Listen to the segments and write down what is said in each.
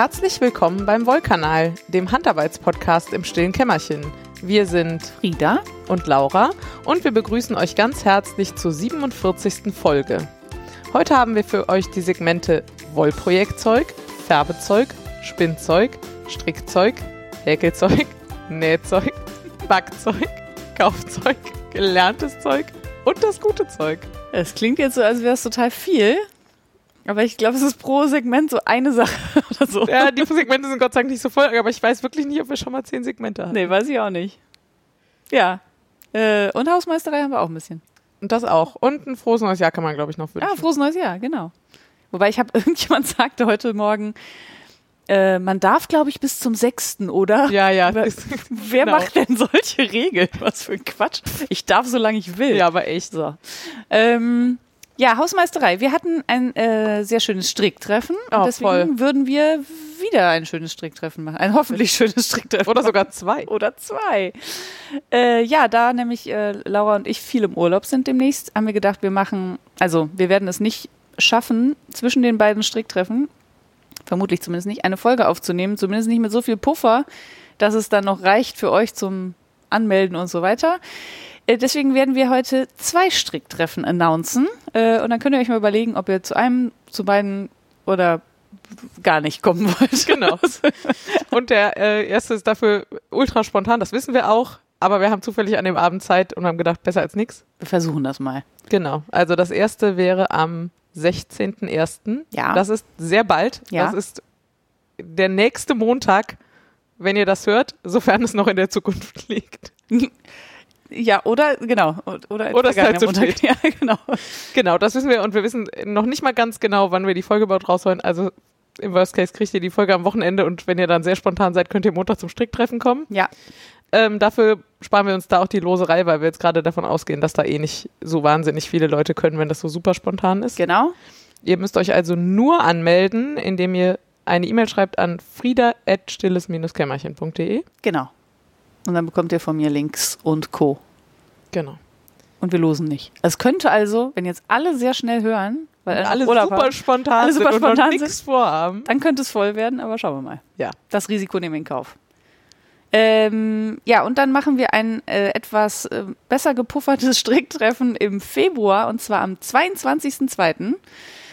Herzlich willkommen beim Wollkanal, dem Handarbeitspodcast im stillen Kämmerchen. Wir sind Frieda und Laura und wir begrüßen euch ganz herzlich zur 47. Folge. Heute haben wir für euch die Segmente Wollprojektzeug, Färbezeug, Spinnzeug, Strickzeug, Häkelzeug, Nähzeug, Backzeug, Kaufzeug, gelerntes Zeug und das gute Zeug. Es klingt jetzt so, als wäre es total viel. Aber ich glaube, es ist pro Segment so eine Sache oder so. Ja, die Segmente sind Gott sei Dank nicht so voll, aber ich weiß wirklich nicht, ob wir schon mal zehn Segmente haben. Nee, weiß ich auch nicht. Ja. Äh, und Hausmeisterei haben wir auch ein bisschen. Und das auch. Und ein frohes neues Jahr kann man, glaube ich, noch wünschen. Ja, frohes neues Jahr, genau. Wobei ich habe, irgendjemand sagte heute Morgen, äh, man darf, glaube ich, bis zum 6., oder? Ja, ja. Aber wer genau. macht denn solche Regeln? Was für ein Quatsch. Ich darf, solange ich will. Ja, aber echt. So. Ähm, ja, Hausmeisterei. Wir hatten ein äh, sehr schönes Stricktreffen. Oh, und deswegen voll. würden wir wieder ein schönes Stricktreffen machen. Ein hoffentlich schönes Stricktreffen. Oder sogar zwei. Oder zwei. Äh, ja, da nämlich äh, Laura und ich viel im Urlaub sind demnächst, haben wir gedacht, wir machen, also wir werden es nicht schaffen, zwischen den beiden Stricktreffen, vermutlich zumindest nicht, eine Folge aufzunehmen, zumindest nicht mit so viel Puffer, dass es dann noch reicht für euch zum Anmelden und so weiter. Äh, Deswegen werden wir heute zwei Stricktreffen announcen. Äh, und dann könnt ihr euch mal überlegen, ob ihr zu einem, zu beiden oder gar nicht kommen wollt. Genau. Und der äh, erste ist dafür ultra spontan, das wissen wir auch. Aber wir haben zufällig an dem Abend Zeit und haben gedacht, besser als nichts. Wir versuchen das mal. Genau. Also das erste wäre am 16.01. Ja. Das ist sehr bald. Ja. Das ist der nächste Montag, wenn ihr das hört, sofern es noch in der Zukunft liegt. Ja, oder genau. Oder, Oder ist halt zu Montag. Ja, genau. Genau, das wissen wir und wir wissen noch nicht mal ganz genau, wann wir die Folge überhaupt rausholen. Also im Worst Case kriegt ihr die Folge am Wochenende und wenn ihr dann sehr spontan seid, könnt ihr Montag zum Stricktreffen kommen. Ja. Ähm, dafür sparen wir uns da auch die Loserei, weil wir jetzt gerade davon ausgehen, dass da eh nicht so wahnsinnig viele Leute können, wenn das so super spontan ist. Genau. Ihr müsst euch also nur anmelden, indem ihr eine E-Mail schreibt an frieda.stilles-kämmerchen.de. Genau. Und dann bekommt ihr von mir Links und Co. Genau. Und wir losen nicht. Es könnte also, wenn jetzt alle sehr schnell hören, weil Alle super haben, spontan Alle super sind und nichts vorhaben. dann könnte es voll werden, aber schauen wir mal. Ja. Das Risiko nehmen wir in Kauf. Ähm, ja, und dann machen wir ein äh, etwas äh, besser gepuffertes Stricktreffen im Februar und zwar am 22.02.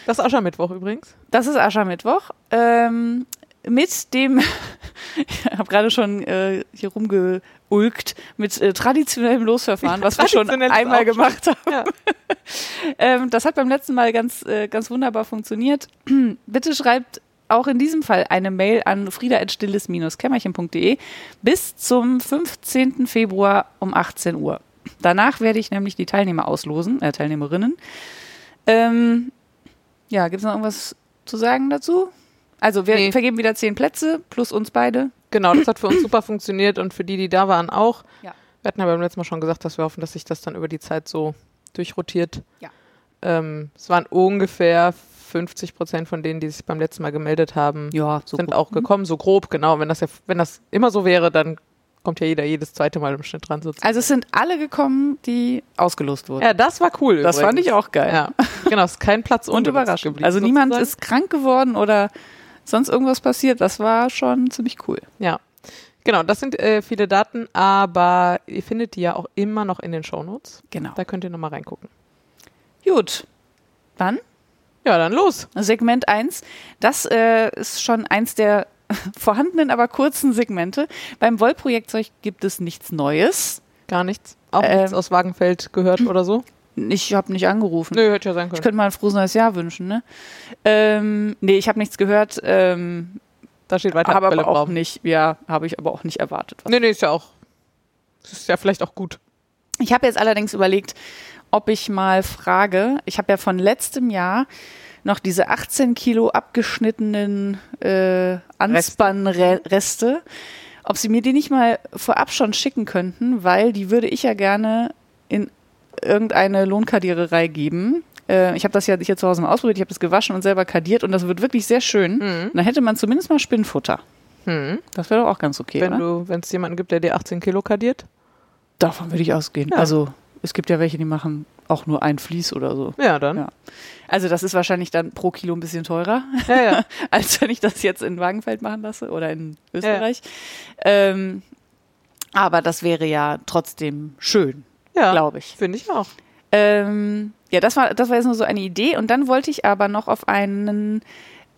Das ist Aschermittwoch übrigens. Das ist Aschermittwoch. Ähm, mit dem, ich habe gerade schon äh, hier rumgeulkt, mit äh, traditionellem Losverfahren, was wir schon einmal gemacht haben. Ja. Ähm, das hat beim letzten Mal ganz, äh, ganz wunderbar funktioniert. Bitte schreibt auch in diesem Fall eine Mail an frieda.stilles-kämmerchen.de bis zum 15. Februar um 18 Uhr. Danach werde ich nämlich die Teilnehmer auslosen, äh, Teilnehmerinnen. Ähm, ja, gibt es noch irgendwas zu sagen dazu? Also wir Nee. vergeben wieder zehn Plätze plus uns beide. Genau, das hat für uns super funktioniert und für die, die da waren, auch. Ja. Wir hatten ja beim letzten Mal schon gesagt, dass wir hoffen, dass sich das dann über die Zeit so durchrotiert. Ja. Ähm, es waren ungefähr 50 Prozent von denen, die sich beim letzten Mal gemeldet haben, Ja, so sind gut. auch gekommen, so grob, genau. Wenn das ja, wenn das immer so wäre, dann kommt ja jeder jedes zweite Mal im Schnitt dran sozusagen. Also es sind alle gekommen, die ausgelost wurden. Ja, das war cool. das fand ich auch geil. Ja, genau, es ist kein Platz Und überraschend. geblieben, Also niemand sozusagen. ist krank geworden oder sonst irgendwas passiert. Das war schon ziemlich cool. Ja, genau, das sind äh, viele Daten, aber ihr findet die ja auch immer noch in den Shownotes. Genau. Da könnt ihr nochmal reingucken. Gut. Dann Ja, dann los. Segment 1. Das äh, ist schon eins der vorhandenen, aber kurzen Segmente. Beim Wollprojektzeug gibt es nichts Neues. Gar nichts. Auch Ähm. nichts aus Wagenfeld gehört oder so? Ich habe nicht angerufen. Nö, hätte ja sein Ich können. könnte mal ein frohes neues Jahr wünschen, ne? Ähm, nee, ich habe nichts gehört. Ähm, Da steht weiter habe aber auch nicht, ja, habe ich aber auch nicht erwartet. Nee, nee, ist ja auch. Ist ja vielleicht auch gut. Ich habe jetzt allerdings überlegt, ob ich mal frage. Ich habe ja von letztem Jahr noch diese 18 Kilo abgeschnittenen äh, Anspannreste. Ob sie mir die nicht mal vorab schon schicken könnten, weil die würde ich ja gerne in irgendeine Lohnkadiererei geben. Äh, ich habe das ja hier zu Hause mal ausprobiert, ich habe das gewaschen und selber kadiert und das wird wirklich sehr schön. Und dann hätte man zumindest mal Spinnfutter. Hm. Das wäre doch auch ganz okay, wenn es jemanden gibt, der dir 18 Kilo kadiert. Davon würde ich ausgehen. Ja. Also es gibt ja welche, die machen auch nur ein Vlies oder so. Ja, dann. Ja. Also das ist wahrscheinlich dann pro Kilo ein bisschen teurer, Ja, ja. als wenn ich das jetzt in Wagenfeld machen lasse oder in Österreich. Ähm, aber das wäre ja trotzdem schön, ja. glaube ich. Finde ich auch. Ähm, ja, das war, das war jetzt nur so eine Idee. Und dann wollte ich aber noch auf einen,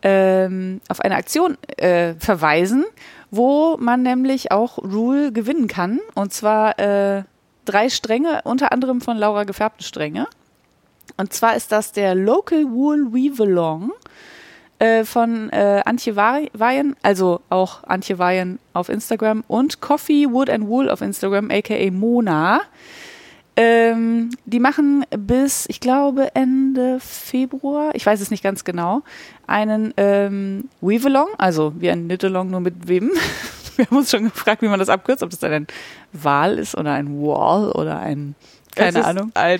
ähm, auf eine Aktion äh, verweisen, wo man nämlich auch Rule gewinnen kann. Und zwar äh, drei Stränge, unter anderem von Laura gefärbte Stränge. Und zwar ist das der Local Wool Weave-Along äh, von äh, Antje Weihen, also auch Antje Weihen auf Instagram und Coffee Wood and Wool auf Instagram, aka Mona. Ähm, die machen bis, ich glaube, Ende Februar, ich weiß es nicht ganz genau, einen ähm, Weave-Along, also wie ein Knit-Along, nur mit Weben. Wir haben uns schon gefragt, wie man das abkürzt, ob das dann ein Wal ist oder ein Wall oder ein, keine Ahnung. Ein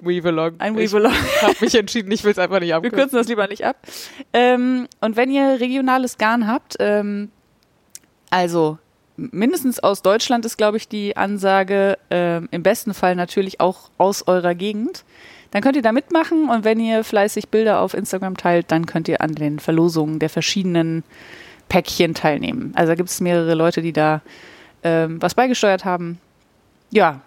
Weave-Along. Ein Weave-Along. Ich habe mich entschieden, ich will es einfach nicht Wir abkürzen. kürzen das lieber nicht ab. Ähm, und wenn ihr regionales Garn habt, ähm, also mindestens aus Deutschland ist, glaube ich, die Ansage, ähm, im besten Fall natürlich auch aus eurer Gegend, dann könnt ihr da mitmachen und wenn ihr fleißig Bilder auf Instagram teilt, dann könnt ihr an den Verlosungen der verschiedenen Päckchen teilnehmen. Also da gibt es mehrere Leute, die da ähm, was beigesteuert haben. Ja.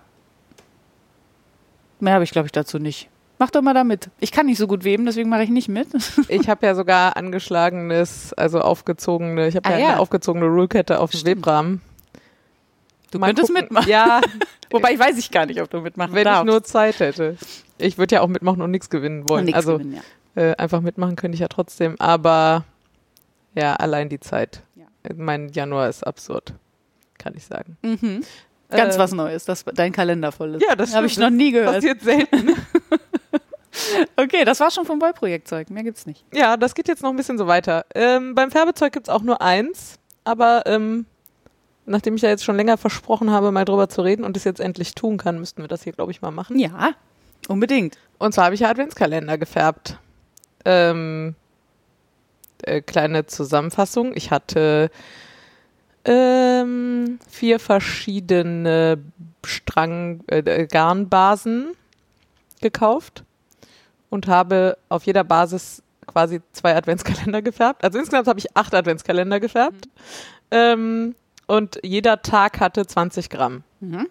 Mehr habe ich, glaube ich, dazu nicht. Mach doch mal da mit. Ich kann nicht so gut weben, deswegen mache ich nicht mit. Ich habe ja sogar angeschlagenes, also aufgezogene, ich habe Ah, ja, ja. eine aufgezogene Rulekette auf dem. Webrahmen. Du Mal könntest gucken. mitmachen. Ja, Wobei ich weiß ich gar nicht, ob du mitmachen wenn ich darfst. nur Zeit hätte. Ich würde ja auch mitmachen und nichts gewinnen wollen. Nichts also gewinnen, ja. äh, einfach mitmachen könnte ich ja trotzdem, aber ja, allein die Zeit. Ja. Mein Januar ist absurd, kann ich sagen. Mhm. Ganz Äh, was Neues, dass dein Kalender voll ist. Ja, das habe ich noch nie gehört. Passiert selten. Okay, das war schon vom Boy-Projektzeug. Mehr gibt's nicht. Ja, das geht jetzt noch ein bisschen so weiter. Ähm, beim Färbezeug gibt's auch nur eins, aber ähm, nachdem ich ja jetzt schon länger versprochen habe, mal drüber zu reden und es jetzt endlich tun kann, müssten wir das hier, glaube ich, mal machen. Ja, unbedingt. Und zwar habe ich ja Adventskalender gefärbt. Ähm, äh, kleine Zusammenfassung. Ich hatte ähm, vier verschiedene Strang, äh, äh, Garnbasen gekauft und habe auf jeder Basis quasi zwei Adventskalender gefärbt. Also insgesamt habe ich acht Adventskalender gefärbt. Ähm, und jeder Tag hatte 20 Gramm Mhm.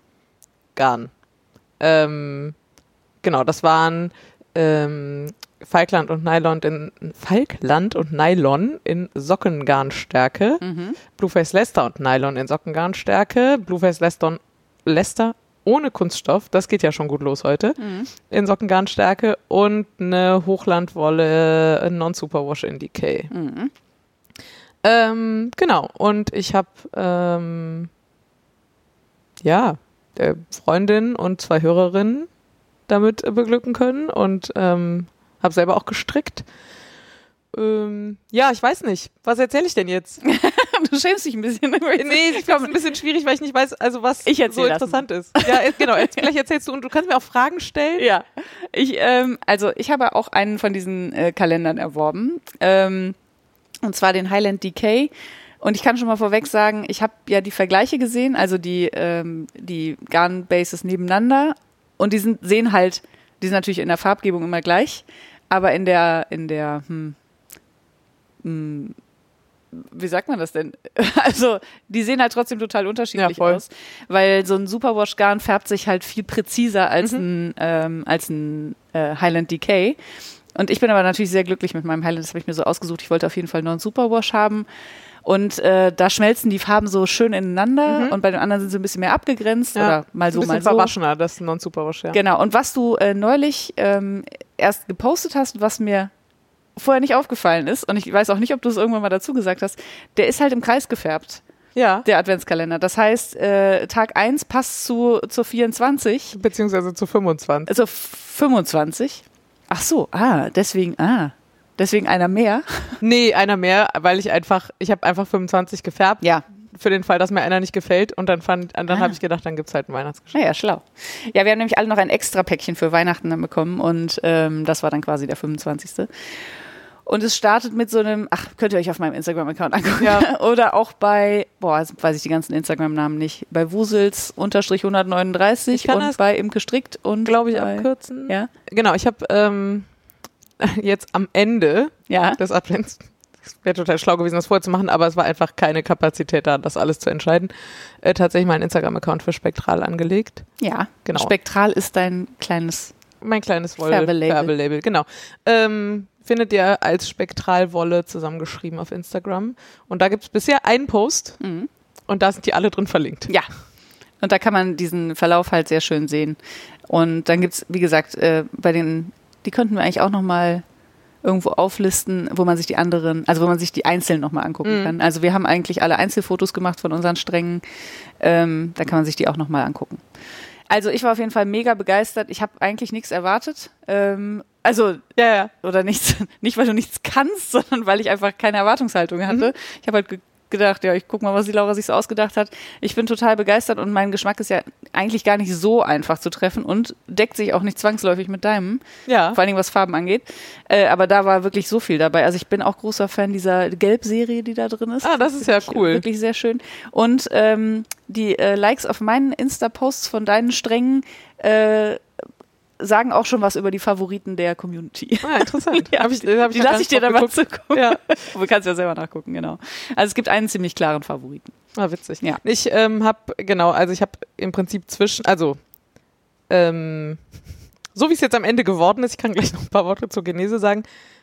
Garn. Ähm, genau, das waren ähm, Falkland und Nylon in Falkland und Nylon in Sockengarnstärke, Mhm. Blueface Lester und Nylon in Sockengarnstärke, Blueface Lester, Lester ohne Kunststoff, das geht ja schon gut los heute, Mhm. in Sockengarnstärke und eine Hochlandwolle Non-Superwash in Decay. Mhm. Ähm, genau, und ich habe ähm, ja Freundin und zwei Hörerinnen damit äh, beglücken können und ähm, habe selber auch gestrickt. Ähm, ja, ich weiß nicht. Was erzähle ich denn jetzt? Du schämst dich ein bisschen. Nee, ich glaube, es ein bisschen schwierig, weil ich nicht weiß, also was so interessant ist. Ja, äh, genau. Jetzt, vielleicht erzählst du und du kannst mir auch Fragen stellen. Ja, ich, ähm, also ich habe auch einen von diesen äh, Kalendern erworben. Ähm, und zwar den Highland Decay. Und ich kann schon mal vorweg sagen, ich habe ja die Vergleiche gesehen, also die, ähm, die Garn-Bases nebeneinander. Und die sind, sehen halt, die sind natürlich in der Farbgebung immer gleich, aber in der, in der, hm, hm, wie sagt man das denn? Also, die sehen halt trotzdem total unterschiedlich Ja, aus, weil so ein Superwash-Garn färbt sich halt viel präziser als Mhm. ein, ähm, als ein äh, Highland Decay. Und ich bin aber natürlich sehr glücklich mit meinem Highland, das habe ich mir so ausgesucht. Ich wollte auf jeden Fall nur einen Superwash haben. Und äh, da schmelzen die Farben so schön ineinander und bei den anderen sind sie ein bisschen mehr abgegrenzt oder mal so, Mhm. ein mal bisschen so. verwaschener, das Non-Superwash, ja. Genau. Und was du äh, neulich ähm, erst gepostet hast, was mir vorher nicht aufgefallen ist, und ich weiß auch nicht, ob du es irgendwann mal dazu gesagt hast, der ist halt im Kreis gefärbt, Ja, der Adventskalender. Das heißt, äh, Tag 1 passt zu, zur 24, beziehungsweise zu 25. also 25. Ach so, ah, deswegen, ah, deswegen einer mehr. Nee, einer mehr, weil ich einfach, ich habe einfach 25 gefärbt. Ja. Für den Fall, dass mir einer nicht gefällt. Und dann fand, dann Ah. habe ich gedacht, dann gibt's halt ein Weihnachtsgeschenk. Naja, schlau. Ja, wir haben nämlich alle noch ein extra Päckchen für Weihnachten dann bekommen und ähm, das war dann quasi der 25. Und es startet mit so einem, ach, könnt ihr euch auf meinem Instagram-Account angucken. Ja. Oder auch bei, boah, jetzt weiß ich die ganzen Instagram-Namen nicht, bei Wusels unterstrich 139 Ich kann und bei Imke Strickt und Glaube ich, bei, abkürzen. Ja, Genau, ich habe ähm, jetzt am Ende ja. des Advents, es wäre total schlau gewesen, das vorher zu machen, aber es war einfach keine Kapazität da, das alles zu entscheiden, äh, tatsächlich meinen Instagram-Account für Spektral angelegt. Ja, Genau. Spektral ist dein kleines, Mein kleines Färbelabel. Wolle-Färbelabel, genau. Ähm, findet ihr als Spektralwolle zusammengeschrieben auf Instagram. Und da gibt es bisher einen Post Mhm. und da sind die alle drin verlinkt. ja. Und da kann man diesen Verlauf halt sehr schön sehen. Und dann gibt's, wie gesagt, äh, bei den, die könnten wir eigentlich auch nochmal irgendwo auflisten, wo man sich die anderen, also wo man sich die einzeln nochmal angucken Mhm. kann. Also wir haben eigentlich alle Einzelfotos gemacht von unseren Strängen. Ähm, da kann man sich die auch nochmal angucken. Also ich war auf jeden Fall mega begeistert. Ich habe eigentlich nichts erwartet. Ähm, also Ja, ja. oder nichts, nicht weil du nichts kannst, sondern weil ich einfach keine Erwartungshaltung hatte. Ich habe halt ge gedacht, ja, ich guck mal, was die Laura sich so ausgedacht hat. Ich bin total begeistert und mein Geschmack ist ja eigentlich gar nicht so einfach zu treffen und deckt sich auch nicht zwangsläufig mit deinem, Ja. vor allen Dingen was Farben angeht. Äh, aber da war wirklich so viel dabei. Also ich bin auch großer Fan dieser Gelb-Serie, die da drin ist. Ah, das ist ja cool. Wirklich sehr schön. Und ähm, die äh, Likes auf meinen Insta-Posts von deinen Strängen äh, sagen auch schon was über die Favoriten der Community. Ah, interessant. Ja, Hab ich, hab Die noch gar lasse ich dir dann mal zugucken. Ja. Du kannst ja selber nachgucken, genau. Also es gibt einen ziemlich klaren Favoriten. Ah, witzig. Ja. Ich ähm, habe, genau, also ich habe im Prinzip zwischen, also ähm, so wie es jetzt am Ende geworden ist, ich kann gleich noch ein paar Worte zur Genese sagen,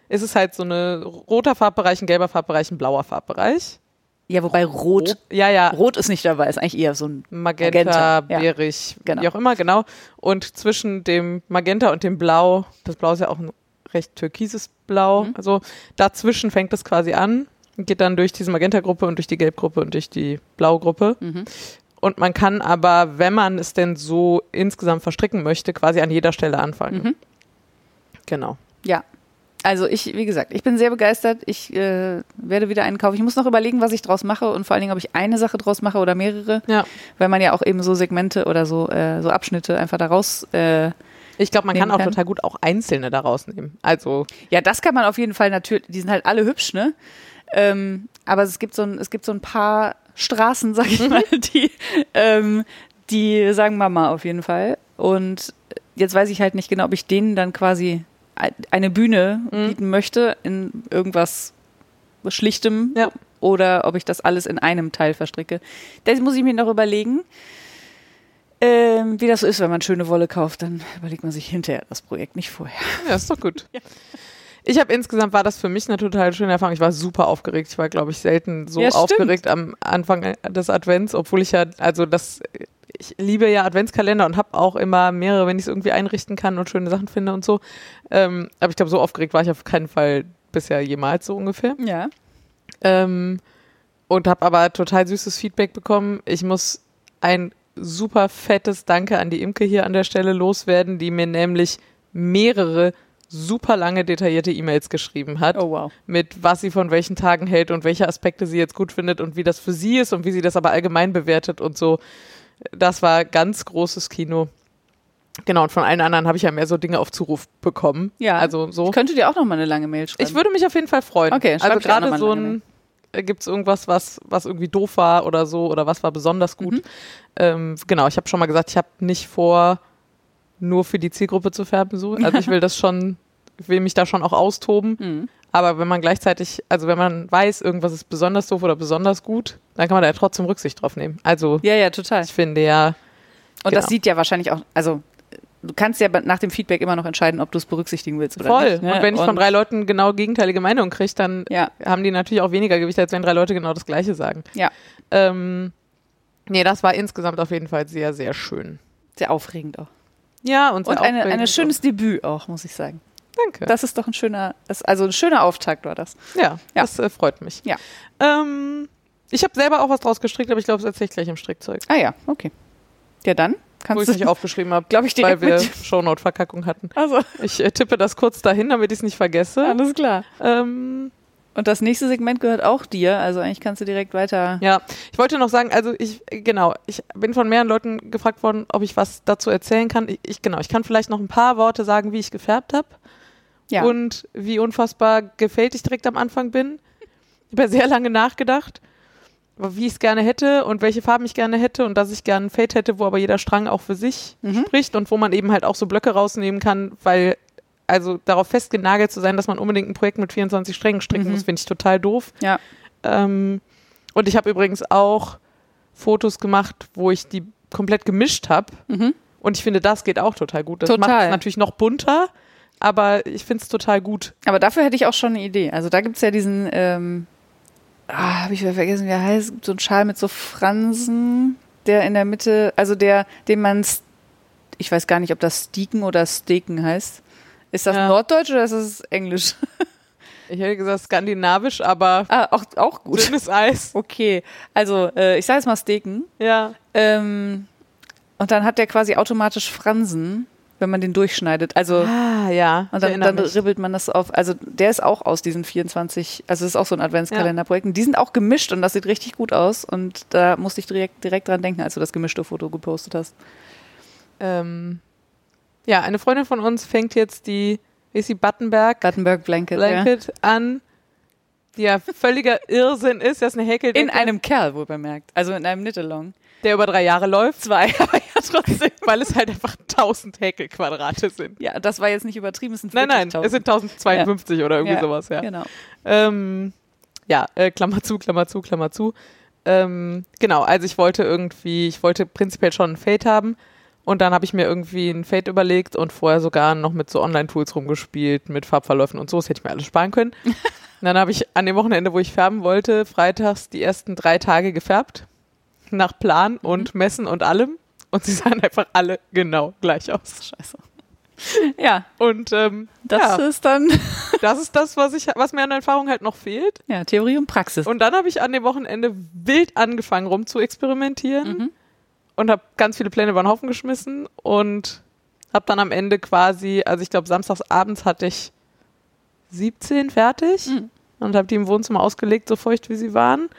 ist es halt so eine roter Farbbereich, ein gelber Farbbereich, ein blauer Farbbereich. Ja, wobei Rot, Ja, ja, Rot ist nicht dabei, ist eigentlich eher so ein Magenta, Magenta, ja. bärig, Genau. wie auch immer, genau. Und zwischen dem Magenta und dem Blau, das Blau ist ja auch ein recht türkises Blau, Mhm. also dazwischen fängt es quasi an, geht dann durch diese Magenta-Gruppe und durch die Gelb-Gruppe und durch die Blau-Gruppe. Mhm. Und man kann aber, wenn man es denn so insgesamt verstricken möchte, quasi an jeder Stelle anfangen. Mhm. Genau. Ja. Also ich, wie gesagt, ich bin sehr begeistert. Ich äh, werde wieder einen kaufen. Ich muss noch überlegen, was ich draus mache und vor allen Dingen, ob ich eine Sache draus mache oder mehrere, Ja. weil man ja auch eben so Segmente oder so, äh, so Abschnitte einfach daraus. Äh, Ich glaube, man kann auch kann. total gut auch einzelne daraus nehmen. Also, ja, das kann man auf jeden Fall natürlich. Die sind halt alle hübsch, ne? Ähm, aber es gibt so ein, es gibt so ein paar Straßen, sag ich mal, die, ähm, die sagen Mama auf jeden Fall. Und jetzt weiß ich halt nicht genau, ob ich denen dann quasi eine Bühne Mhm. bieten möchte in irgendwas Schlichtem Ja. oder ob ich das alles in einem Teil verstricke. Das muss ich mir noch überlegen. Ähm, wie das so ist, wenn man schöne Wolle kauft, dann überlegt man sich hinterher das Projekt, nicht vorher. Ja, ist doch gut. Ich habe insgesamt war das für mich eine total schöne Erfahrung. Ich war super aufgeregt. Ich war, glaube ich, selten so Ja, aufgeregt am Anfang des Advents, obwohl ich ja, also das, ich liebe ja Adventskalender und habe auch immer mehrere, wenn ich es irgendwie einrichten kann und schöne Sachen finde und so. Ähm, aber ich glaube, so aufgeregt war ich auf keinen Fall bisher jemals so ungefähr. Ja. Ähm, und habe aber total süßes Feedback bekommen. Ich muss ein super fettes Danke an die Imke hier an der Stelle loswerden, die mir nämlich mehrere super lange detaillierte E-Mails geschrieben hat, Oh wow. mit was sie von welchen Tagen hält und welche Aspekte sie jetzt gut findet und wie das für sie ist und wie sie das aber allgemein bewertet und so. Das war ganz großes Kino. Genau, und von allen anderen habe ich ja mehr so Dinge auf Zuruf bekommen. Ja. Also so. Ich könnte dir auch noch mal eine lange Mail schreiben. Ich würde mich auf jeden Fall freuen. Okay, also gerade so ein, gibt es irgendwas, was, was irgendwie doof war oder so oder was war besonders gut. Mhm. Ähm, genau, ich habe schon mal gesagt, ich habe nicht vor, nur für die Zielgruppe zu färben. So. Also ich will das schon, ich will mich da schon auch austoben. Mhm. Aber wenn man gleichzeitig, also wenn man weiß, irgendwas ist besonders doof oder besonders gut, dann kann man da ja trotzdem Rücksicht drauf nehmen. Also Ja, ja, total. ich finde ja, Und genau. das sieht ja wahrscheinlich auch, also du kannst ja nach dem Feedback immer noch entscheiden, ob du es berücksichtigen willst oder voll. nicht. ne? Und wenn ich von drei Leuten genau gegenteilige Meinungen kriege, dann Ja, haben die natürlich auch weniger Gewicht, als wenn drei Leute genau das Gleiche sagen. ja, Ähm, nee, das war insgesamt auf jeden Fall sehr, sehr schön. sehr aufregend auch. Ja, und, Und ein schönes Debüt auch, muss ich sagen. Danke. Das ist doch ein schöner, also ein schöner Auftakt war das. ja, Ja. das äh, freut mich. Ja. Ähm, ich habe selber auch was draus gestrickt, aber ich glaube, das erzähle ich gleich im Strickzeug. Ah ja, okay. Ja, dann Wo kannst ich du, nicht aufgeschrieben habe, glaube ich, weil wir. Shownote-Verkackung hatten. Also, Ich äh, tippe das kurz dahin, damit ich es nicht vergesse. alles klar. Ähm, Und das nächste Segment gehört auch dir, also eigentlich kannst du direkt weiter. ja, ich wollte noch sagen, also ich, genau, ich bin von mehreren Leuten gefragt worden, ob ich was dazu erzählen kann. Ich, ich genau, ich kann vielleicht noch ein paar Worte sagen, wie ich gefärbt habe. Ja. und wie unfassbar gefällt ich direkt am Anfang bin. Ich habe sehr lange nachgedacht, wie ich es gerne hätte und welche Farben ich gerne hätte und dass ich gerne ein Fade hätte, wo aber jeder Strang auch für sich Mhm. spricht und wo man eben halt auch so Blöcke rausnehmen kann, weil also darauf festgenagelt zu sein, dass man unbedingt ein Projekt mit 24 Strängen stricken Mhm. muss, finde ich total doof. Ja. Ähm, und ich habe übrigens auch Fotos gemacht, wo ich die komplett gemischt habe. Mhm. Und ich finde, das geht auch total gut. Das macht es natürlich noch bunter, aber ich finde es total gut. Aber dafür hätte ich auch schon eine Idee. Also da gibt es ja diesen, ähm, ah, habe ich wieder vergessen, wie er heißt, so ein Schal mit so Fransen, der in der Mitte, also der, den man, ich weiß gar nicht, ob das Steaken oder Steken heißt. Ist das Ja. Norddeutsch oder ist das Englisch? Ich hätte gesagt skandinavisch, aber ah, auch, auch gut. dünnes Eis. Okay, also äh, ich sage jetzt mal Steken. Ja. Ähm, und dann hat der quasi automatisch Fransen, wenn man den durchschneidet. Also Ah, ja. und dann, dann ribbelt man das auf. Also der ist auch aus diesen 24, also das ist auch so ein Adventskalenderprojekt. Und Die sind auch gemischt und das sieht richtig gut aus. Und da musste ich direkt, direkt dran denken, als du das gemischte Foto gepostet hast. ähm, ja, eine Freundin von uns fängt jetzt die, wie ist die Battenberg Guttenberg Blanket. Blanket an, die ja völliger Irrsinn ist. Das ist eine Ja. Häkeldecke, In einem Kerl, wohl bemerkt. Also in einem Knit-Along. Der über drei Jahre läuft, Zwei, aber ja trotzdem. weil es halt einfach 1000 Häkelquadrate sind. Ja, das war jetzt nicht übertrieben, es sind Nein, nein, 40.000. es sind 1052 oder irgendwie Ja, sowas, ja. Genau. Ähm, ja, äh, Klammer zu, Klammer zu, Klammer zu. Ähm, genau, also ich wollte irgendwie, ich wollte prinzipiell schon ein Fade haben und dann habe ich mir irgendwie ein Fade überlegt und vorher sogar noch mit so Online-Tools rumgespielt, mit Farbverläufen und so, das hätte ich mir alles sparen können. und dann habe ich an dem Wochenende, wo ich färben wollte, freitags die ersten drei Tage gefärbt, nach Plan und Messen und allem und sie sahen einfach alle genau gleich aus. Scheiße. Ja, Und ähm, das ja, ist dann das ist das, was, ich, was mir an Erfahrung halt noch fehlt. ja, Theorie und Praxis. Und dann habe ich an dem Wochenende wild angefangen rum zu experimentieren Mhm. und habe ganz viele Pläne über den Haufen geschmissen und habe dann am Ende quasi, also ich glaube samstags abends hatte ich 17 fertig Mhm. und habe die im Wohnzimmer ausgelegt, so feucht wie sie waren,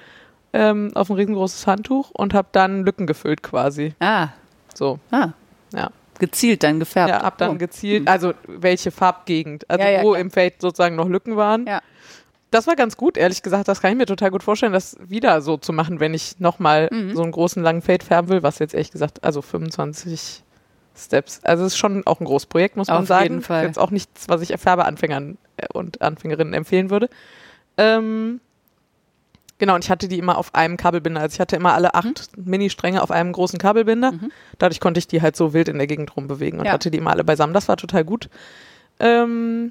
ähm, auf ein riesengroßes Handtuch und habe dann Lücken gefüllt quasi. ah, So, ah. Ja. Gezielt dann gefärbt. ja, habe dann Oh. gezielt, also welche Farbgegend, also Ja, ja, wo klar. im Feld sozusagen noch Lücken waren. Ja. Das war ganz gut, ehrlich gesagt. Das kann ich mir total gut vorstellen, das wieder so zu machen, wenn ich nochmal Mhm. so einen großen langen Fade färben will, was jetzt ehrlich gesagt, also 25 Steps. Also es ist schon auch ein großes Projekt, muss man Auf sagen. jeden Fall. Jetzt auch nichts, was ich Färbeanfängern äh, und Anfängerinnen empfehlen würde. Ähm, genau, und ich hatte die immer auf einem Kabelbinder. Also ich hatte immer alle acht Mini-Stränge auf einem großen Kabelbinder. Mhm. Dadurch konnte ich die halt so wild in der Gegend rumbewegen und Ja. hatte die immer alle beisammen. Das war total gut. Ähm,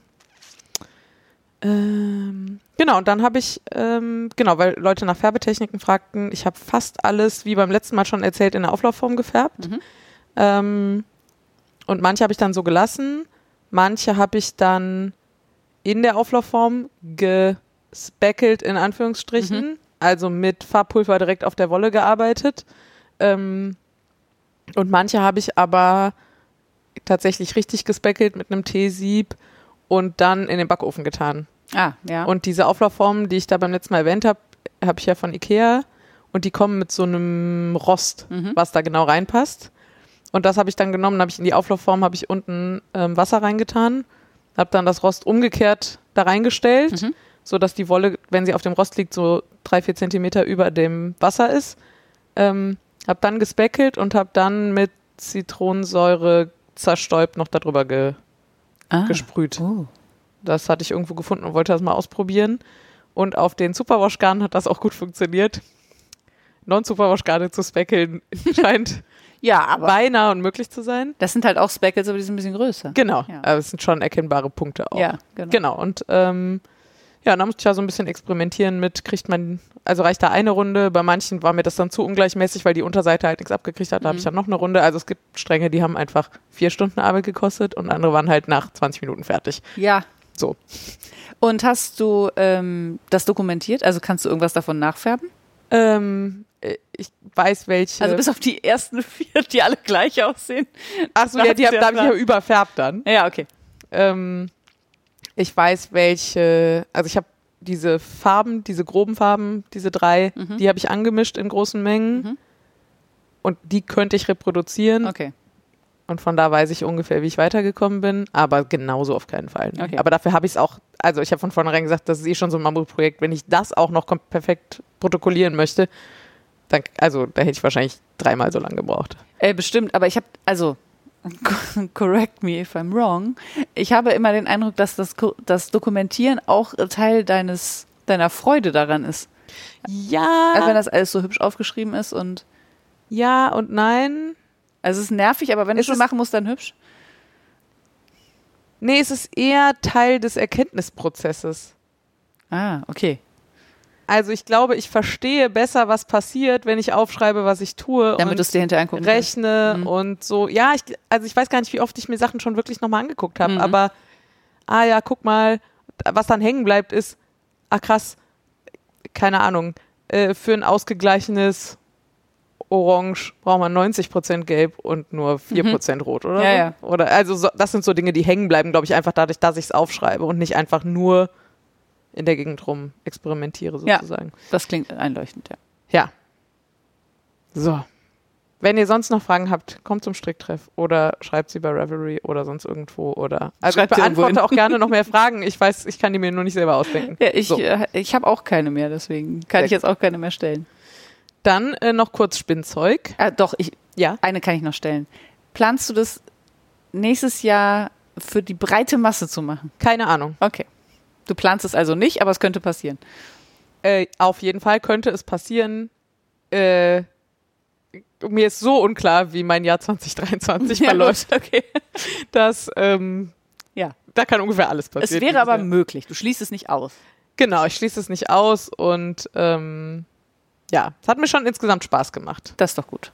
ähm, genau, und dann habe ich, ähm, genau, weil Leute nach Färbetechniken fragten, ich habe fast alles, wie beim letzten Mal schon erzählt, in der Auflaufform gefärbt. Mhm. Ähm, und manche habe ich dann so gelassen, manche habe ich dann in der Auflaufform gespeckelt, in Anführungsstrichen, also mit Farbpulver direkt auf der Wolle gearbeitet. Ähm, und manche habe ich aber tatsächlich richtig gespeckelt mit einem T-Sieb und dann in den Backofen getan. Ah, ja. Und diese Auflaufformen, die ich da beim letzten Mal erwähnt habe, habe ich ja von Ikea und die kommen mit so einem Rost, Mhm. was da genau reinpasst. Und das habe ich dann genommen, habe ich in die Auflaufform, habe ich unten ähm, Wasser reingetan, habe dann das Rost umgekehrt da reingestellt, Mhm. So dass die Wolle, wenn sie auf dem Rost liegt, so drei, vier Zentimeter über dem Wasser ist. Ähm, habe dann gespeckelt und habe dann mit Zitronensäure zerstäubt noch darüber ge ah. gesprüht. Oh. Das hatte ich irgendwo gefunden und wollte das mal ausprobieren. Und auf den Superwash-Garnen hat das auch gut funktioniert. Non-Superwash-Garne zu speckeln scheint Ja, aber beinahe unmöglich zu sein. das sind halt auch Speckles, aber die sind ein bisschen größer. Genau, Ja. aber es sind schon erkennbare Punkte auch. Ja, genau. Genau, und ähm, ja, dann musste ich ja so ein bisschen experimentieren mit, kriegt man, also reicht da eine Runde, bei manchen war mir das dann zu ungleichmäßig, weil die Unterseite halt nichts abgekriegt hat, da habe Mhm. ich dann noch eine Runde. Also es gibt Stränge, die haben einfach vier Stunden Arbeit gekostet und andere waren halt nach 20 Minuten fertig. Ja. So. Und hast du ähm, das dokumentiert? Also kannst du irgendwas davon nachfärben? Ähm, äh, ich weiß welche. Also bis auf die ersten vier, die alle gleich aussehen. Achso, ja, die hab, da habe ich ja überfärbt dann. Ja, okay. Ähm, ich weiß welche, also ich habe diese Farben, diese groben Farben, diese drei, Mhm. die habe ich angemischt in großen Mengen. Mhm. Und die könnte ich reproduzieren. Okay. Und von da weiß ich ungefähr, wie ich weitergekommen bin, aber genauso auf keinen Fall. Okay. Aber dafür habe ich es auch, also ich habe von vornherein gesagt, das ist eh schon so ein Mammutprojekt. Wenn ich das auch noch perfekt protokollieren möchte, dann, also da hätte ich wahrscheinlich dreimal so lange gebraucht. Äh, bestimmt, aber ich habe, also, correct me if I'm wrong, ich habe immer den Eindruck, dass das, das Dokumentieren auch Teil deines, deiner Freude daran ist. Ja, Also wenn das alles so hübsch aufgeschrieben ist und, ja und nein. also es ist nervig, aber wenn du Es schon machen musst, dann hübsch. Nee, es ist eher Teil des Erkenntnisprozesses. Ah, okay. Also ich glaube, ich verstehe besser, was passiert, wenn ich aufschreibe, was ich tue Damit du und es dir hinterher angucken rechne Mhm. und so. Ja, ich, also ich weiß gar nicht, wie oft ich mir Sachen schon wirklich nochmal angeguckt habe, Mhm. aber ah ja, guck mal, was dann hängen bleibt ist, ah krass, keine Ahnung, äh, für ein ausgeglichenes Orange braucht man 90% Gelb und nur 4% Rot, oder? Mhm. Ja, ja. Oder also so, das sind so Dinge, die hängen bleiben, glaube ich, einfach dadurch, dass ich es aufschreibe und nicht einfach nur in der Gegend rum experimentiere Ja. sozusagen. Das klingt einleuchtend, ja. Ja. So. Wenn ihr sonst noch Fragen habt, kommt zum Stricktreff oder schreibt sie bei Revelry oder sonst irgendwo oder also Schreibt ich beantworte auch gerne noch mehr Fragen. Ich weiß, ich kann die mir nur nicht selber ausdenken. Ja, ich, So. äh, ich habe auch keine mehr, deswegen kann Sehr ich jetzt auch keine mehr stellen. Dann äh, noch kurz Spinnzeug. Ah, doch, ich, Ja. eine kann ich noch stellen. Planst du das nächstes Jahr für die breite Masse zu machen? Keine Ahnung. Okay. Du planst es also nicht, aber es könnte passieren. Äh, auf jeden Fall könnte es passieren. Äh, mir ist so unklar, wie mein Jahr 2023 verläuft, okay. dass ähm, Ja. da kann ungefähr alles Es passieren. wäre dieses aber Jahr. möglich. Du schließt es nicht aus. Genau, ich schließe es nicht aus und ähm, ja, es hat mir schon insgesamt Spaß gemacht. Das ist doch gut.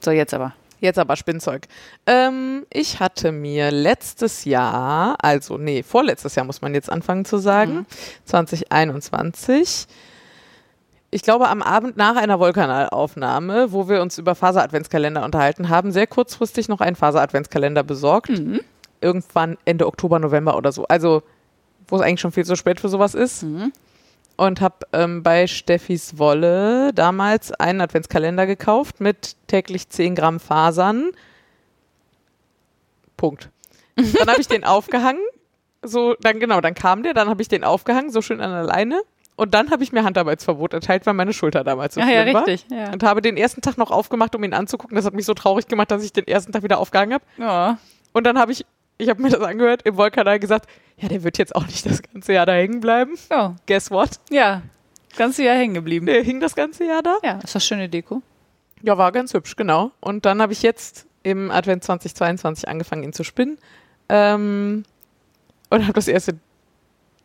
So, jetzt aber. Jetzt aber Spinnzeug. Ähm, ich hatte mir letztes Jahr, also nee, vorletztes Jahr muss man jetzt anfangen zu sagen, 2021, ich glaube am Abend nach einer Wollkanalaufnahme, wo wir uns über Faser-Adventskalender unterhalten haben, sehr kurzfristig noch einen Faser-Adventskalender besorgt. Mhm. Irgendwann Ende Oktober, November oder so. Also, wo es eigentlich schon viel zu spät für sowas ist. Mhm. Und habe ähm, bei Steffis Wolle damals einen Adventskalender gekauft mit täglich 10 Gramm Fasern. Punkt. Dann habe ich den aufgehangen. So, dann genau, dann kam der, dann habe ich den aufgehangen, so schön an der Leine. Und dann habe ich mir Handarbeitsverbot erteilt, weil meine Schulter damals so Ja, schlimm ja, war. richtig. Ja. Und habe den ersten Tag noch aufgemacht, um ihn anzugucken. Das hat mich so traurig gemacht, dass ich den ersten Tag wieder aufgehangen habe. Ja. Und dann habe ich, ich habe mir das angehört, im Wollkanal gesagt, ja, der wird jetzt auch nicht das ganze Jahr da hängen bleiben. Ja. Guess what? ja. Ganz Jahr hängen geblieben. Der hing das ganze Jahr da. Ja, ist das schöne Deko. Ja, war ganz hübsch, genau. Und dann habe ich jetzt im Advent 2022 angefangen, ihn zu spinnen. Ähm, und habe das erste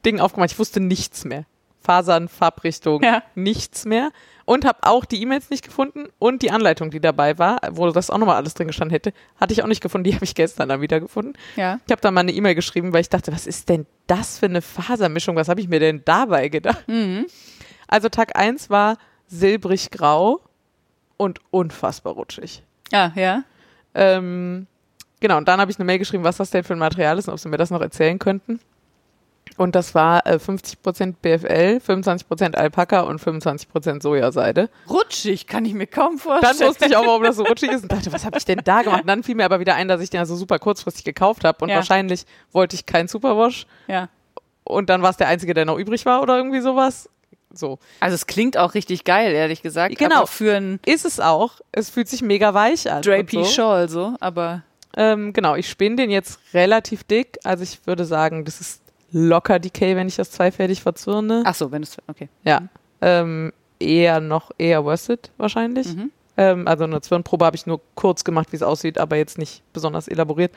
Ding aufgemacht. Ich wusste nichts mehr. Fasern, Farbrichtung, Ja. nichts mehr. Und habe auch die E-Mails nicht gefunden und die Anleitung, die dabei war, wo das auch nochmal alles drin gestanden hätte, hatte ich auch nicht gefunden. Die habe ich gestern dann wieder gefunden. Ja. Ich habe dann mal eine E-Mail geschrieben, weil ich dachte, was ist denn das für eine Fasermischung? Was habe ich mir denn dabei gedacht? Mhm. Also Tag 1 war silbrig-grau und unfassbar rutschig. Ja, ja. Ähm, genau, und dann habe ich eine Mail geschrieben, was das denn für ein Material ist und ob sie mir das noch erzählen könnten. Und das war äh, 50% BFL, 25% Alpaka und 25% Sojaseide. Rutschig, kann ich mir kaum Dann vorstellen. wusste ich auch, warum das so rutschig ist und dachte, was habe ich denn da gemacht? Und dann fiel mir aber wieder ein, dass ich den also super kurzfristig gekauft habe und Ja. wahrscheinlich wollte ich keinen Superwash Ja. und dann war es der einzige, der noch übrig war oder irgendwie sowas. So. Also es klingt auch richtig geil, ehrlich gesagt. Genau. Für ein Ist es auch. Es fühlt sich mega weich an. Drapey so. Shawl so, aber Ähm, genau, ich spinne den jetzt relativ dick. Also ich würde sagen, das ist locker Decay, wenn ich das zweifädig verzürne. ach so, wenn es okay. Ja. Ähm, eher noch, eher worsted wahrscheinlich. Mhm. Ähm, also eine Zwirnprobe habe ich nur kurz gemacht, wie es aussieht, aber jetzt nicht besonders elaboriert.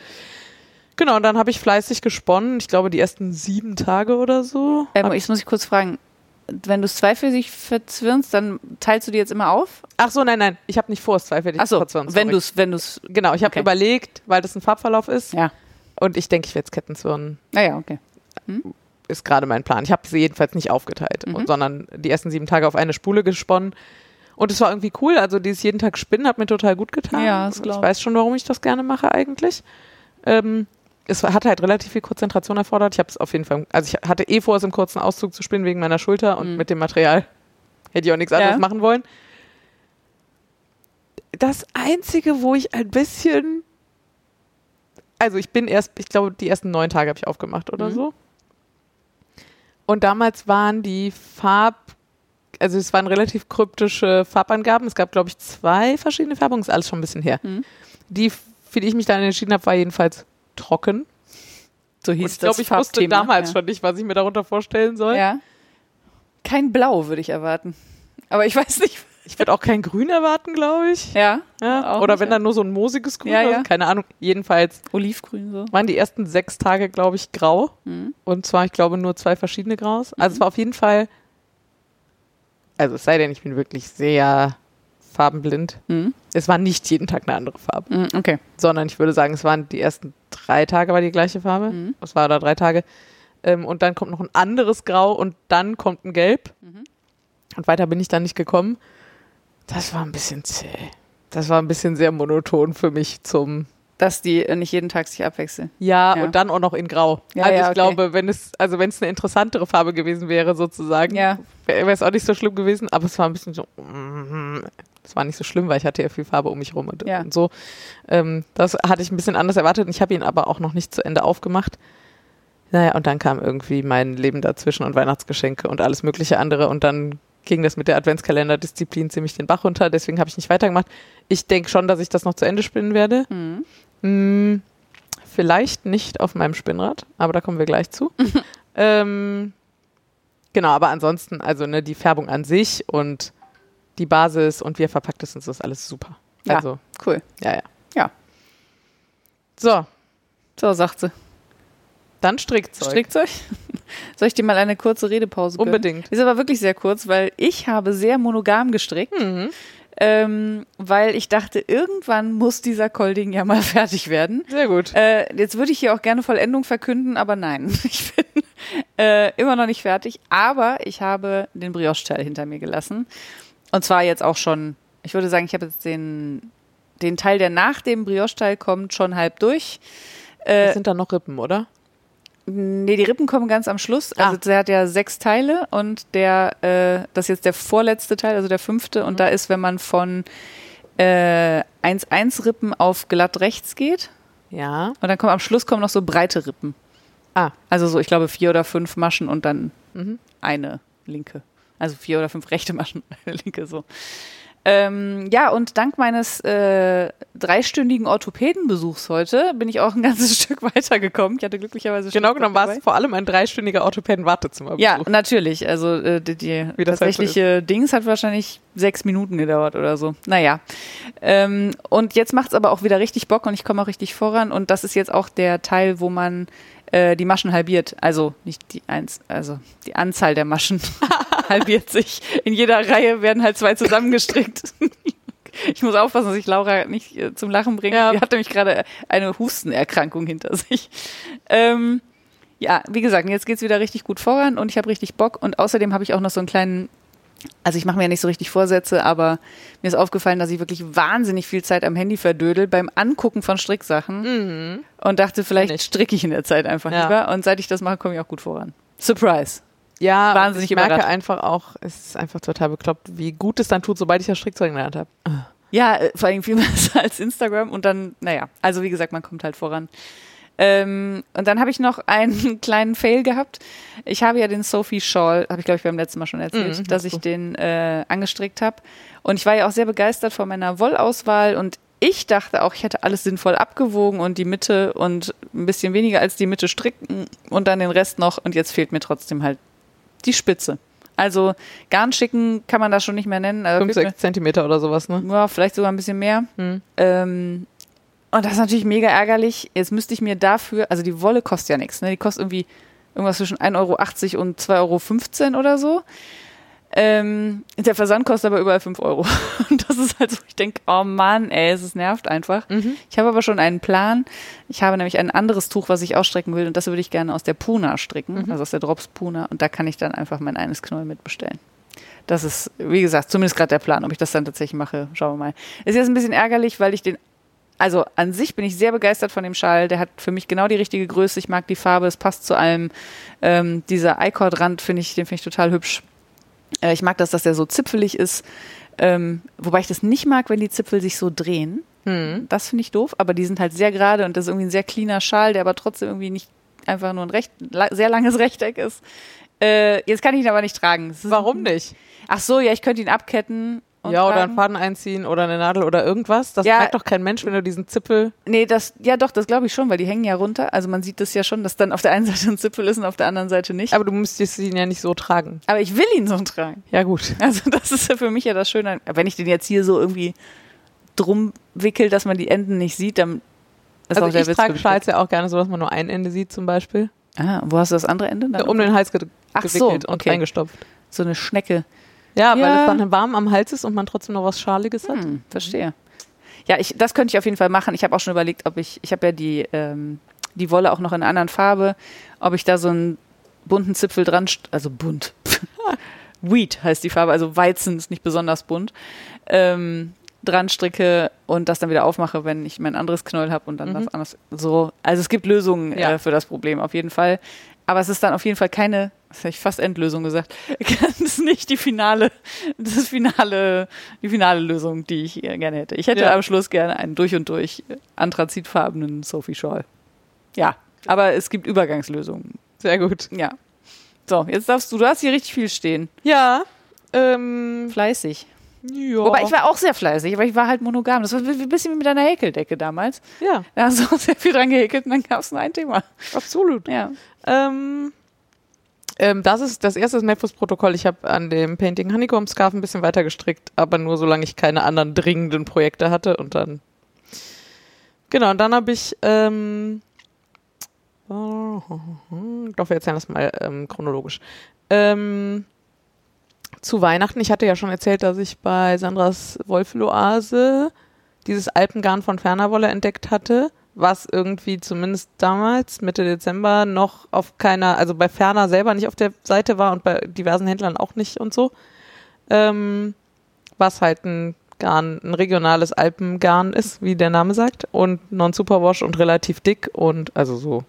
Genau, und dann habe ich fleißig gesponnen. Ich glaube, die ersten sieben Tage oder so. Ähm, ich muss ich kurz fragen, wenn du es zweifältig verzwirnst, dann teilst du die jetzt immer auf? Ach so, nein, nein, ich habe nicht vor, es zweifädig Ach so, zu verzwirnen. wenn du es, wenn du es, Genau, ich habe Okay. überlegt, weil das ein Farbverlauf ist. ja, Und ich denke, ich werde es Kettenzwirnen. naja, okay. Ist gerade mein Plan. Ich habe sie jedenfalls nicht aufgeteilt, Mhm. und, sondern die ersten sieben Tage auf eine Spule gesponnen. Und es war irgendwie cool. Also dieses jeden Tag Spinnen hat mir total gut getan. Ja, das ich weiß schon, warum ich das gerne mache eigentlich. Ähm, es hat halt relativ viel Konzentration erfordert. Ich habe es auf jeden Fall, also ich hatte eh vor, es im kurzen Auszug zu spinnen wegen meiner Schulter und Mhm. mit dem Material hätte ich auch nichts anderes Ja. machen wollen. Das Einzige, wo ich ein bisschen also ich bin erst, ich glaube, die ersten neun Tage habe ich aufgemacht oder so. Und damals waren die Farb, also es waren relativ kryptische Farbangaben. Es gab, glaube ich, zwei verschiedene Färbungen, ist alles schon ein bisschen her. Mhm. Die, für die ich mich dann entschieden habe, war jedenfalls trocken. So Und hieß ich glaube, ich wusste damals ja. schon nicht, was ich mir darunter vorstellen soll. Ja. Kein Blau würde ich erwarten. Aber ich weiß nicht. Ich würde auch kein Grün erwarten, glaube ich. Ja. Ja, oder nicht, wenn ja. dann nur so ein moosiges Grün, Ja, ja. keine Ahnung. Jedenfalls Olivgrün so. waren die ersten sechs Tage, glaube ich, grau. Mhm. Und zwar, ich glaube, nur zwei verschiedene Graus. Also es war auf jeden Fall, also es sei denn, ich bin wirklich sehr farbenblind. Mhm. Es war nicht jeden Tag eine andere Farbe, Mhm, Okay. sondern ich würde sagen, es waren die ersten drei Tage war die gleiche Farbe. Mhm. Es war da drei Tage. Ähm, und dann kommt noch ein anderes Grau und dann kommt ein Gelb. Mhm. Und weiter bin ich dann nicht gekommen. Das war ein bisschen zäh. Das war ein bisschen sehr monoton für mich zum Dass die äh, nicht jeden Tag sich abwechseln. ja, Ja. und dann auch noch in Grau. Ja, also ja, ich okay. glaube, wenn es, also wenn es eine interessantere Farbe gewesen wäre, sozusagen, Ja. wäre es auch nicht so schlimm gewesen, aber es war ein bisschen so, mm, es war nicht so schlimm, weil ich hatte ja viel Farbe um mich rum und, Ja. und so. Ähm, das hatte ich ein bisschen anders erwartet und ich habe ihn aber auch noch nicht zu Ende aufgemacht. Naja, und dann kam irgendwie mein Leben dazwischen und Weihnachtsgeschenke und alles mögliche andere und dann ging das mit der Adventskalender-Disziplin ziemlich den Bach runter, deswegen habe ich nicht weitergemacht. Ich denke schon, dass ich das noch zu Ende spinnen werde. Mhm. Hm, vielleicht nicht auf meinem Spinnrad, aber da kommen wir gleich zu. ähm, genau, aber ansonsten, also ne, die Färbung an sich und die Basis und wie er verpackt ist und so ist alles super. Ja. Also, Cool. ja, ja. Ja. So, So, sagt sie. Dann Strickzeug. Strickzeug? Soll ich dir mal eine kurze Redepause gönnen? Unbedingt. Ist aber wirklich sehr kurz, weil ich habe sehr monogam gestrickt, Mhm. ähm, weil ich dachte, irgendwann muss dieser Colding ja mal fertig werden. Sehr gut. Äh, jetzt würde ich hier auch gerne Vollendung verkünden, aber nein, ich bin äh, immer noch nicht fertig. Aber ich habe den Brioche-Teil hinter mir gelassen. Und zwar jetzt auch schon, ich würde sagen, ich habe jetzt den, den Teil, der nach dem Brioche-Teil kommt, schon halb durch. Äh, sind dann noch Rippen, oder? Nee, die Rippen kommen ganz am Schluss. Also Ah. der hat ja sechs Teile und der, äh, das ist jetzt der vorletzte Teil, also der fünfte. Und da ist, wenn man von äh, 1-1 Rippen auf glatt rechts geht. Ja. Und dann kommen am Schluss kommen noch so breite Rippen. Ah. Also so, ich glaube, vier oder fünf Maschen und dann Mhm. eine linke. Also vier oder fünf rechte Maschen, eine linke so. Ähm, ja, und dank meines äh, dreistündigen Orthopädenbesuchs heute bin ich auch ein ganzes Stück weitergekommen. Ich hatte glücklicherweise Genau Strickzeug genommen war es vor allem ein dreistündiger Orthopäden-Wartezimmer. Ja, natürlich. Also äh, die, die Wie das halt so tatsächliche Dings hat wahrscheinlich sechs Minuten gedauert oder so. Naja. Ähm, und jetzt macht's aber auch wieder richtig Bock und ich komme auch richtig voran. Und das ist jetzt auch der Teil, wo man äh, die Maschen halbiert. Also nicht die eins, also die Anzahl der Maschen halbiert sich. In jeder Reihe werden halt zwei zusammengestrickt. Ich muss aufpassen, dass ich Laura nicht äh, zum Lachen bringe. Ja. Die hat nämlich gerade eine Hustenerkrankung hinter sich. Ähm, ja, wie gesagt, jetzt geht's wieder richtig gut voran und ich habe richtig Bock. Und außerdem habe ich auch noch so einen kleinen, also ich mache mir ja nicht so richtig Vorsätze, aber mir ist aufgefallen, dass ich wirklich wahnsinnig viel Zeit am Handy verdödel beim Angucken von Stricksachen Mhm. und dachte, vielleicht stricke ich in der Zeit einfach Ja. lieber. Und seit ich das mache, komme ich auch gut voran. Surprise. Ja, Wahnsinnig ich merke einfach auch, es ist einfach total bekloppt, wie gut es dann tut, sobald ich das Strickzeug gelernt habe. Ja, äh, vor allem viel besser als Instagram und dann, naja, also wie gesagt, man kommt halt voran. Ähm, und dann habe ich noch einen kleinen Fail gehabt. Ich habe ja den Sophie Shawl, habe ich glaube ich beim letzten Mal schon erzählt, Mhm, dass ich den äh, angestrickt habe. Und ich war ja auch sehr begeistert von meiner Wollauswahl und ich dachte auch, ich hätte alles sinnvoll abgewogen und die Mitte und ein bisschen weniger als die Mitte stricken und dann den Rest noch. Und jetzt fehlt mir trotzdem halt die Spitze. Also Garn schicken kann man das schon nicht mehr nennen. Also 5, fehlt mir- 6 Zentimeter oder sowas, ne? ja, vielleicht sogar ein bisschen mehr. Hm. Ähm, und das ist natürlich mega ärgerlich. Jetzt müsste ich mir dafür, also die Wolle kostet ja nichts, ne? Die kostet irgendwie irgendwas zwischen 1,80 Euro und 2,15 Euro oder so. Ähm, der Versand kostet aber überall 5 Euro. Und das ist halt so, ich denke, oh Mann, ey, es ist nervt einfach. Mhm. Ich habe aber schon einen Plan. Ich habe nämlich ein anderes Tuch, was ich ausstrecken will und das würde ich gerne aus der Puna stricken, also aus der Drops Puna und da kann ich dann einfach mein eines Knoll mitbestellen. Das ist, wie gesagt, zumindest gerade der Plan. Ob ich das dann tatsächlich mache, schauen wir mal. Ist jetzt ein bisschen ärgerlich, weil ich den, also an sich bin ich sehr begeistert von dem Schal. Der hat für mich genau die richtige Größe. Ich mag die Farbe, es passt zu allem. Ähm, dieser I-Cord-Rand finde ich, den finde ich total hübsch. Äh, ich mag das, dass der so zipfelig ist. Ähm, wobei ich das nicht mag, wenn die Zipfel sich so drehen. Hm. Das finde ich doof, aber die sind halt sehr gerade und das ist irgendwie ein sehr cleaner Schal, der aber trotzdem irgendwie nicht einfach nur ein recht, sehr langes Rechteck ist. Äh, jetzt kann ich ihn aber nicht tragen. Warum nicht? Ach so, ja, ich könnte ihn abketten. Und Ja, oder einen Faden einziehen oder eine Nadel oder irgendwas. Das Ja. merkt doch kein Mensch, wenn du diesen Zippel. Nee, das, ja doch, das glaube ich schon, weil die hängen ja runter. Also man sieht das ja schon, dass dann auf der einen Seite ein Zipfel ist und auf der anderen Seite nicht. Aber du müsstest ihn ja nicht so tragen. Aber ich will ihn so tragen. Ja, gut. Also das ist ja für mich ja das Schöne. Wenn ich den jetzt hier so irgendwie drum wickel, dass man die Enden nicht sieht, dann ist Also auch der ich Witz trage Schals ja auch gerne so, dass man nur ein Ende sieht zum Beispiel. Ah, wo hast du das andere Ende? Dann Um den Hals ge Ach so, gewickelt und okay. reingestopft. so eine Schnecke. Ja, weil Ja. es dann warm am Hals ist und man trotzdem noch was Schaliges hat. Hm, verstehe. Ja, ich, das könnte ich auf jeden Fall machen. Ich habe auch schon überlegt, ob ich, ich habe ja die, ähm, die Wolle auch noch in einer anderen Farbe, ob ich da so einen bunten Zipfel dran, also bunt. Wheat heißt die Farbe, also Weizen ist nicht besonders bunt. Ähm, dran stricke und das dann wieder aufmache, wenn ich mein anderes Knäuel habe und dann Mhm. was anderes. So, also es gibt Lösungen Ja. äh, für das Problem auf jeden Fall. Aber es ist dann auf jeden Fall keine, das habe ich fast Endlösung gesagt. Das ist nicht die finale, das finale, die finale Lösung, die ich gerne hätte. Ich hätte Ja. am Schluss gerne einen durch und durch anthrazitfarbenen Sophie Shawl. Ja, aber es gibt Übergangslösungen. Sehr gut. Ja. So, jetzt darfst du, du hast hier richtig viel stehen. Ja. Ähm, Fleißig. ja. Wobei ich war auch sehr fleißig, aber ich war halt monogam. Das war ein bisschen wie mit deiner Häkeldecke damals. ja, Da hast du auch sehr viel dran gehäkelt und dann gab es nur ein Thema. absolut. Ja. Ähm, ähm, das ist das erste Memphis-Protokoll. Ich habe an dem Painting Honeycomb Scarf ein bisschen weiter gestrickt, aber nur solange ich keine anderen dringenden Projekte hatte und dann. Genau, und dann habe ich. Ähm, doch, wir erzählen das mal ähm, chronologisch. Ähm, zu Weihnachten, ich hatte ja schon erzählt, dass ich bei Sandras Wolfeloase dieses Alpengarn von Fernerwolle entdeckt hatte, was irgendwie zumindest damals, Mitte Dezember, noch auf keiner, also bei Ferner selber nicht auf der Seite war und bei diversen Händlern auch nicht und so. Ähm, was halt ein Garn, ein regionales Alpengarn ist, wie der Name sagt, und non-superwash und relativ dick und also so.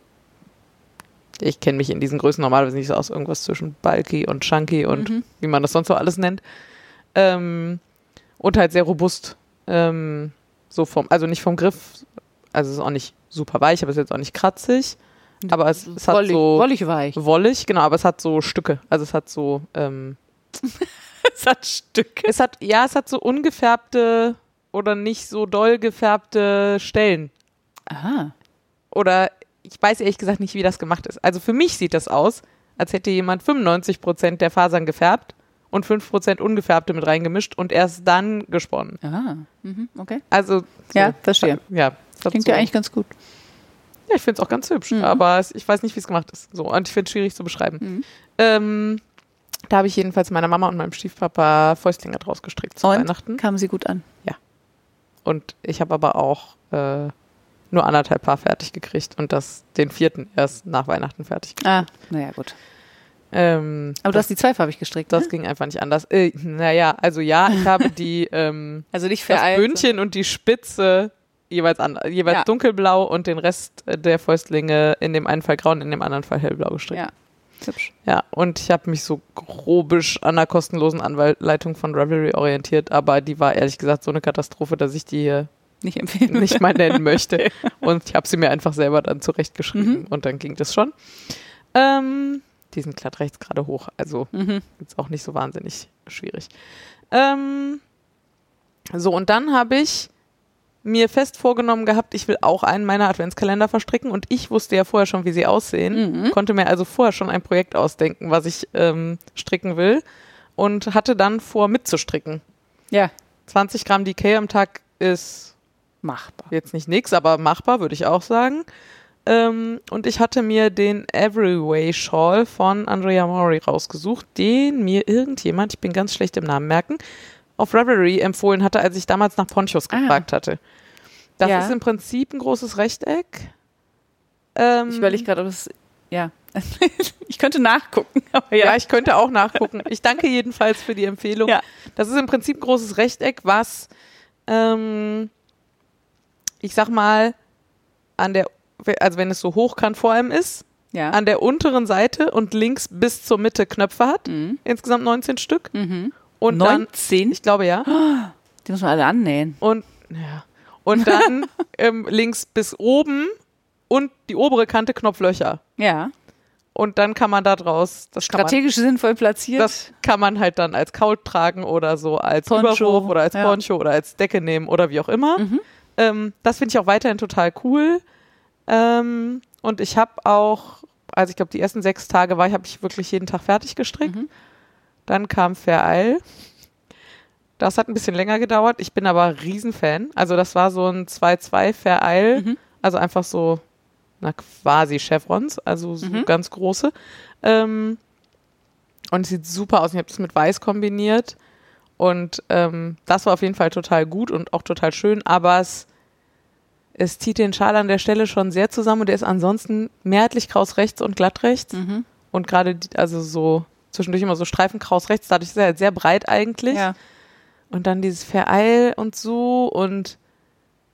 Ich kenne mich in diesen Größen normalerweise nicht so aus, irgendwas zwischen bulky und chunky und Mhm. wie man das sonst so alles nennt. Ähm, und halt sehr robust. Ähm, so vom, also nicht vom Griff, also es ist auch nicht super weich, aber es ist jetzt auch nicht kratzig. Aber es, es hat Wollig, so wollig weich. wollig, genau, aber es hat so Stücke. Also es hat so, ähm, Es hat Stücke. es hat, ja, es hat so ungefärbte oder nicht so doll gefärbte Stellen. Aha. Oder ich weiß ehrlich gesagt nicht, wie das gemacht ist. Also für mich sieht das aus, als hätte jemand 95% der Fasern gefärbt und 5% ungefärbte mit reingemischt und erst dann gesponnen. Aha. Mhm. Okay. Also so, Ja, verstehe. Ja, hat Klingt ja eigentlich ganz gut. Ja, ich finde es auch ganz hübsch, Mhm. aber ich weiß nicht, wie es gemacht ist. So, und ich finde es schwierig zu beschreiben. Mhm. Ähm, da habe ich jedenfalls meiner Mama und meinem Stiefpapa Fäustlinge draus gestrickt zu Und? Weihnachten. Kamen sie gut an. Und ich habe aber auch äh, nur anderthalb Paar fertig gekriegt und das den vierten erst nach Weihnachten fertig gekriegt. Ah, naja, gut. Ähm, Aber du das, hast die zweifarbig gestrickt. das ne? ging einfach nicht anders. Äh, naja, also ja, ich habe die ähm, Also nicht das vereilt. Bündchen und die Spitze jeweils an, jeweils Ja. dunkelblau und den Rest der Fäustlinge in dem einen Fall grau und in dem anderen Fall hellblau gestrickt. Ja. Hübsch. Ja, und ich habe mich so grobisch an der kostenlosen Anleitung von Ravelry orientiert, aber die war ehrlich gesagt so eine Katastrophe, dass ich die hier Nicht empfehlen. nicht mal nennen möchte. Und ich habe sie mir einfach selber dann zurechtgeschrieben Mhm. und dann ging das schon. Ähm, die sind glatt rechts gerade hoch, also Mhm. jetzt auch nicht so wahnsinnig schwierig. Ähm, so, und dann habe ich mir fest vorgenommen gehabt, ich will auch einen meiner Adventskalender verstricken und ich wusste ja vorher schon, wie sie aussehen, Mhm. konnte mir also vorher schon ein Projekt ausdenken, was ich ähm, stricken will und hatte dann vor mitzustricken. Ja. 20 Gramm DK am Tag ist Machbar. jetzt nicht nix, aber machbar, würde ich auch sagen. Ähm, und ich hatte mir den Everyway Shawl von Andrea Maury rausgesucht, den mir irgendjemand, ich bin ganz schlecht im Namen merken, auf Revelry empfohlen hatte, als ich damals nach Ponchos Ah. gefragt hatte. Das Ja. ist im Prinzip ein großes Rechteck. Ähm, Ich überlege gerade, ob es. Ja. ich könnte nachgucken. Ja. ja. ich könnte auch nachgucken. Ich danke jedenfalls für die Empfehlung. Ja. Das ist im Prinzip ein großes Rechteck, was, ähm, ich sag mal, an der, also wenn es so hochkant vor allem ist, ja. an der unteren Seite und links bis zur Mitte Knöpfe hat. Mhm. Insgesamt 19 Stück. Mhm. Und dann, 19? ich glaube ja. Die muss man alle annähen. Und, ja. Und dann ähm, links bis oben und die obere Kante Knopflöcher. Ja. Und dann kann man da draus, das kann man, Strategisch sinnvoll platziert. das kann man halt dann als Kaut tragen oder so als Poncho, Überwurf oder als ja. Poncho oder als Decke nehmen oder wie auch immer. Mhm. Ähm, das finde ich auch weiterhin total cool. Ähm, und ich habe auch, also ich glaube, die ersten sechs Tage war, habe ich wirklich jeden Tag fertig gestrickt. Mhm. Dann kam Vereil. Das hat ein bisschen länger gedauert. Ich bin aber Riesenfan. Also das war so ein 2-2 Vereil. Mhm. Also einfach so, na quasi Chevrons, also so Mhm. ganz große. Ähm, und es sieht super aus. Ich habe das mit Weiß kombiniert. Und ähm, das war auf jeden Fall total gut und auch total schön. Aber es, es zieht den Schal an der Stelle schon sehr zusammen. Und der ist ansonsten mehrheitlich kraus rechts und glatt rechts. Mhm. Und gerade, also so zwischendurch immer so Streifen kraus rechts. Dadurch ist er halt sehr breit eigentlich. Ja. Und dann dieses Vereil und so und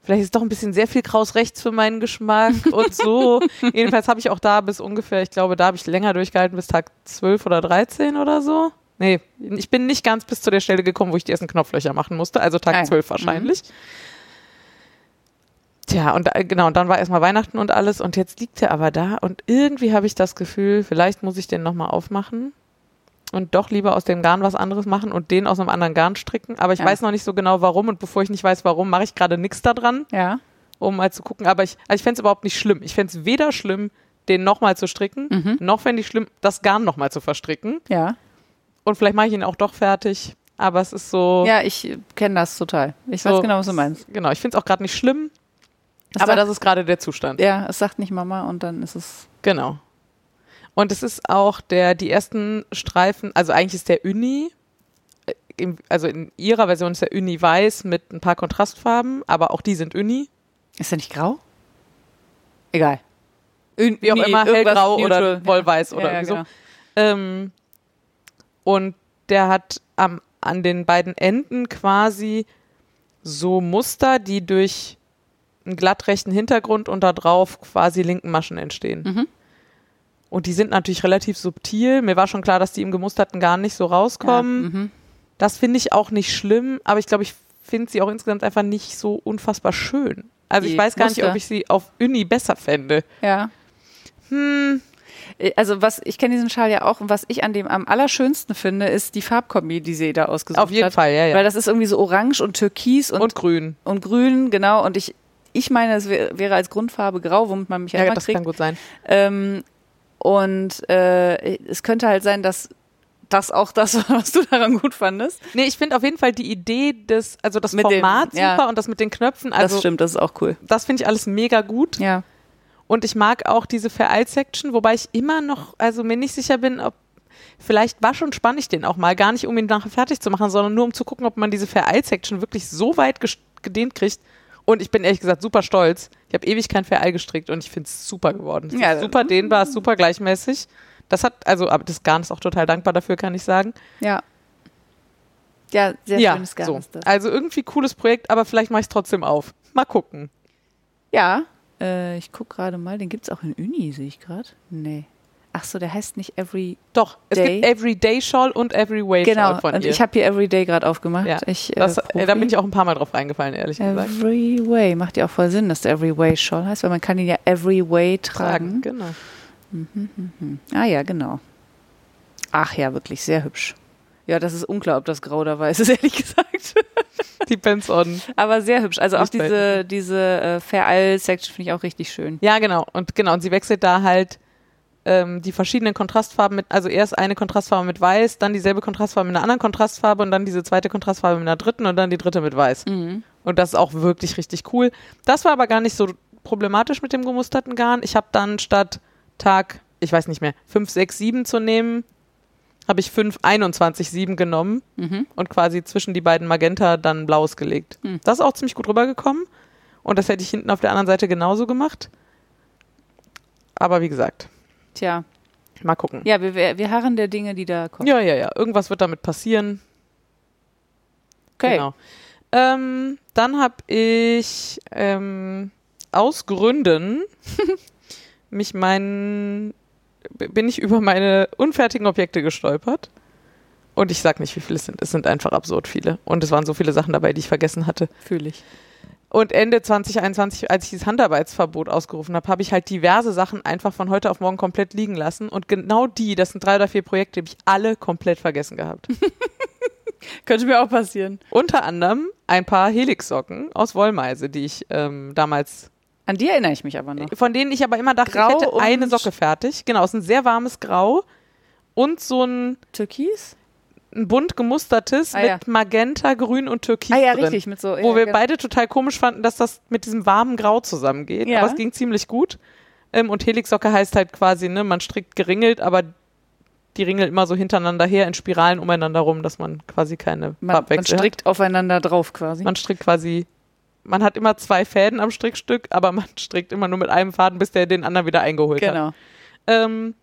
vielleicht ist doch ein bisschen sehr viel Kraus rechts für meinen Geschmack und so. Jedenfalls habe ich auch da bis ungefähr, ich glaube, da habe ich länger durchgehalten bis Tag 12 oder 13 oder so. Nee, ich bin nicht ganz bis zu der Stelle gekommen, wo ich die ersten Knopflöcher machen musste, also Tag Ah ja. 12 wahrscheinlich. Tja, und da, genau, und dann war erstmal Weihnachten und alles und jetzt liegt er aber da und irgendwie habe ich das Gefühl, vielleicht muss ich den nochmal aufmachen und doch lieber aus dem Garn was anderes machen und den aus einem anderen Garn stricken. Aber ich Ja. weiß noch nicht so genau warum und bevor ich nicht weiß warum, mache ich gerade nichts da dran, Ja. um mal zu gucken. Aber ich, also ich fände es überhaupt nicht schlimm. Ich fände es weder schlimm, den nochmal zu stricken, Mhm. noch fände ich schlimm, das Garn nochmal zu verstricken. Ja. Und vielleicht mache ich ihn auch doch fertig. Aber es ist so. Ja, ich kenne das total. Ich so weiß genau, was du meinst. Genau, ich finde es auch gerade nicht schlimm. Aber sagt- das ist gerade der Zustand. Ja, es sagt nicht Mama und dann ist es. Genau. Und es ist auch der, die ersten Streifen, also eigentlich ist der Uni, äh, also in ihrer Version ist der Uni weiß mit ein paar Kontrastfarben, aber auch die sind Uni. Ist er nicht grau? Egal. Wie auch immer, hellgrau neutral. oder wollweiß Ja, oder ja, irgendwie genau. so. Ähm, und der hat am, an den beiden Enden quasi so Muster, die durch einen glattrechten Hintergrund und da drauf quasi linken Maschen entstehen. Mhm. Und die sind natürlich relativ subtil. Mir war schon klar, dass die im Gemusterten gar nicht so rauskommen. Ja, mhm. Das finde ich auch nicht schlimm, aber ich glaube, ich finde sie auch insgesamt einfach nicht so unfassbar schön. Also Die ich weiß gar nicht, Muster. ob ich sie auf Uni besser fände. ja. Hm, Äh, Also was, ich kenne diesen Schal ja auch und was ich an dem am allerschönsten finde, ist die Farbkombi, die sie da ausgesucht auf jeden hat. Fall, ja, ja. Weil das ist irgendwie so orange und türkis und, und grün. und grün, genau. Und ich, ich meine, es wär, wäre als Grundfarbe grau, womit man mich ja, das kriegt. kann gut sein. Ähm, und äh, es könnte halt sein, dass das auch das, war, was du daran gut fandest. Nee, ich finde auf jeden Fall die Idee des, also das Mit dem- Format ja. super und das mit den Knöpfen, also das stimmt, das ist auch cool. das finde ich alles mega gut. Ja. Und ich mag auch diese Vereil-Section, wobei ich immer noch, also mir nicht sicher bin, ob vielleicht war schon spanne ich den auch mal, gar nicht um ihn nachher fertig zu machen, sondern nur um zu gucken, ob man diese Vereil-Section wirklich so weit gedehnt kriegt. Und ich bin ehrlich gesagt super stolz. Ich habe ewig kein Vereil gestrickt und ich finde es super geworden. Es Ja, ist super dehnbar, super gleichmäßig. Das hat, also, aber das Garn ist auch total dankbar dafür, kann ich sagen. Ja. Ja, sehr ja, schönes Garn so. ist das. Also irgendwie cooles Projekt, aber vielleicht mache ich es trotzdem auf. Mal gucken. Ja. Äh, ich gucke gerade mal, den gibt es auch in Uni, sehe ich gerade. Nee. Ach so, der heißt nicht Every. Doch, es Day. gibt Everyday Shawl und Everyway Genau, Shawl von und ihr. ich habe hier Everyday gerade aufgemacht. ja, Ich, äh, das, äh, da bin ich auch ein paar Mal drauf reingefallen, ehrlich gesagt. Everyway. Macht ja auch voll Sinn, dass der Everyway Shawl heißt, weil man kann ihn ja Everyway tragen. Genau. Ah ja, genau. Ach ja, wirklich sehr hübsch. Ja, das ist unklar, ob das grau oder weiß ist, ehrlich gesagt. Depends on. Aber sehr hübsch. Also auch diese, diese äh, Vereil-Section finde ich auch richtig schön. Ja, genau. Und genau, und sie wechselt da halt ähm, die verschiedenen Kontrastfarben mit, also erst eine Kontrastfarbe mit Weiß, dann dieselbe Kontrastfarbe mit einer anderen Kontrastfarbe und dann diese zweite Kontrastfarbe mit einer dritten und dann die dritte mit Weiß. Mhm. Und das ist auch wirklich richtig cool. Das war aber gar nicht so problematisch mit dem gemusterten Garn. Ich habe dann statt Tag, ich weiß nicht mehr, 5, 6, 7 zu nehmen, habe ich 5, 21, 7 genommen Mhm. und quasi zwischen die beiden Magenta dann blaues gelegt. Hm. Das ist auch ziemlich gut rübergekommen. Und das hätte ich hinten auf der anderen Seite genauso gemacht. Aber wie gesagt, Tja, mal gucken. ja, wir, wir harren der Dinge, die da kommen. Ja, ja, ja. Irgendwas wird damit passieren. Okay. Genau. Ähm, dann habe ich ähm, aus Gründen mich meinen bin ich über meine unfertigen Objekte gestolpert. Und ich sag nicht, wie viele es sind. Es sind einfach absurd viele. Und es waren so viele Sachen dabei, die ich vergessen hatte. Fühle ich. Und Ende 2021, als ich dieses Handarbeitsverbot ausgerufen habe, habe ich halt diverse Sachen einfach von heute auf morgen komplett liegen lassen. Und genau die, das sind drei oder vier Projekte, habe ich alle komplett vergessen gehabt. Könnte mir auch passieren. Unter anderem ein paar Helix-Socken aus Wollmeise, die ich ähm, damals, An die erinnere ich mich aber noch. von denen ich aber immer dachte, Grau ich hätte eine Socke fertig. Genau, es ist ein sehr warmes Grau und so ein, Türkis? Ein bunt gemustertes Ah, ja. mit Magenta, Grün und Türkis Ah ja, drin. richtig, mit so. wo ja, wir genau. beide total komisch fanden, dass das mit diesem warmen Grau zusammengeht. Ja. Aber es ging ziemlich gut. Ähm, und Helixsocke heißt halt quasi, ne, man strickt geringelt, aber die Ringel immer so hintereinander her in Spiralen umeinander rum, dass man quasi keine Man, man Farbwechsel strickt aufeinander drauf quasi. hat. Man strickt quasi, man hat immer zwei Fäden am Strickstück, aber man strickt immer nur mit einem Faden, bis der den anderen wieder eingeholt hat. genau. Ähm,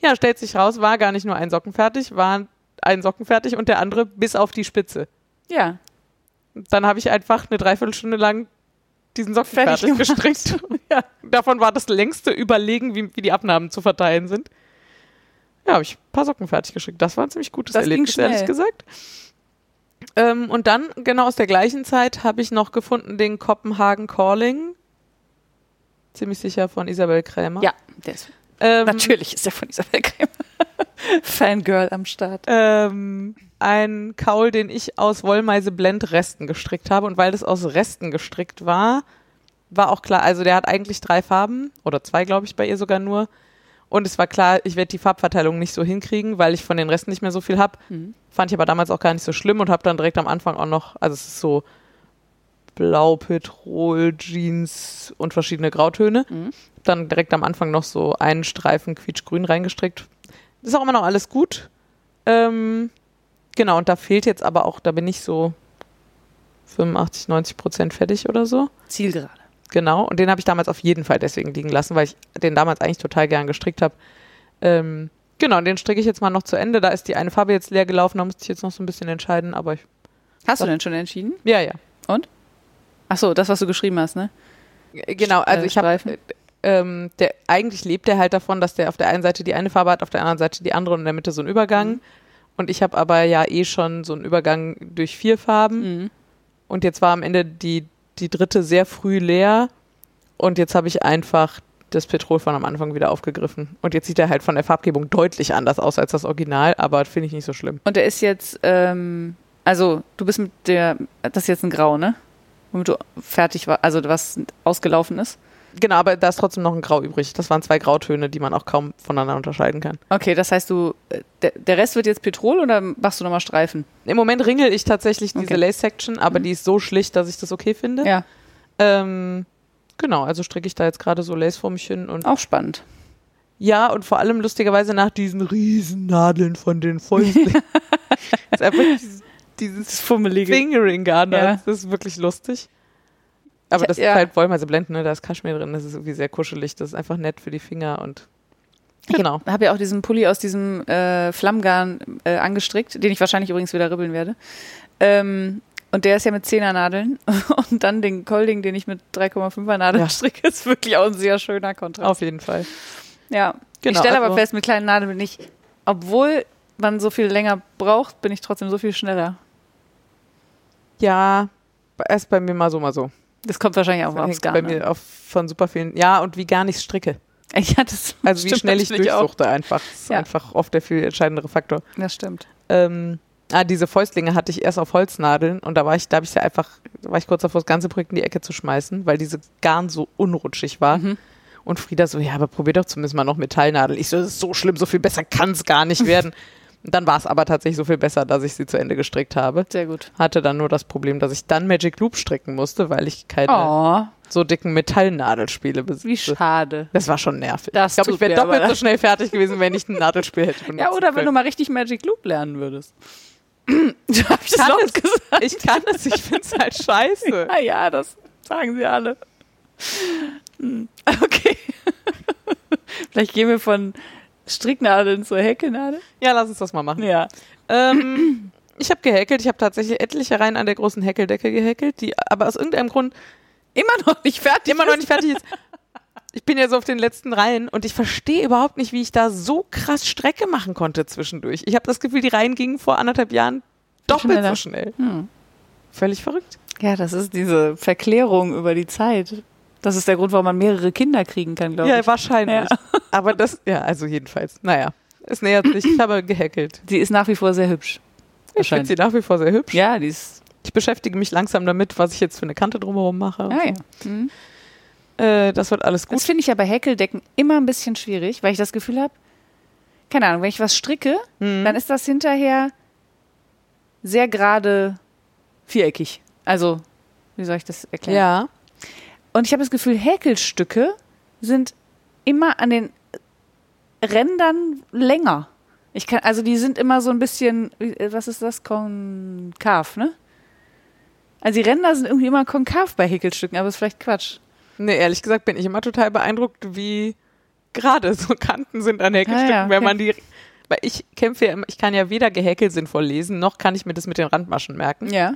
ja, stellt sich raus, war gar nicht nur ein Socken fertig, war ein Socken fertig und der andere bis auf die Spitze. Ja. dann habe ich einfach eine Dreiviertelstunde lang diesen Socken Fertig fertig, gestrickt. ja, davon war das längste Überlegen, wie, wie die Abnahmen zu verteilen sind. Ja, habe ich ein paar Socken fertig gestrickt. Das war ein ziemlich gutes Das Erlebnis, ehrlich gesagt. Ähm, und dann, genau aus der gleichen Zeit, habe ich noch gefunden den Copenhagen Calling. Ziemlich sicher von Isabel Krämer. Ja, der ist, Ähm, natürlich ist er von Isabel Krämer. Fangirl am Start. ähm, ein Kaul, den ich aus Wollmeise Blend Resten gestrickt habe. Und weil das aus Resten gestrickt war, war auch klar, also der hat eigentlich drei Farben oder zwei, glaube ich, bei ihr sogar nur. Und es war klar, ich werde die Farbverteilung nicht so hinkriegen, weil ich von den Resten nicht mehr so viel habe. Mhm. Fand ich aber damals auch gar nicht so schlimm und habe dann direkt am Anfang auch noch, also es ist so Blau, Petrol, Jeans und verschiedene Grautöne. Mhm. Dann direkt am Anfang noch so einen Streifen quietschgrün reingestrickt. Ist auch immer noch alles gut. Ähm, genau, und da fehlt jetzt aber auch, da bin ich so 85, 90 Prozent fertig oder so. Zielgerade. Genau, und den habe ich damals auf jeden Fall deswegen liegen lassen, weil ich den damals eigentlich total gern gestrickt habe. Ähm, genau, und den stricke ich jetzt mal noch zu Ende. Da ist die eine Farbe jetzt leer gelaufen, da musste ich jetzt noch so ein bisschen entscheiden, aber ich, Hast du denn schon entschieden? ja, ja. Ach so, das, was du geschrieben hast, ne? Äh, Genau, also äh, ich habe, Streifen. ähm, der, eigentlich lebt der halt davon, dass der auf der einen Seite die eine Farbe hat, auf der anderen Seite die andere und in der Mitte so einen Übergang. Mhm. Und ich habe aber ja eh schon so einen Übergang durch vier Farben. Mhm. Und jetzt war am Ende die, die dritte sehr früh leer. Und jetzt habe ich einfach das Petrol von am Anfang wieder aufgegriffen. Und jetzt sieht er halt von der Farbgebung deutlich anders aus als das Original, aber finde ich nicht so schlimm. Und der ist jetzt, ähm, also du bist mit der, das ist jetzt ein Grau, ne? Womit du fertig war, also was ausgelaufen ist. Genau, aber da ist trotzdem noch ein Grau übrig. Das waren zwei Grautöne, die man auch kaum voneinander unterscheiden kann. Okay, das heißt du, äh, der, der Rest wird jetzt Petrol oder machst du nochmal Streifen? Im Moment ringel ich tatsächlich diese Okay. Lace-Section, aber die ist so schlicht, dass ich das okay finde. Ja, Ähm, genau, also stricke ich da jetzt gerade so Lace vor mich hin und auch spannend. ja, und vor allem lustigerweise nach diesen riesen Nadeln von den Fäusten. ist einfach dieses, dieses Fummelige. Fingering Garn, Ja. das ist wirklich lustig. Aber das ja. ist halt Wollmeise blenden, ne? da ist Kaschmir drin, das ist irgendwie sehr kuschelig, das ist einfach nett für die Finger und genau. Ich habe ja auch diesen Pulli aus diesem äh, Flammgarn äh, angestrickt, den ich wahrscheinlich übrigens wieder ribbeln werde. Ähm, und der ist ja mit 10er Nadeln. Und dann den Colding, den ich mit 3,5er Nadeln Ja. stricke, ist wirklich auch ein sehr schöner Kontrast. Auf jeden Fall. Ja, Genau, ich stelle aber also- fest, mit kleinen Nadeln bin ich, obwohl man so viel länger braucht, bin ich trotzdem so viel schneller. Ja, erst bei mir mal so, mal so. Das kommt wahrscheinlich auch aufs Garn. bei mir auf, von super vielen, ja, und wie gar nicht stricke. Ja, das Also wie schnell ich natürlich auch. durchsuchte einfach. Das ist Ja. einfach oft der viel entscheidendere Faktor. Das stimmt. Ähm, ah, diese Fäustlinge hatte ich erst auf Holznadeln und da war ich, da habe ich ja einfach, war ich kurz davor, das ganze Projekt in die Ecke zu schmeißen, weil diese Garn so unrutschig war. Mhm. Und Frieda so, ja, aber probier doch zumindest mal noch Metallnadeln. Ich so, das ist so schlimm, so viel besser kann es gar nicht werden. Dann war es aber tatsächlich so viel besser, dass ich sie zu Ende gestrickt habe. Sehr gut. Hatte dann nur das Problem, dass ich dann Magic Loop stricken musste, weil ich keine Oh, so dicken Metallnadelspiele besitze. wie schade. Das war schon nervig. Das ich glaube, ich wäre doppelt so schnell fertig gewesen, wenn ich ein Nadelspiel hätte benutzen Ja, oder wenn du können. mal richtig Magic Loop lernen würdest. Ich kann es. gesagt? Ich kann es, ich finde es halt scheiße. Ah ja, das sagen sie alle. Hm, Okay. Vielleicht gehen wir von Stricknadeln zur Häkelnadel. Ja, lass uns das mal machen. Ja. Ähm, ich habe gehäkelt, ich habe tatsächlich etliche Reihen an der großen Häkeldecke gehäkelt, die aber aus irgendeinem Grund Immer noch nicht fertig. immer noch ist. nicht fertig ist. Ich bin ja so auf den letzten Reihen und ich verstehe überhaupt nicht, wie ich da so krass Strecke machen konnte zwischendurch. Ich habe das Gefühl, die Reihen gingen vor anderthalb Jahren doppelt Schneller. so schnell. Hm. Völlig verrückt. Ja, das ist diese Verklärung über die Zeit. Das ist der Grund, warum man mehrere Kinder kriegen kann, glaube Ja, ich. wahrscheinlich. Ja. Aber das, ja, also jedenfalls. Naja, es nähert sich. Ich habe gehackelt. Sie ist nach wie vor sehr hübsch. Ich finde sie nach wie vor sehr hübsch. Ja, die ist. Ich beschäftige mich langsam damit, was ich jetzt für eine Kante drumherum mache. Ah, ja. Mhm. Äh, das wird alles gut. Das finde ich ja bei Häkeldecken immer ein bisschen schwierig, weil ich das Gefühl habe, keine Ahnung, wenn ich was stricke, Mhm. dann ist das hinterher sehr gerade viereckig. Also, wie soll ich das erklären? Ja. Und ich habe das Gefühl, Häkelstücke sind immer an den Rändern länger. Ich kann, also die sind immer so ein bisschen, was ist das? Konkav, ne? Also die Ränder sind irgendwie immer konkav bei Häkelstücken, aber ist vielleicht Quatsch. Nee, ehrlich gesagt bin ich immer total beeindruckt, wie gerade so Kanten sind an Häkelstücken, Ja, ja, wenn man die. Weil ich kämpfe ja immer, ich kann ja weder Gehäkel sinnvoll lesen, noch kann ich mir das mit den Randmaschen merken. Ja.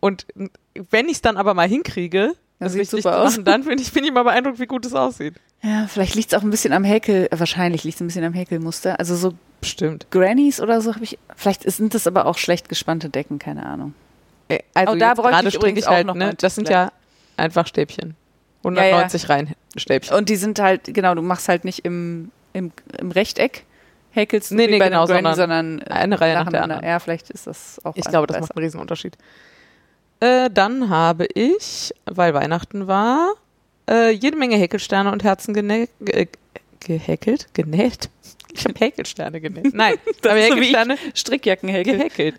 Und wenn ich es dann aber mal hinkriege, Das das sieht richtig super aus. machen, dann bin ich, bin ich immer beeindruckt, wie gut es aussieht. Ja, vielleicht liegt es auch ein bisschen am Häkel, äh, wahrscheinlich liegt es ein bisschen am Häkelmuster. Also so Bestimmt. Grannies oder so habe ich, vielleicht sind das aber auch schlecht gespannte Decken, keine Ahnung. Äh, Also Oh, da bräuchte ich übrigens ich auch halt, noch mal ne? Das sind ja einfach Stäbchen. 190 rein Stäbchen. Und die sind halt, genau, du machst halt nicht im, im, im Rechteck, häkelst Nee, nee, bei genau, Granny, sondern sondern eine Reihe nach der anderen. Ja, vielleicht ist das auch Ich glaube, das besser. macht einen Riesenunterschied. Äh, dann habe ich, weil Weihnachten war, äh, jede Menge Häkelsterne und Herzen genä ge gehäkelt? Genäht? Ich habe Häkelsterne genäht. Nein, Das aber ist so Häkelsterne Strickjacken häkeln. gehäkelt.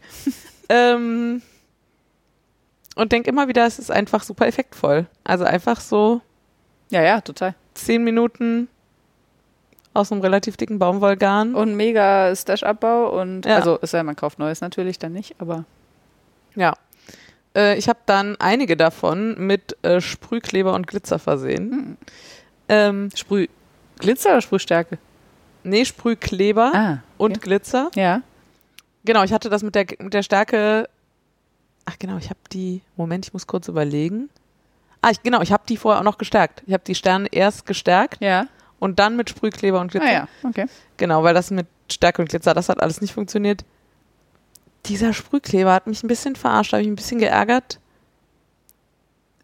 ähm, und denke immer wieder, es ist einfach super effektvoll. Also einfach so Ja, ja, total. zehn Minuten aus einem relativ dicken Baumwollgarn. Und mega Stash-Abbau und, Ja. also, ist ja, man kauft Neues natürlich dann nicht, aber. Ja. Äh, ich habe dann einige davon mit äh, Sprühkleber und Glitzer versehen. Hm. Ähm, Sprüh, Glitzer oder Sprühstärke? nee, Sprühkleber Ah, und Glitzer. ja. Genau, ich hatte das mit der, mit der Stärke. Ach genau, ich habe die. Moment, ich muss kurz überlegen. Ah, ich, genau, ich habe die vorher auch noch gestärkt. Ich habe die Sterne erst gestärkt Ja. und dann mit Sprühkleber und Glitzer. Ah, ja, okay. Genau, weil das mit Stärke und Glitzer, das hat alles nicht funktioniert. Dieser Sprühkleber hat mich ein bisschen verarscht, habe ich ein bisschen geärgert.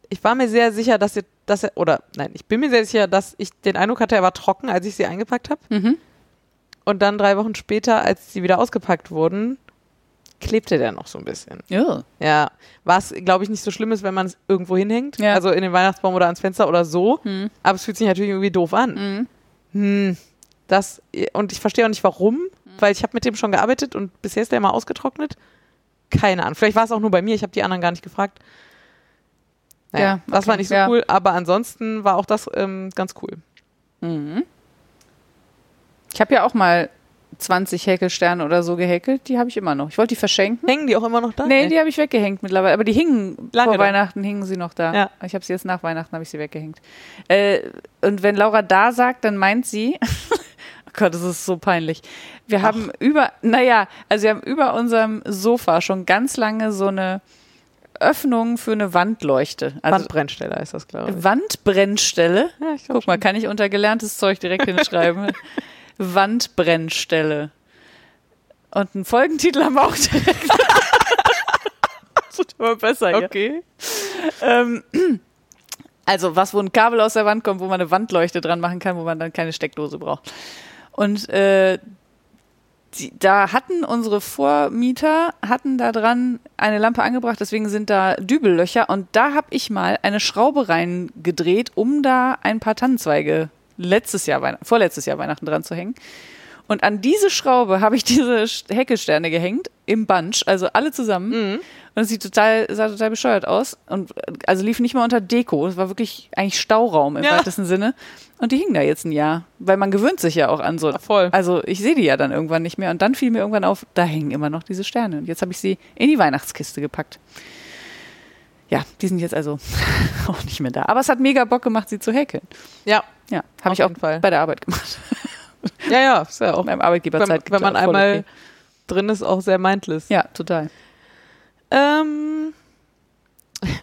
Ich war mir sehr sicher, dass er, dass er, oder nein, ich bin mir sehr sicher, dass ich den Eindruck hatte, er war trocken, als ich sie eingepackt habe. Mhm. Und dann drei Wochen später, als sie wieder ausgepackt wurden, klebte der noch so ein bisschen. Ja. Ja, was, glaube ich, nicht so schlimm ist, wenn man es irgendwo hinhängt. Ja. Also in den Weihnachtsbaum oder ans Fenster oder so. Hm. Aber es fühlt sich natürlich irgendwie doof an. Mhm. Hm, das, und ich verstehe auch nicht warum, weil ich habe mit dem schon gearbeitet und bisher ist der immer ausgetrocknet. Keine Ahnung. Vielleicht war es auch nur bei mir, ich habe die anderen gar nicht gefragt. Naja, Ja, das war okay, nicht so ja. cool, aber ansonsten war auch das ähm, ganz cool. Mhm. Ich habe ja auch mal 20 Häkelsterne oder so gehäkelt, die habe ich immer noch. Ich wollte die verschenken. Hängen die auch immer noch da? Nee, die habe ich weggehängt mittlerweile. Aber die hingen Lange vor da. Weihnachten, hingen sie noch da. Ja. Ich habe sie jetzt nach Weihnachten, habe ich sie weggehängt. Äh, und wenn Laura da sagt, dann meint sie, Gott, das ist so peinlich. Wir haben über, naja, also wir haben über unserem Sofa schon ganz lange so eine Öffnung für eine Wandleuchte. Also Wandbrennstelle heißt das, glaube ich. Wandbrennstelle. Ja, ich Guck mal, kann ich unter gelerntes Zeug direkt hinschreiben. Wandbrennstelle. Und einen Folgentitel haben wir auch direkt. das wird immer besser. Okay. Ähm, also was, wo ein Kabel aus der Wand kommt, wo man eine Wandleuchte dran machen kann, wo man dann keine Steckdose braucht. Und äh, die, da hatten unsere Vormieter, hatten da dran eine Lampe angebracht, deswegen sind da Dübellöcher. Und da habe ich mal eine Schraube reingedreht, um da ein paar Tannenzweige letztes Jahr, Weihn- vorletztes Jahr Weihnachten dran zu hängen. Und an diese Schraube habe ich diese Häkelsterne gehängt, im Bunch, also alle zusammen. Und es sieht total, sah total bescheuert aus. Und also lief nicht mal unter Deko. Es war wirklich eigentlich Stauraum im Ja. weitesten Sinne. Und die hingen da jetzt ein Jahr. Weil man gewöhnt sich ja auch an so. Voll. Also ich sehe die ja dann irgendwann nicht mehr. Und dann fiel mir irgendwann auf, da hängen immer noch diese Sterne. Und jetzt habe ich sie in die Weihnachtskiste gepackt. Ja, die sind jetzt also auch nicht mehr da. Aber es hat mega Bock gemacht, sie zu häkeln. Ja, Ja, habe ich auch jeden Fall. bei der Arbeit gemacht. ja, ja, ist ja auch. Beim Arbeitgeber Wenn, Zeit wenn man geklaut, voll einmal okay. drin ist, auch sehr mindless. Ja, total. Ähm,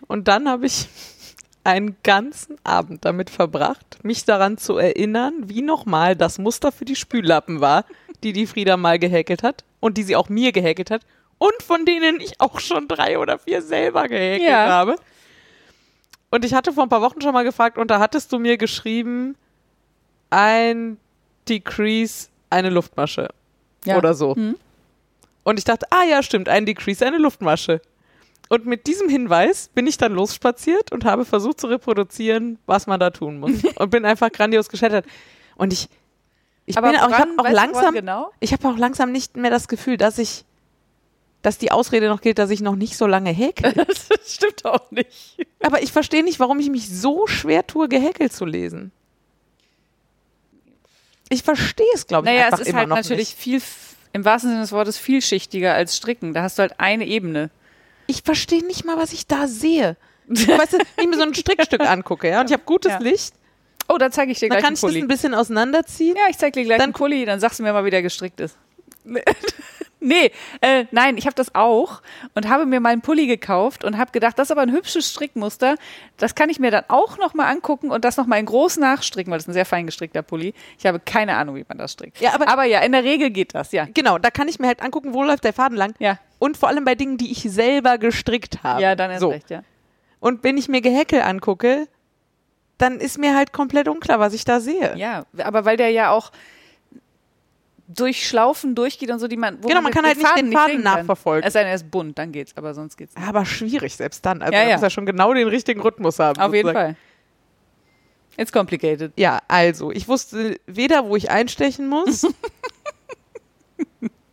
und dann habe ich einen ganzen Abend damit verbracht, mich daran zu erinnern, wie nochmal das Muster für die Spüllappen war, die die Frieda mal gehäkelt hat und die sie auch mir gehäkelt hat und von denen ich auch schon drei oder vier selber gehäkelt Ja. habe. Und ich hatte vor ein paar Wochen schon mal gefragt und da hattest du mir geschrieben, ein Decrease, eine Luftmasche Ja. oder so. Hm. Und ich dachte, ah ja, stimmt, ein Decrease, eine Luftmasche. Und mit diesem Hinweis bin ich dann losspaziert und habe versucht zu reproduzieren, was man da tun muss. und bin einfach grandios gescheitert. Und ich, ich Aber bin auch, ich habe auch langsam, genau? ich habe auch langsam nicht mehr das Gefühl, dass ich, dass die Ausrede noch gilt, dass ich noch nicht so lange häkel. Das stimmt auch nicht. Aber ich verstehe nicht, warum ich mich so schwer tue, gehäkelt zu lesen. Ich verstehe es, glaube ich, Naja, einfach es ist immer halt noch natürlich nicht. viel, im wahrsten Sinne des Wortes, vielschichtiger als Stricken. Da hast du halt eine Ebene. Ich verstehe nicht mal, was ich da sehe. Weißt du, wenn ich mir so ein Strickstück angucke, ja, und ich habe gutes Ja. Licht, Oh, da zeige ich dir dann gleich kann einen ich das ein bisschen auseinanderziehen. Ja, ich zeig dir gleich Dann- einen Pulli, dann sagst du mir mal, wie der gestrickt ist. Nee, äh, nein, ich habe das auch und habe mir mal einen Pulli gekauft und habe gedacht, das ist aber ein hübsches Strickmuster. Das kann ich mir dann auch noch mal angucken und das noch mal in groß nachstricken, weil das ist ein sehr fein gestrickter Pulli. Ich habe keine Ahnung, wie man das strickt. Ja, aber- aber ja, in der Regel geht das, ja. Genau, da kann ich mir halt angucken, wo läuft der Faden lang. Ja, Und vor allem bei Dingen, die ich selber gestrickt habe. ja, dann erst so. recht, ja. Und wenn ich mir Gehäkel angucke, dann ist mir halt komplett unklar, was ich da sehe. Ja, aber weil der ja auch durch Schlaufen durchgeht und so, die man. Genau, man kann halt nicht den nicht Faden kann. nachverfolgen. Es sei denn, er ist bunt, dann geht's, aber sonst geht's nicht. Aber schwierig, selbst dann. Also Ja, man ja. muss ja schon genau den richtigen Rhythmus haben. Auf jeden sozusagen. Fall. It's complicated. Ja, also, ich wusste weder, wo ich einstechen muss,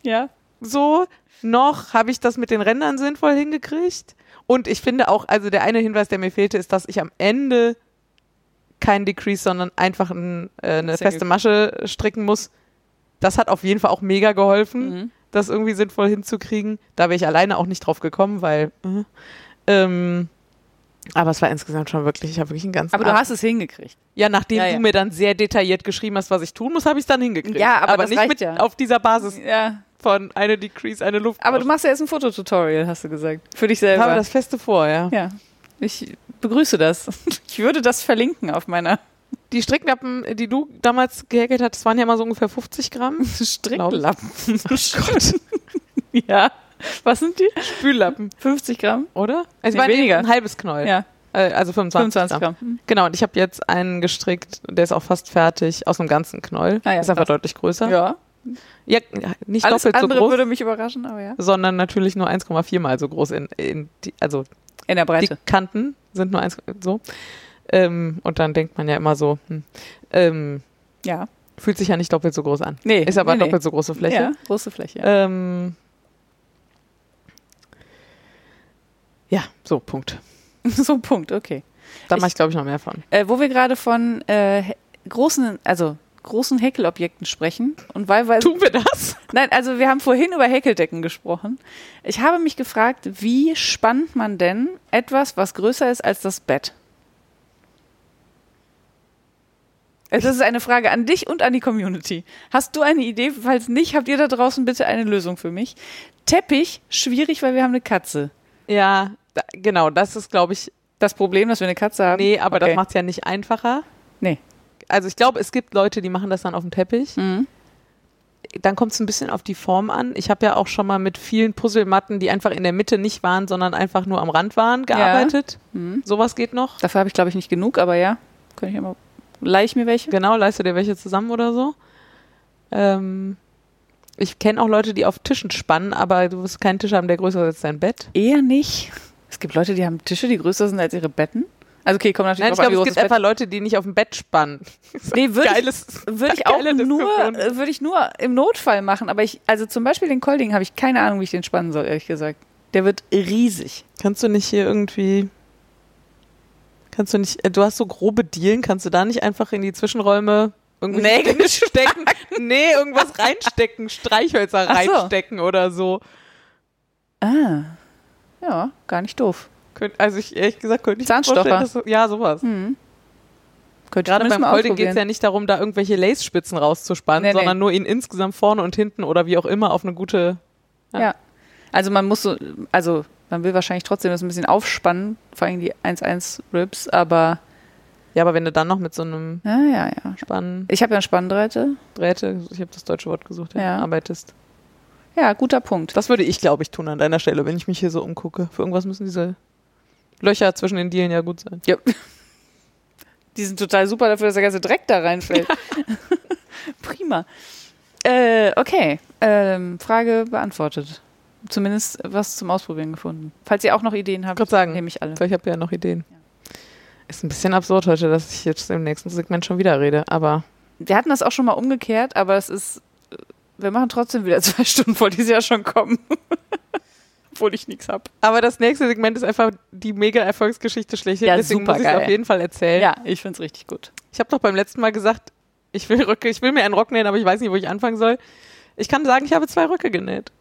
Ja. so, noch habe ich das mit den Rändern sinnvoll hingekriegt. Und ich finde auch, also der eine Hinweis, der mir fehlte, ist, dass ich am Ende kein Decrease, sondern einfach ein, äh, eine feste. Masche stricken muss. Das hat auf jeden Fall auch mega geholfen, Mhm. das irgendwie sinnvoll hinzukriegen. Da wäre ich alleine auch nicht drauf gekommen, weil. Äh, ähm, aber es war insgesamt schon wirklich, ich habe wirklich einen ganzen. Aber du Abend- hast es hingekriegt. Ja, nachdem Ja, ja. du mir dann sehr detailliert geschrieben hast, was ich tun muss, habe ich es dann hingekriegt. Ja, aber das nicht mit ja. auf dieser Basis Ja. von eine Decrease, eine Luft. Aber du machst ja jetzt ein Fototutorial, hast du gesagt. Für dich selber. Ich habe das Feste vor, ja. ja. Ich begrüße das. Ich würde das verlinken auf meiner Die Stricklappen, die du damals gehäkelt hattest, waren ja immer so ungefähr 50 Gramm. Stricklappen. Oh Gott. ja. Was sind die? Spüllappen, 50 Gramm? oder? Also Nee, weniger. ein halbes Knäuel. Ja. Äh, also 25, 25 Gramm. Gramm. Genau, und ich habe jetzt einen gestrickt, der ist auch fast fertig, aus einem ganzen Knäuel. Ah ja, ist einfach krass. deutlich größer. Ja. Ja, nicht Alles doppelt so andere groß, würde mich überraschen, aber ja. sondern natürlich nur 1,4 mal so groß. In, in die, also In der die Breite. Kanten sind nur eins so. Ähm, und dann denkt man ja immer so, hm, ähm, Ja. fühlt sich ja nicht doppelt so groß an. Nee. Ist aber nee, nee. doppelt so große Fläche. Ja, große Fläche. Ja. Ähm, ja, so, Punkt. so, Punkt, okay. Da mache ich, glaube ich, noch mehr von. Äh, wo wir gerade von äh, großen, also großen Häkelobjekten sprechen und wahlweise. Tun wir das? Nein, also wir haben vorhin über Häkeldecken gesprochen. Ich habe mich gefragt, wie spannt man denn etwas, was größer ist als das Bett? Das ist eine Frage an dich und an die Community. Hast du eine Idee? Falls nicht, habt ihr da draußen bitte eine Lösung für mich. Teppich, schwierig, weil wir haben eine Katze. Ja, da, genau, das ist, glaube ich, Das Problem, dass wir eine Katze haben? nee, aber Okay. das macht es ja nicht einfacher. Nee. Also ich glaube, es gibt Leute, die machen das dann auf dem Teppich. Mhm. Dann kommt es ein bisschen auf die Form an. Ich habe ja auch schon mal mit vielen Puzzlematten, die einfach in der Mitte nicht waren, sondern einfach nur am Rand waren, gearbeitet. Mhm. Sowas geht noch. Dafür habe ich, glaube ich, nicht genug, aber ja. Kann ich immer. Leih ich mir welche? Genau, leiste dir welche zusammen oder so. Ähm, ich kenne auch Leute, die auf Tischen spannen, aber du wirst keinen Tisch haben, der größer ist als dein Bett. Eher nicht. Es gibt Leute, die haben Tische, die größer sind als ihre Betten. Also okay, kommt natürlich Nein, ich glaube, es gibt das einfach Leute, die nicht auf dem Bett spannen. Nee, würde ich, würde ich auch nur, äh, würde ich nur im Notfall machen. Aber ich, also zum Beispiel den Kolding habe ich keine Ahnung, wie ich den spannen soll, ehrlich gesagt. Der wird riesig. Kannst du nicht hier irgendwie. Kannst du nicht. äh, Du hast so grobe Dielen, kannst du da nicht einfach in die Zwischenräume Nägel stecken? nee, irgendwas reinstecken, Streichhölzer Ach so. reinstecken oder so. Ah. Ja, gar nicht doof. Könnt, also ich ehrlich gesagt könnte ich Zahnstocher. dass ja, sowas. Hm. Könnte Gerade beim Folding geht es ja nicht darum, da irgendwelche Lace-Spitzen rauszuspannen, Nee, nee. sondern nur ihn insgesamt vorne und hinten oder wie auch immer auf eine gute. Ja. Ja. Also man muss so, also man will wahrscheinlich trotzdem das ein bisschen aufspannen, vor allem die 1-1 Ribs, aber Ja, aber wenn du dann noch mit so einem ja, ja, ja. Spann Ich habe ja eine Spannbreite. Drähte, ich habe das deutsche Wort gesucht, ja, Ja. arbeitest. Ja, guter Punkt. Das würde ich, glaube ich, tun an deiner Stelle, wenn ich mich hier so umgucke. Für irgendwas müssen diese Löcher zwischen den Dielen ja gut sein. Ja. Die sind total super dafür, dass der ganze Dreck da reinfällt. Prima. Äh, okay. Ähm, Frage beantwortet. Zumindest was zum Ausprobieren gefunden. Falls ihr auch noch Ideen habt, sagen. nehme ich alle. Ich habe ja noch Ideen. Ist ein bisschen absurd heute, dass ich jetzt im nächsten Segment schon wieder rede, aber Wir hatten das auch schon mal umgekehrt, aber es ist. äh, Wir machen trotzdem wieder zwei Stunden vor, die ja schon kommen. Obwohl ich nichts habe. Aber das nächste Segment ist einfach die mega-Erfolgsgeschichte schlechthin. Ja, Deswegen super muss ich es auf jeden Fall erzählen. Ja, ich finde es richtig gut. Ich habe doch beim letzten Mal gesagt, ich will Röcke, ich will mir einen Rock nähen, aber ich weiß nicht, wo ich anfangen soll. Ich kann sagen, ich habe zwei Röcke genäht.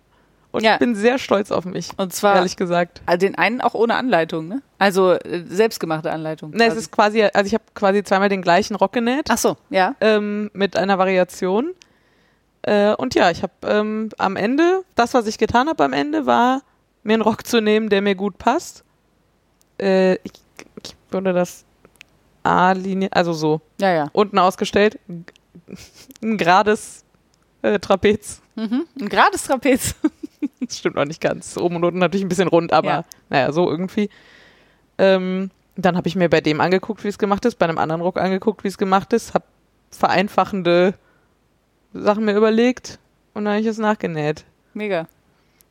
Und Ja. ich bin sehr stolz auf mich, Und zwar ehrlich gesagt. äh, den einen auch ohne Anleitung, ne? Also äh, selbstgemachte Anleitung. Ne, es quasi. ist quasi, also ich habe quasi zweimal den gleichen Rock genäht, Ach so, ja. ähm, mit einer Variation. Äh, und ja, ich habe ähm, am Ende, das, was ich getan habe am Ende, war, mir einen Rock zu nehmen, der mir gut passt. Äh, ich, ich würde das A-Linie, also so, Ja, ja. unten ausgestellt, ein gerades äh, Trapez. Mhm. Ein gerades Trapez. Das stimmt noch nicht ganz. Oben und unten natürlich ein bisschen rund, aber Ja. naja, so irgendwie. Ähm, dann habe ich mir bei dem angeguckt, wie es gemacht ist, bei einem anderen Rock angeguckt, wie es gemacht ist, habe vereinfachende Sachen mir überlegt und dann habe ich es nachgenäht. Mega.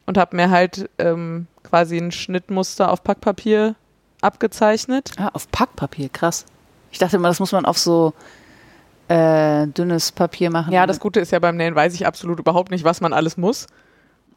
Und habe mir halt ähm, quasi ein Schnittmuster auf Packpapier abgezeichnet. Ah, auf Packpapier, krass. Ich dachte immer, das muss man auf so äh, dünnes Papier machen. Ja, das Gute ist ja beim Nähen, weiß ich absolut überhaupt nicht, was man alles muss.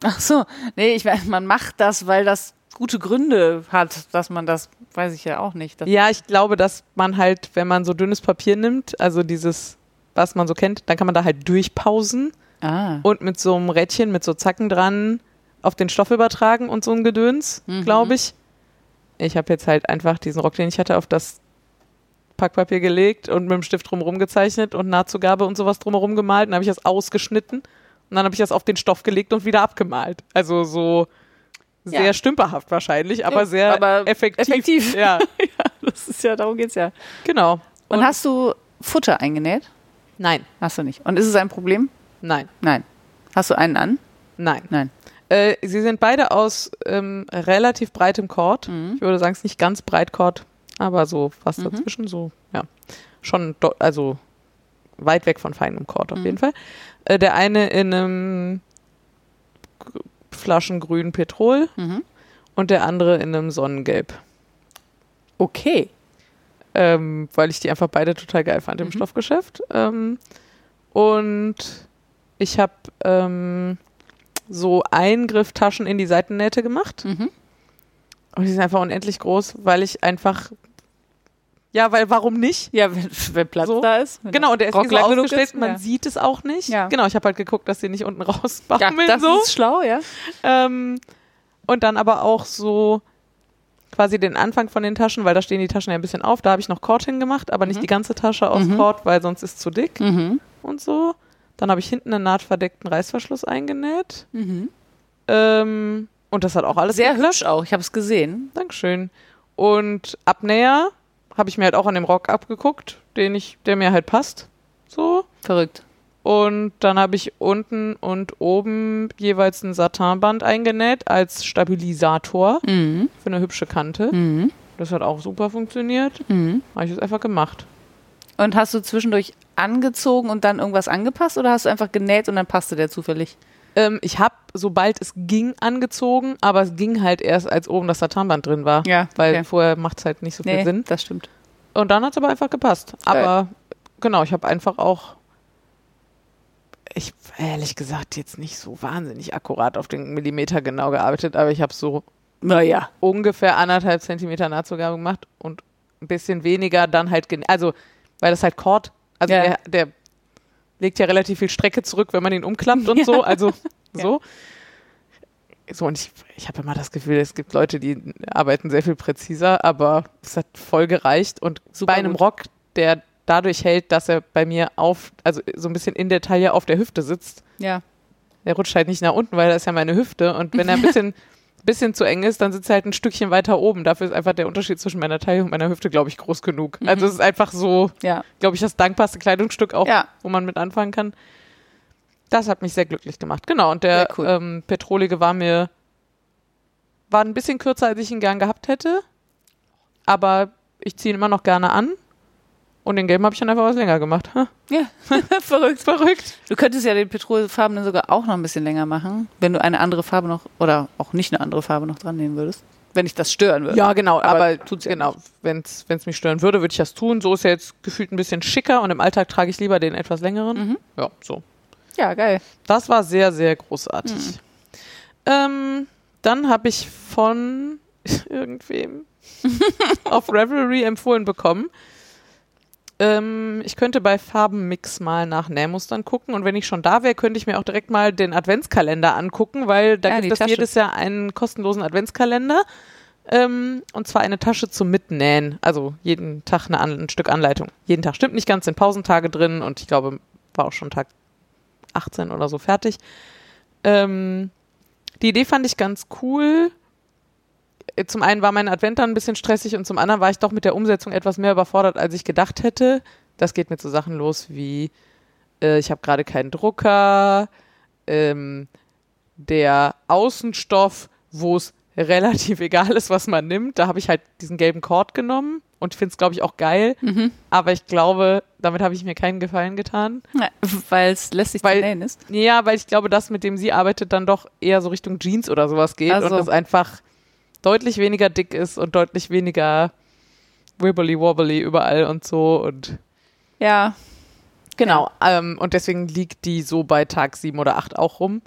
Ach so, nee, ich weiß, man macht das, weil das gute Gründe hat, dass man das, weiß ich ja auch nicht. Ja, ich glaube, dass man halt, wenn man so dünnes Papier nimmt, also dieses, was man so kennt, dann kann man da halt durchpausen Ah, und mit so einem Rädchen, mit so Zacken dran auf den Stoff übertragen und so ein Gedöns, Mhm. glaube ich. Ich habe jetzt halt einfach diesen Rock, den ich hatte, auf das Packpapier gelegt und mit dem Stift drumherum gezeichnet und Nahtzugabe und sowas drumherum gemalt. Dann habe ich das ausgeschnitten und dann habe ich das auf den Stoff gelegt und wieder abgemalt. Also so Ja. sehr stümperhaft wahrscheinlich, aber Ja, sehr aber effektiv. effektiv. Ja, das ist ja, darum geht's ja. genau. Und, hast du Futter eingenäht? Nein, Hast du nicht. Und ist es ein Problem? nein, Nein. Hast du einen an? nein. Nein. Äh, sie sind beide aus ähm, relativ breitem Kord. Mhm. Ich würde sagen, es ist nicht ganz Breitkord, aber so fast Mhm. dazwischen, so, ja. Schon, also weit weg von feinem Kord auf Mhm. jeden Fall. Äh, der eine in einem Flaschengrün Petrol Mhm. und der andere in einem Sonnengelb. Okay. Ähm, weil ich die einfach beide total geil fand im Mhm. Stoffgeschäft. Ähm, und ich habe ähm, so Eingrifftaschen in die Seitennähte gemacht. Mhm. Und die sind einfach unendlich groß, weil ich einfach. Ja, weil warum nicht? Ja, wenn, wenn Platz So. da ist. Genau, und der ist Rock so ausgestellt, man ja. sieht es auch nicht. Ja. Genau, ich habe halt geguckt, dass sie nicht unten ja, rausbaumeln das so. ist schlau, ja. Ähm, und dann aber auch so quasi den Anfang von den Taschen, weil da stehen die Taschen ja ein bisschen auf. Da habe ich noch Kord hingemacht, aber nicht Mhm. die ganze Tasche aus Mhm. Kord, weil sonst ist zu dick Mhm. und so. Dann habe ich hinten einen nahtverdeckten Reißverschluss eingenäht. Mhm. Ähm, und das hat auch alles Sehr hübsch auch, ich habe es gesehen. Dankeschön. Und Abnäher habe ich mir halt auch an dem Rock abgeguckt, den ich, der mir halt passt. So. Verrückt. Und dann habe ich unten und oben jeweils ein Satinband eingenäht als Stabilisator Mhm. für eine hübsche Kante. Mhm. Das hat auch super funktioniert. Mhm. Habe ich es einfach gemacht. Und hast du zwischendurch angezogen und dann irgendwas angepasst oder hast du einfach genäht und dann passte der zufällig? Ähm, ich habe, sobald es ging, angezogen, aber es ging halt erst, als oben das Satinband drin war. Ja, Weil okay. vorher macht es halt nicht so viel Nee, Sinn. das stimmt. Und dann hat es aber einfach gepasst. Aber genau, ich habe einfach auch, ich ehrlich gesagt jetzt nicht so wahnsinnig akkurat auf den Millimeter genau gearbeitet, aber ich habe so Naja. ungefähr anderthalb Zentimeter Nahtzugabe gemacht und ein bisschen weniger dann halt, also weil das halt Kord, also Ja. der, der legt ja relativ viel Strecke zurück, wenn man ihn umklappt und Ja. so, also Ja. so. So, und ich, ich habe immer das Gefühl, es gibt Leute, die arbeiten sehr viel präziser, aber es hat voll gereicht. Und Super bei einem gut. Rock, der dadurch hält, dass er bei mir auf, also so ein bisschen in der Taille auf der Hüfte sitzt, Ja. der rutscht halt nicht nach unten, weil das ist ja meine Hüfte. Und wenn er ein bisschen, bisschen zu eng ist, dann sitzt er halt ein Stückchen weiter oben. Dafür ist einfach der Unterschied zwischen meiner Taille und meiner Hüfte, glaube ich, groß genug. Also es ist einfach so, Ja. glaube ich, das dankbarste Kleidungsstück auch, Ja. wo man mit anfangen kann. Das hat mich sehr glücklich gemacht. Genau, und der cool. ähm, Petrolige war mir war ein bisschen kürzer, als ich ihn gern gehabt hätte. Aber ich ziehe ihn immer noch gerne an. Und den gelben habe ich dann einfach was länger gemacht. Ha, Ja, verrückt. verrückt. Du könntest ja den petrolfarbenen sogar auch noch ein bisschen länger machen, wenn du eine andere Farbe noch oder auch nicht eine andere Farbe noch dran nehmen würdest. Wenn dich das stören würde. Ja, genau. Aber Aber, tut's ja genau, wenn es mich stören würde, würde ich das tun. So ist er jetzt gefühlt ein bisschen schicker und im Alltag trage ich lieber den etwas längeren. Mhm. Ja, so. Ja, geil. Das war sehr, sehr großartig. Ähm, dann habe ich von irgendwem auf Revelry empfohlen bekommen. Ähm, ich könnte bei Farbenmix mal nach Nähmustern gucken und wenn ich schon da wäre, könnte ich mir auch direkt mal den Adventskalender angucken, weil da Ja, gibt es jedes Jahr einen kostenlosen Adventskalender. Ähm, und zwar eine Tasche zum Mitnähen. Also jeden Tag eine, ein Stück Anleitung. Jeden Tag stimmt nicht ganz, sind Pausentage drin und ich glaube, war auch schon Tag 18 oder so fertig. Ähm, die Idee fand ich ganz cool. Zum einen war mein Advent dann ein bisschen stressig und zum anderen war ich doch mit der Umsetzung etwas mehr überfordert, als ich gedacht hätte. Das geht mit so Sachen los wie, äh, ich habe gerade keinen Drucker, ähm, der Außenstoff, wo es relativ egal ist, was man nimmt. Da habe ich halt diesen gelben Kord genommen und finde es, glaube ich, auch geil. Mhm. Aber ich glaube, damit habe ich mir keinen Gefallen getan. Weil es lästig Weil- zu nähen ist. Ja, weil ich glaube, das, mit dem sie arbeitet, dann doch eher so Richtung Jeans oder sowas geht Ach so. und es einfach deutlich weniger dick ist und deutlich weniger wibbly wobbly überall und so und Ja. genau. Ähm, und deswegen liegt die so bei Tag sieben oder acht auch rum.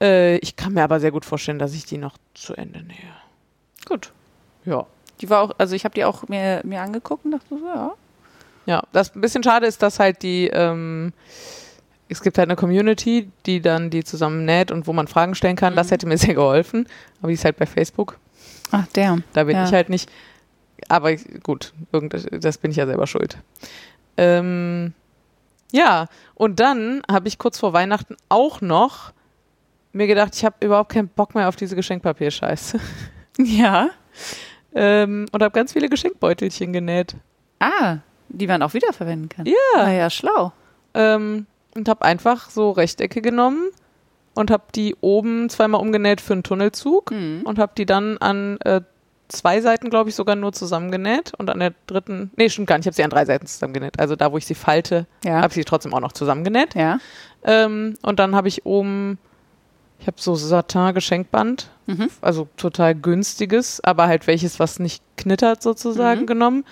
Äh, ich kann mir aber sehr gut vorstellen, dass ich die noch zu Ende nähe. Gut. Ja. Die war auch, also ich habe die auch mir, mir angeguckt und dachte so, ja. Ja, das ein bisschen schade ist, dass halt die, ähm, es gibt halt eine Community, die dann die zusammen näht und wo man Fragen stellen kann. Das hätte mir sehr geholfen. Aber die ist halt bei Facebook. Ach, der. Da bin Ja. ich halt nicht. Aber gut, das bin ich ja selber schuld. Ähm, ja, und dann habe ich kurz vor Weihnachten auch noch mir gedacht, ich habe überhaupt keinen Bock mehr auf diese Geschenkpapier-Scheiße. Ja. ähm, und habe ganz viele Geschenkbeutelchen genäht. Ah, die man auch wiederverwenden kann. Ja. Ah ja, schlau. Ähm, und habe einfach so Rechtecke genommen und habe die oben zweimal umgenäht für einen Tunnelzug Mhm. und habe die dann an äh, zwei Seiten, glaube ich, sogar nur zusammengenäht und an der dritten, nee, stimmt gar nicht, ich habe sie an drei Seiten zusammengenäht. Also da, wo ich sie falte, Ja. habe ich sie trotzdem auch noch zusammengenäht. Ja. Ähm, und dann habe ich oben, ich habe so Satin-Geschenkband, Mhm. also total günstiges, aber halt welches, was nicht knittert sozusagen Mhm. genommen.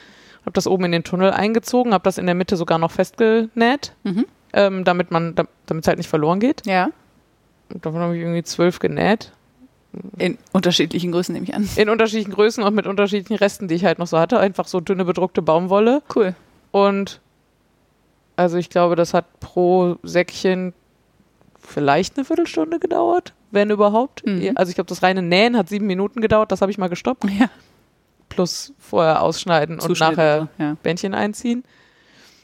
Habe das oben in den Tunnel eingezogen, habe das in der Mitte sogar noch festgenäht, Mhm. Ähm, damit man, damit es halt nicht verloren geht. Ja. Und davon habe ich irgendwie zwölf genäht. In unterschiedlichen Größen nehme ich an. In unterschiedlichen Größen und mit unterschiedlichen Resten, die ich halt noch so hatte. Einfach so dünne bedruckte Baumwolle. Cool. Und also ich glaube, das hat pro Säckchen vielleicht eine Viertelstunde gedauert, wenn überhaupt. Mhm. Also ich glaube, das reine Nähen hat sieben Minuten gedauert, das habe ich mal gestoppt. Ja. Plus vorher ausschneiden und nachher ja. Bändchen einziehen.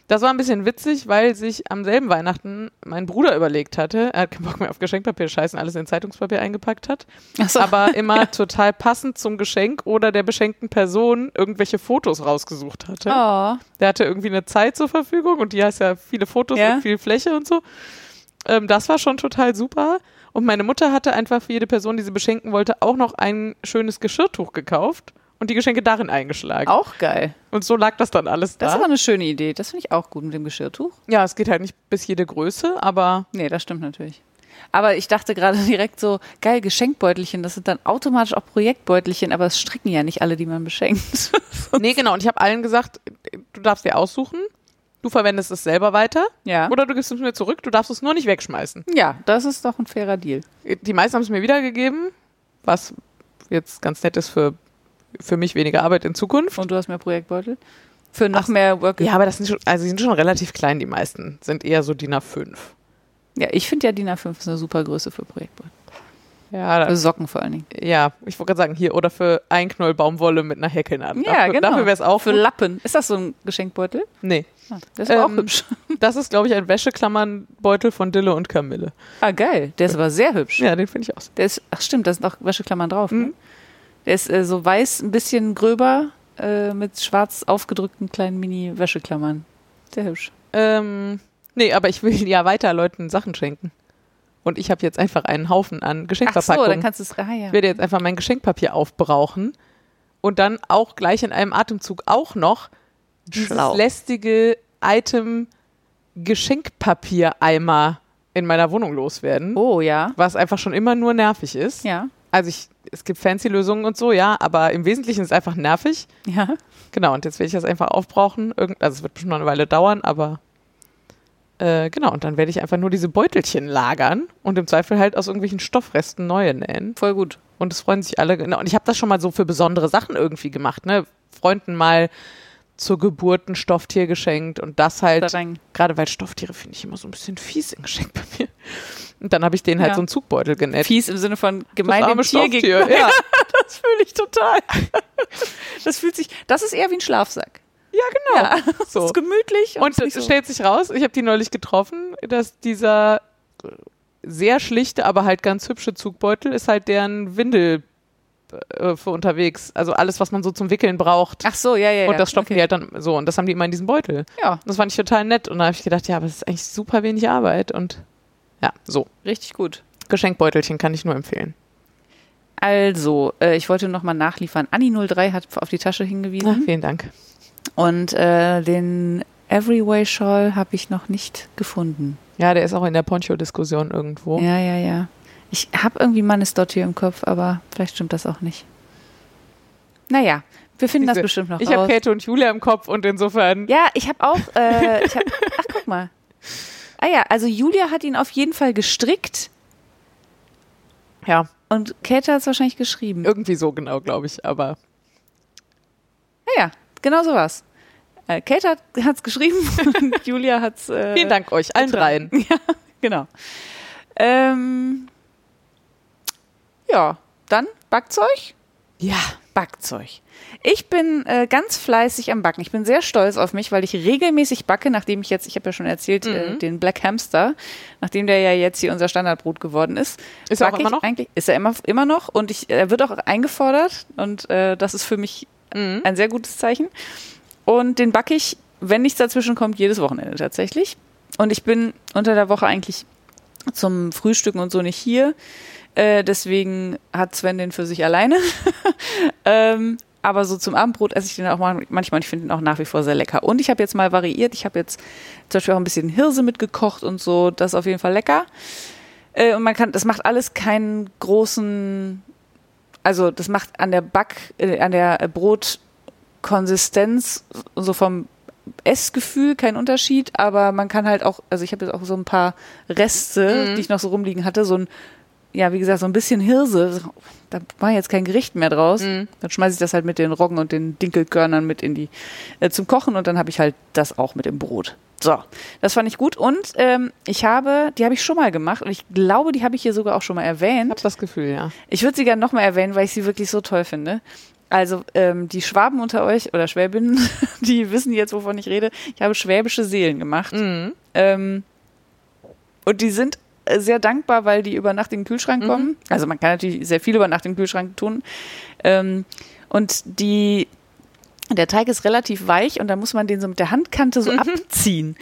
Das war ein bisschen witzig, weil sich am selben Weihnachten mein Bruder überlegt hatte, er hat keinen Bock mehr auf Geschenkpapier scheißen, alles in Zeitungspapier eingepackt hat, so. aber immer total passend zum Geschenk oder der beschenkten Person irgendwelche Fotos rausgesucht hatte. Oh. Der hatte irgendwie eine Zeit zur Verfügung und die heißt ja viele Fotos Ja. und viel Fläche und so. Ähm, das war schon total super. Und meine Mutter hatte einfach für jede Person, die sie beschenken wollte, auch noch ein schönes Geschirrtuch gekauft und die Geschenke darin eingeschlagen. Auch geil. Und so lag das dann alles Das ist da. aber eine schöne Idee. Das finde ich auch gut mit dem Geschirrtuch. Ja, es geht halt nicht bis jede Größe, aber Nee, das stimmt natürlich. Aber ich dachte gerade direkt so, geil, Geschenkbeutelchen, das sind dann automatisch auch Projektbeutelchen, aber es stricken ja nicht alle, die man beschenkt. nee, genau. Und ich habe allen gesagt, du darfst dir aussuchen, du verwendest es selber weiter ja. oder du gibst es mir zurück, du darfst es nur nicht wegschmeißen. Ja, das ist doch ein fairer Deal. Die meisten haben es mir wiedergegeben, was jetzt ganz nett ist für, für mich weniger Arbeit in Zukunft. Und du hast mehr Projektbeutel? Für noch Ach, mehr Work. Ja, aber das sind schon, also die sind schon relativ klein, die meisten. Sind eher so DIN A5. Ja, ich finde ja DIN A5 ist eine super Größe für Projektbeutel. Ja, Für Socken vor allen Dingen. ja ich wollte gerade sagen, hier, oder für ein Knoll Baumwolle mit einer Häkelnaht. Ja, dafür, genau. Dafür wäre es auch Für gut. Lappen. Ist das so ein Geschenkbeutel? Nee. Ah, das ist auch Ähm, hübsch. Das ist, glaube ich, ein Wäscheklammernbeutel von Dille und Camille. Ah, geil. Der ist aber sehr hübsch. Ja, den finde ich auch. Der ist, ach stimmt, da sind auch Wäscheklammern drauf. Ne? Der ist äh, so weiß, ein bisschen gröber, äh, mit schwarz aufgedrückten kleinen Mini-Wäscheklammern. Sehr hübsch. Ähm, Nee, aber ich will ja weiter Leuten Sachen schenken. Und ich habe jetzt einfach einen Haufen an Ach so, Geschenkverpackungen. dann kannst du es. Ah, ja. ich werde jetzt einfach mein Geschenkpapier aufbrauchen und dann auch gleich in einem Atemzug auch noch dieses Schlau. lästige Item Geschenkpapiereimer in meiner Wohnung loswerden, Oh, ja. was einfach schon immer nur nervig ist. Ja. Also ich, es gibt fancy Lösungen und so, ja, aber im Wesentlichen ist es einfach nervig. Ja. Genau, und jetzt werde ich das einfach aufbrauchen. Irgend, also es wird bestimmt noch eine Weile dauern, aber äh, genau, und dann werde ich einfach nur diese Beutelchen lagern und im Zweifel halt aus irgendwelchen Stoffresten neue nähen. Voll gut. Und es freuen sich alle. Genau. Und ich habe das schon mal so für besondere Sachen irgendwie gemacht, ne? Freunden mal zur Geburt ein Stofftier geschenkt und das Da halt, gerade weil Stofftiere finde ich immer so ein bisschen fies in Geschenkpapier. Und dann habe ich denen halt Ja. so einen Zugbeutel genäht. Fies im Sinne von Das gemein arme dem Tier gegenüber. ja. Das fühle ich total. Das fühlt sich, das ist eher wie ein Schlafsack. Ja, genau. Ja, das So. ist gemütlich. Und nicht es so- stellt sich raus, ich habe die neulich getroffen, dass dieser sehr schlichte, aber halt ganz hübsche Zugbeutel ist halt deren Windel äh, für unterwegs. Also alles, was man so zum Wickeln braucht. Ach so, ja, ja, ja. und das stopfen okay. die halt dann so. Und das haben die immer in diesem Beutel. Ja, Das fand ich total nett. Und da habe ich gedacht, ja, aber das ist eigentlich super wenig Arbeit. Und ja, so. richtig gut. Geschenkbeutelchen kann ich nur empfehlen. Also, äh, ich wollte nochmal nachliefern. Anni03 hat auf die Tasche hingewiesen. Ach, vielen Dank. Und äh, den Everyway Shawl habe ich noch nicht gefunden. Ja, der ist auch in der Poncho-Diskussion irgendwo. Ja, ja, ja. Ich habe irgendwie Mannes dort hier im Kopf, aber vielleicht stimmt das auch nicht. Naja, wir finden das Siehste, bestimmt noch Ich habe. Käthe und Julia im Kopf und insofern. Ja, ich habe auch. Äh, ich hab, ach, guck mal. Ah ja, also Julia hat ihn auf jeden Fall gestrickt Ja, und Käthe hat es wahrscheinlich geschrieben. irgendwie so genau, glaube ich. Aber Naja, genau so war's. Äh, Kate hat es geschrieben und Julia hat es. Äh, vielen Dank euch, allen dreien. Ja, genau. Ähm, ja, dann Backzeug. Ja. Backzeug. Ich bin äh, ganz fleißig am Backen. Ich bin sehr stolz auf mich, weil ich regelmäßig backe, nachdem ich jetzt, ich habe ja schon erzählt, äh, den Black Hamster, nachdem der ja jetzt hier unser Standardbrot geworden ist. Ist er auch backe immer ich noch? Eigentlich, ist er immer, immer noch und ich, er wird auch eingefordert und äh, das ist für mich Mhm. ein sehr gutes Zeichen. Und den backe ich, wenn nichts dazwischen kommt, jedes Wochenende tatsächlich. Und ich bin unter der Woche eigentlich zum Frühstücken und so nicht hier. Äh, deswegen hat Sven den für sich alleine. ähm, aber so zum Abendbrot esse ich den auch mal, manchmal. Ich finde den auch nach wie vor sehr lecker. Und ich habe jetzt mal variiert. Ich habe jetzt zum Beispiel auch ein bisschen Hirse mitgekocht und so. Das ist auf jeden Fall lecker. Äh, und man kann, das macht alles keinen großen, also das macht an der Back, äh, an der Brotkonsistenz, so vom Essgefühl keinen Unterschied, aber man kann halt auch, also ich habe jetzt auch so ein paar Reste, die ich noch so rumliegen hatte, so ein, ja, wie gesagt, so ein bisschen Hirse, da war jetzt kein Gericht mehr draus. Dann schmeiße ich das halt mit den Roggen und den Dinkelkörnern mit in die, äh, zum Kochen und dann habe ich halt das auch mit dem Brot. So, das fand ich gut und ähm, ich habe, die habe ich schon mal gemacht und ich glaube, die habe ich hier sogar auch schon mal erwähnt. Hab das Gefühl, ja. Ich würde sie gerne nochmal erwähnen, weil ich sie wirklich so toll finde. Also ähm, die Schwaben unter euch oder Schwäbinnen, die wissen jetzt, wovon ich rede. Ich habe schwäbische Seelen gemacht. Ähm, und die sind sehr dankbar, weil die über Nacht in den Kühlschrank kommen. Also man kann natürlich sehr viel über Nacht den Kühlschrank tun. Ähm, und die, der Teig ist relativ weich und da muss man den so mit der Handkante so abziehen.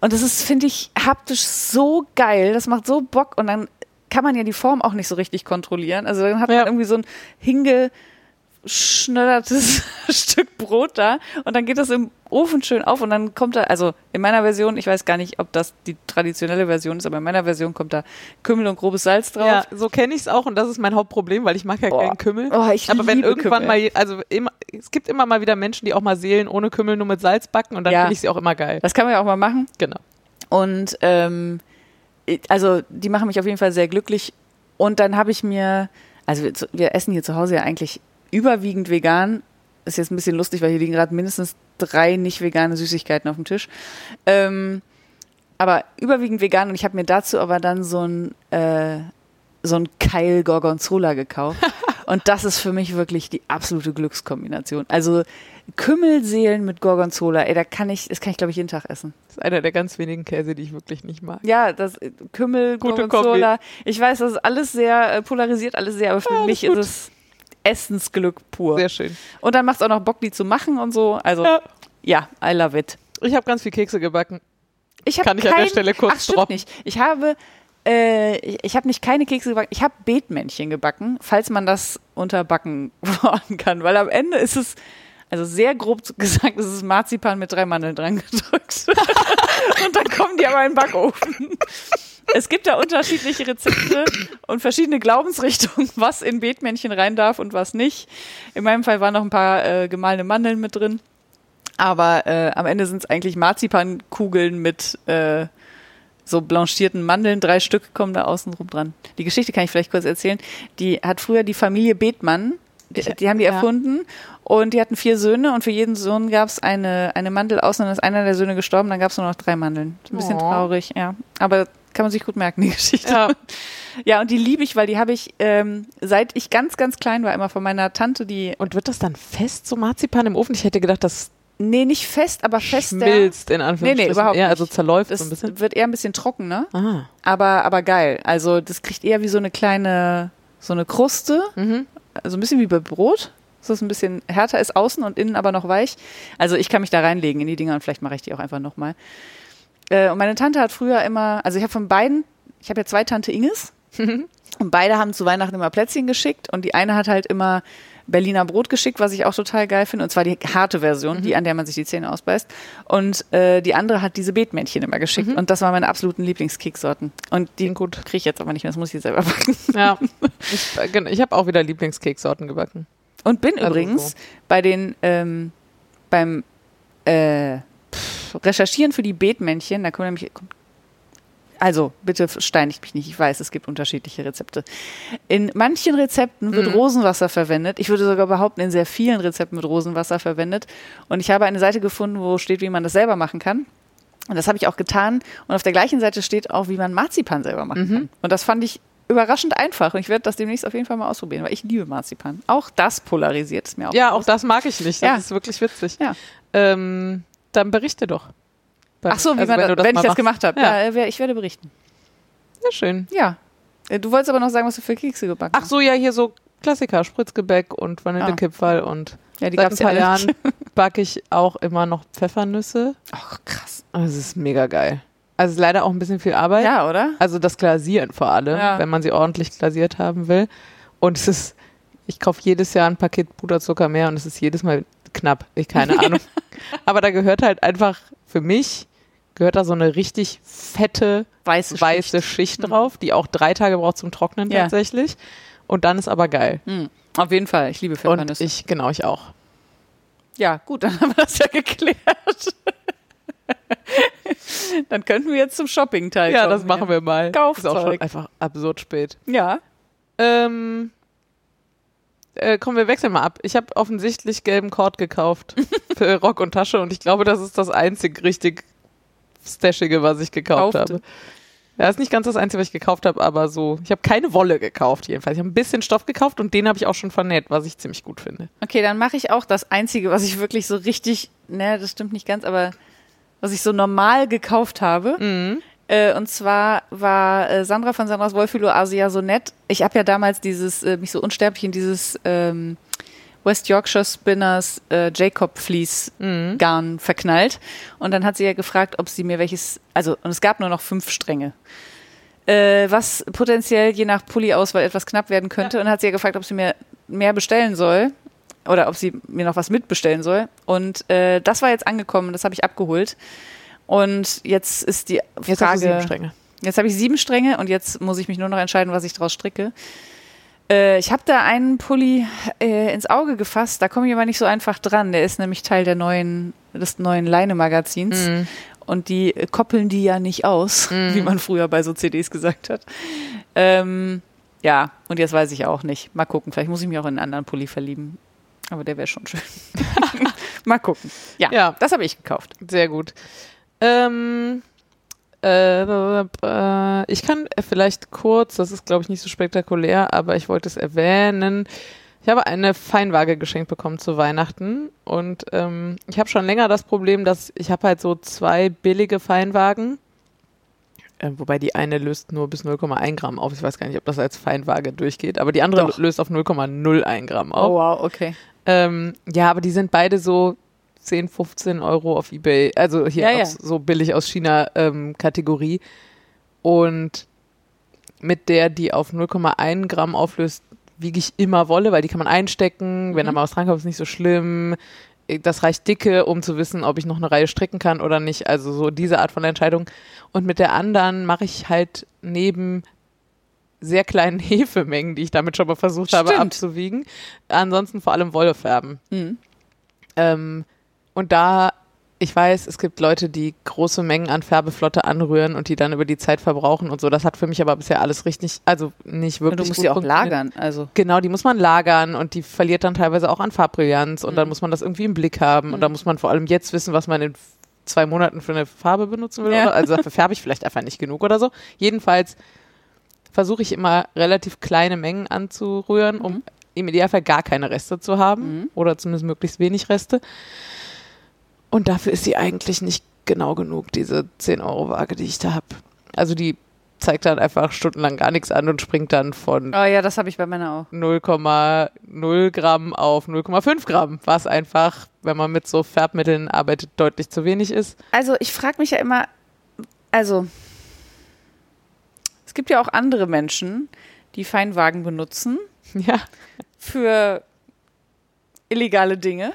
Und das ist, finde ich, haptisch so geil. Das macht so Bock und dann kann man ja die Form auch nicht so richtig kontrollieren. Also dann hat man Ja. irgendwie so ein hingeschnödertes Stück Brot da und dann geht das im Ofen schön auf und dann kommt da, also in meiner Version, ich weiß gar nicht, ob das die traditionelle Version ist, aber in meiner Version kommt da Kümmel und grobes Salz drauf. Ja, so kenne ich es auch und das ist mein Hauptproblem, weil ich mag ja Oh. keinen Kümmel. Oh, ich Aber wenn irgendwann Kümmel. mal, also immer, es gibt immer mal wieder Menschen, die auch mal Seelen ohne Kümmel nur mit Salz backen und dann Ja. finde ich sie auch immer geil. Das kann man ja auch mal machen. Genau. Und ähm, also die machen mich auf jeden Fall sehr glücklich. Und dann habe ich mir, also wir, wir essen hier zu Hause ja eigentlich überwiegend vegan. Ist jetzt ein bisschen lustig, weil hier liegen gerade mindestens drei nicht vegane Süßigkeiten auf dem Tisch. Ähm, aber überwiegend vegan und ich habe mir dazu aber dann so ein äh, so ein Keil Gorgonzola gekauft. und das ist für mich wirklich die absolute Glückskombination. Also Kümmelseelen mit Gorgonzola, ey, da kann ich, das kann ich glaube ich jeden Tag essen. Das ist einer der ganz wenigen Käse, die ich wirklich nicht mag. Ja, das äh, Kümmel, Gute Gorgonzola. Ich weiß, das ist alles sehr äh, polarisiert, alles sehr, aber für Ja, mich ist es Essensglück pur. Sehr schön. Und dann macht es auch noch Bock, die zu machen und so. Also, ja, Ja. I love it. Ich habe ganz viel Kekse gebacken. Ich Kann ich an der Stelle kurz Ach, stimmt droppen. nicht. Ich habe, äh, ich, habe nicht keine Kekse gebacken, ich habe Beetmännchen gebacken, falls man das unter Backen verorten kann, weil am Ende ist es, also sehr grob gesagt, ist es Marzipan mit drei Mandeln dran gedrückt. und dann kommen die aber in den Backofen. Es gibt da unterschiedliche Rezepte und verschiedene Glaubensrichtungen, was in Beetmännchen rein darf und was nicht. In meinem Fall waren noch ein paar äh, gemahlene Mandeln mit drin. Aber äh, am Ende sind es eigentlich Marzipankugeln mit äh, so blanchierten Mandeln. Drei Stück kommen da außen rum dran. Die Geschichte kann ich vielleicht kurz erzählen. Die hat früher die Familie Bethmann, die, die haben die ja. erfunden und die hatten vier Söhne und für jeden Sohn gab es eine, eine Mandel außen. Dann ist einer der Söhne gestorben, dann gab es nur noch drei Mandeln. Ein bisschen Oh. traurig, ja. Aber kann man sich gut merken, die Geschichte. Ja. Ja, und die liebe ich, weil die habe ich, ähm, seit ich ganz, ganz klein war, immer von meiner Tante, die, Und wird das dann fest, so Marzipan im Ofen? Ich hätte gedacht, das nee, nicht fest, aber fester. schmilzt in Anführungsstrichen. überhaupt Ja, nicht. also zerläuft so Das ein bisschen. wird eher ein bisschen trocken, ne? Ah. Aber, aber geil. Also das kriegt eher wie so eine kleine, so eine Kruste. Mhm. Also ein bisschen wie bei Brot. So ist ein bisschen härter ist außen und innen aber noch weich. Also ich kann mich da reinlegen in die Dinger und vielleicht mache ich die auch einfach nochmal. Äh, und meine Tante hat früher immer, also ich habe von beiden, ich habe ja zwei Tante Inges und beide haben zu Weihnachten immer Plätzchen geschickt und die eine hat halt immer Berliner Brot geschickt, was ich auch total geil finde. Und zwar die harte Version, die, an der man sich die Zähne ausbeißt. Und äh, die andere hat diese Beetmännchen immer geschickt. Und das waren meine absoluten Lieblingskeksorten. Und die kriege ich jetzt aber nicht mehr, das muss ich jetzt selber backen. Ja. ich äh, ich habe auch wieder Lieblingskeksorten gebacken. Und bin Also übrigens so. bei den, ähm, beim äh, Recherchieren für die Beetmännchen, da kommt nämlich, kommt, also bitte steinigt mich nicht, ich weiß, es gibt unterschiedliche Rezepte. In manchen Rezepten wird Mhm. Rosenwasser verwendet. Ich würde sogar behaupten, in sehr vielen Rezepten wird Rosenwasser verwendet. Und ich habe eine Seite gefunden, wo steht, wie man das selber machen kann. Und das habe ich auch getan. Und auf der gleichen Seite steht auch, wie man Marzipan selber machen Mhm. kann. Und das fand ich überraschend einfach. Und ich werde das demnächst auf jeden Fall mal ausprobieren, weil ich liebe Marzipan. Auch das polarisiert ist mir auch. Ja, auch das mag ich nicht. Das Ja. ist wirklich witzig. Ja. Ähm, dann berichte doch. Ach so, wie Also, man wenn, das, wenn ich mal das machst. gemacht habe. Ja. Ja, äh, ich werde berichten. Sehr schön. Ja. Äh, Du wolltest aber noch sagen, was du für Kekse gebacken Ach so, ja, hier so Klassiker, Spritzgebäck und Vanillekipferl und Ja, die seit ein ja paar Jahren backe ich auch immer noch Pfeffernüsse. Ach, krass. Also es ist mega geil. Also es ist leider auch ein bisschen viel Arbeit. Ja, oder? Also das Glasieren vor allem, Ja. wenn man sie ordentlich glasiert haben will. Und es ist, ich kaufe jedes Jahr ein Paket Puderzucker mehr und es ist jedes Mal knapp. Ich keine Ahnung. Aber da gehört halt einfach für mich gehört da so eine richtig fette Weiße weiße Schicht, drauf, die auch drei Tage braucht zum Trocknen Ja. tatsächlich. Und dann ist aber geil. Hm. Auf jeden Fall. Ich liebe Und Pfeffernüsse. ich, genau, ich auch. ja, gut, dann haben wir das ja geklärt. dann könnten wir jetzt zum Shopping-Teil Ja, kommen. das machen wir mal. Kaufzeug. Ist auch schon einfach absurd spät. Ja. Ähm, äh, komm, wir wechseln mal ab. Ich habe offensichtlich gelben Kord gekauft für Rock und Tasche und ich glaube, das ist das einzig richtig Stashige, was ich gekauft Kaufte. habe. Ja, ist nicht ganz das Einzige, was ich gekauft habe, aber so. Ich habe keine Wolle gekauft, jedenfalls. Ich habe ein bisschen Stoff gekauft und den habe ich auch schon vernäht, was ich ziemlich gut finde. Okay, dann mache ich auch das Einzige, was ich wirklich so richtig, ne, das stimmt nicht ganz, aber was ich so normal gekauft habe. Mhm. Äh, und zwar war äh, Sandra von Sandras Wollfühl Asia so nett. Ich habe ja damals dieses, äh, mich so unsterblich in dieses ähm, West Yorkshire Spinners äh, Jacob Fleece Mhm. Garn verknallt. Und dann hat sie ja gefragt, ob sie mir welches, also, und es gab nur noch fünf Stränge. Äh, was potenziell je nach Pulli-Auswahl etwas knapp werden könnte. Und dann hat sie ja gefragt, ob sie mir mehr bestellen soll. Oder ob sie mir noch was mitbestellen soll. Und äh, das war jetzt angekommen, das habe ich abgeholt. Und jetzt ist die Jetzt Frage. Stränge. Jetzt habe ich sieben Stränge und jetzt muss ich mich nur noch entscheiden, was ich draus stricke. Äh, ich habe da einen Pulli äh, ins Auge gefasst, da komme ich aber nicht so einfach dran. Der ist nämlich Teil der neuen, des neuen Leine-Magazins. Mhm. Und die koppeln die ja nicht aus, wie man früher bei so CDs gesagt hat. Ähm, ja, und jetzt weiß ich auch nicht. Mal gucken, vielleicht muss ich mich auch in einen anderen Pulli verlieben. Aber der wäre schon schön. Mal gucken. Ja, Ja. das habe ich gekauft. Sehr gut. Ähm, äh, ich kann vielleicht kurz, das ist glaube ich nicht so spektakulär, aber ich wollte es erwähnen. Ich habe eine Feinwaage geschenkt bekommen zu Weihnachten und ähm, ich habe schon länger das Problem, dass ich habe halt so zwei billige Feinwagen, äh, wobei die eine löst nur bis 0,1 Gramm auf. Ich weiß gar nicht, ob das als Feinwaage durchgeht, aber die andere Doch. löst auf 0,01 Gramm auf. Oh wow, okay. Ähm, ja, aber die sind beide so 10, 15 Euro auf Ebay, also hier Ja, ja. so billig aus China ähm, Kategorie. Und mit der, die auf 0,1 Gramm auflöst, wiege ich immer Wolle, weil die kann man einstecken. Wenn da mal was drankommt, ist nicht so schlimm. Das reicht dicke, um zu wissen, ob ich noch eine Reihe stricken kann oder nicht. Also so diese Art von Entscheidung. Und mit der anderen mache ich halt neben sehr kleinen Hefemengen, die ich damit schon mal versucht habe Stimmt. abzuwiegen. Ansonsten vor allem Wolle färben. Mhm. Ähm, und da, ich weiß, es gibt Leute, die große Mengen an Färbeflotte anrühren und die dann über die Zeit verbrauchen und so. Das hat für mich aber bisher alles richtig, also nicht wirklich. Und du musst die auch lagern. Also Genau, die muss man lagern und die verliert dann teilweise auch an Farbbrillanz und dann Mhm. muss man das irgendwie im Blick haben und dann muss man vor allem jetzt wissen, was man in zwei Monaten für eine Farbe benutzen will. Ja. Oder? Also dafür färbe ich vielleicht einfach nicht genug oder so. Jedenfalls versuche ich immer relativ kleine Mengen anzurühren, um Mhm. im Idealfall gar keine Reste zu haben Mhm. oder zumindest möglichst wenig Reste. Und dafür ist sie eigentlich nicht genau genug, diese 10-Euro-Waage, die ich da habe. Also die zeigt dann einfach stundenlang gar nichts an und springt dann von Oh ja, das habe ich bei meiner auch. 0,0 Gramm auf 0,5 Gramm, was einfach, wenn man mit so Färbmitteln arbeitet, deutlich zu wenig ist. Also ich frage mich ja immer, also es gibt ja auch andere Menschen, die Feinwagen benutzen Ja, für illegale Dinge.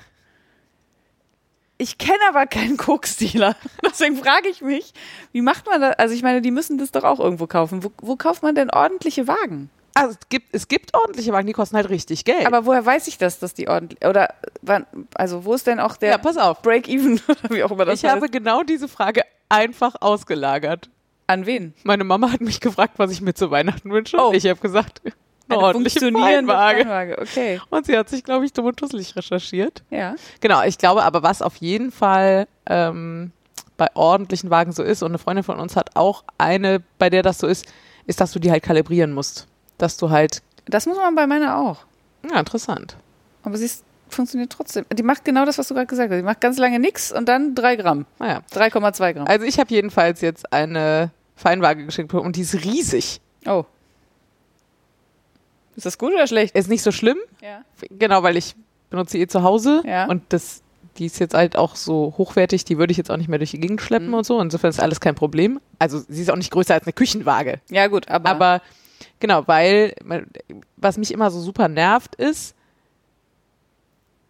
Ich kenne aber keinen Koksdealer. Deswegen frage ich mich, wie macht man das? Also ich meine, die müssen das doch auch irgendwo kaufen. Wo, wo kauft man denn ordentliche Wagen? also es gibt, es gibt ordentliche Wagen, die kosten halt richtig Geld. Aber woher weiß ich das, dass die ordentlich oder wann, also wo ist denn auch der ja, pass auf. Break-Even oder wie auch immer das Ich habe heißt? genau diese Frage einfach ausgelagert. An wen? Meine Mama hat mich gefragt, was ich mir zu Weihnachten wünsche. Oh. Ich habe gesagt, eine, ordentliche Feinwaage. Feinwaage. Okay, Und sie hat sich, glaube ich, dumm und dusselig recherchiert. ja. Genau, ich glaube aber, was auf jeden Fall ähm, bei ordentlichen Wagen so ist, und eine Freundin von uns hat auch eine, bei der das so ist, ist, dass du die halt kalibrieren musst. Dass du halt, Das muss man bei meiner auch. ja, interessant. Aber sie ist, funktioniert trotzdem. Die macht genau das, was du gerade gesagt hast. Die macht ganz lange nichts und dann 3 Gramm. Naja. 3,2 Gramm. Also ich habe jedenfalls jetzt eine Feinwaage geschenkt bekommen und die ist riesig. Oh. Ist das gut oder schlecht? Ist nicht so schlimm, Ja. genau, weil ich benutze sie eh zu Hause Ja. und das, die ist jetzt halt auch so hochwertig, die würde ich jetzt auch nicht mehr durch die Gegend schleppen Mhm. und so. Insofern ist alles kein Problem. Also sie ist auch nicht größer als eine Küchenwaage. Ja, gut, aber. Aber genau, weil was mich immer so super nervt ist,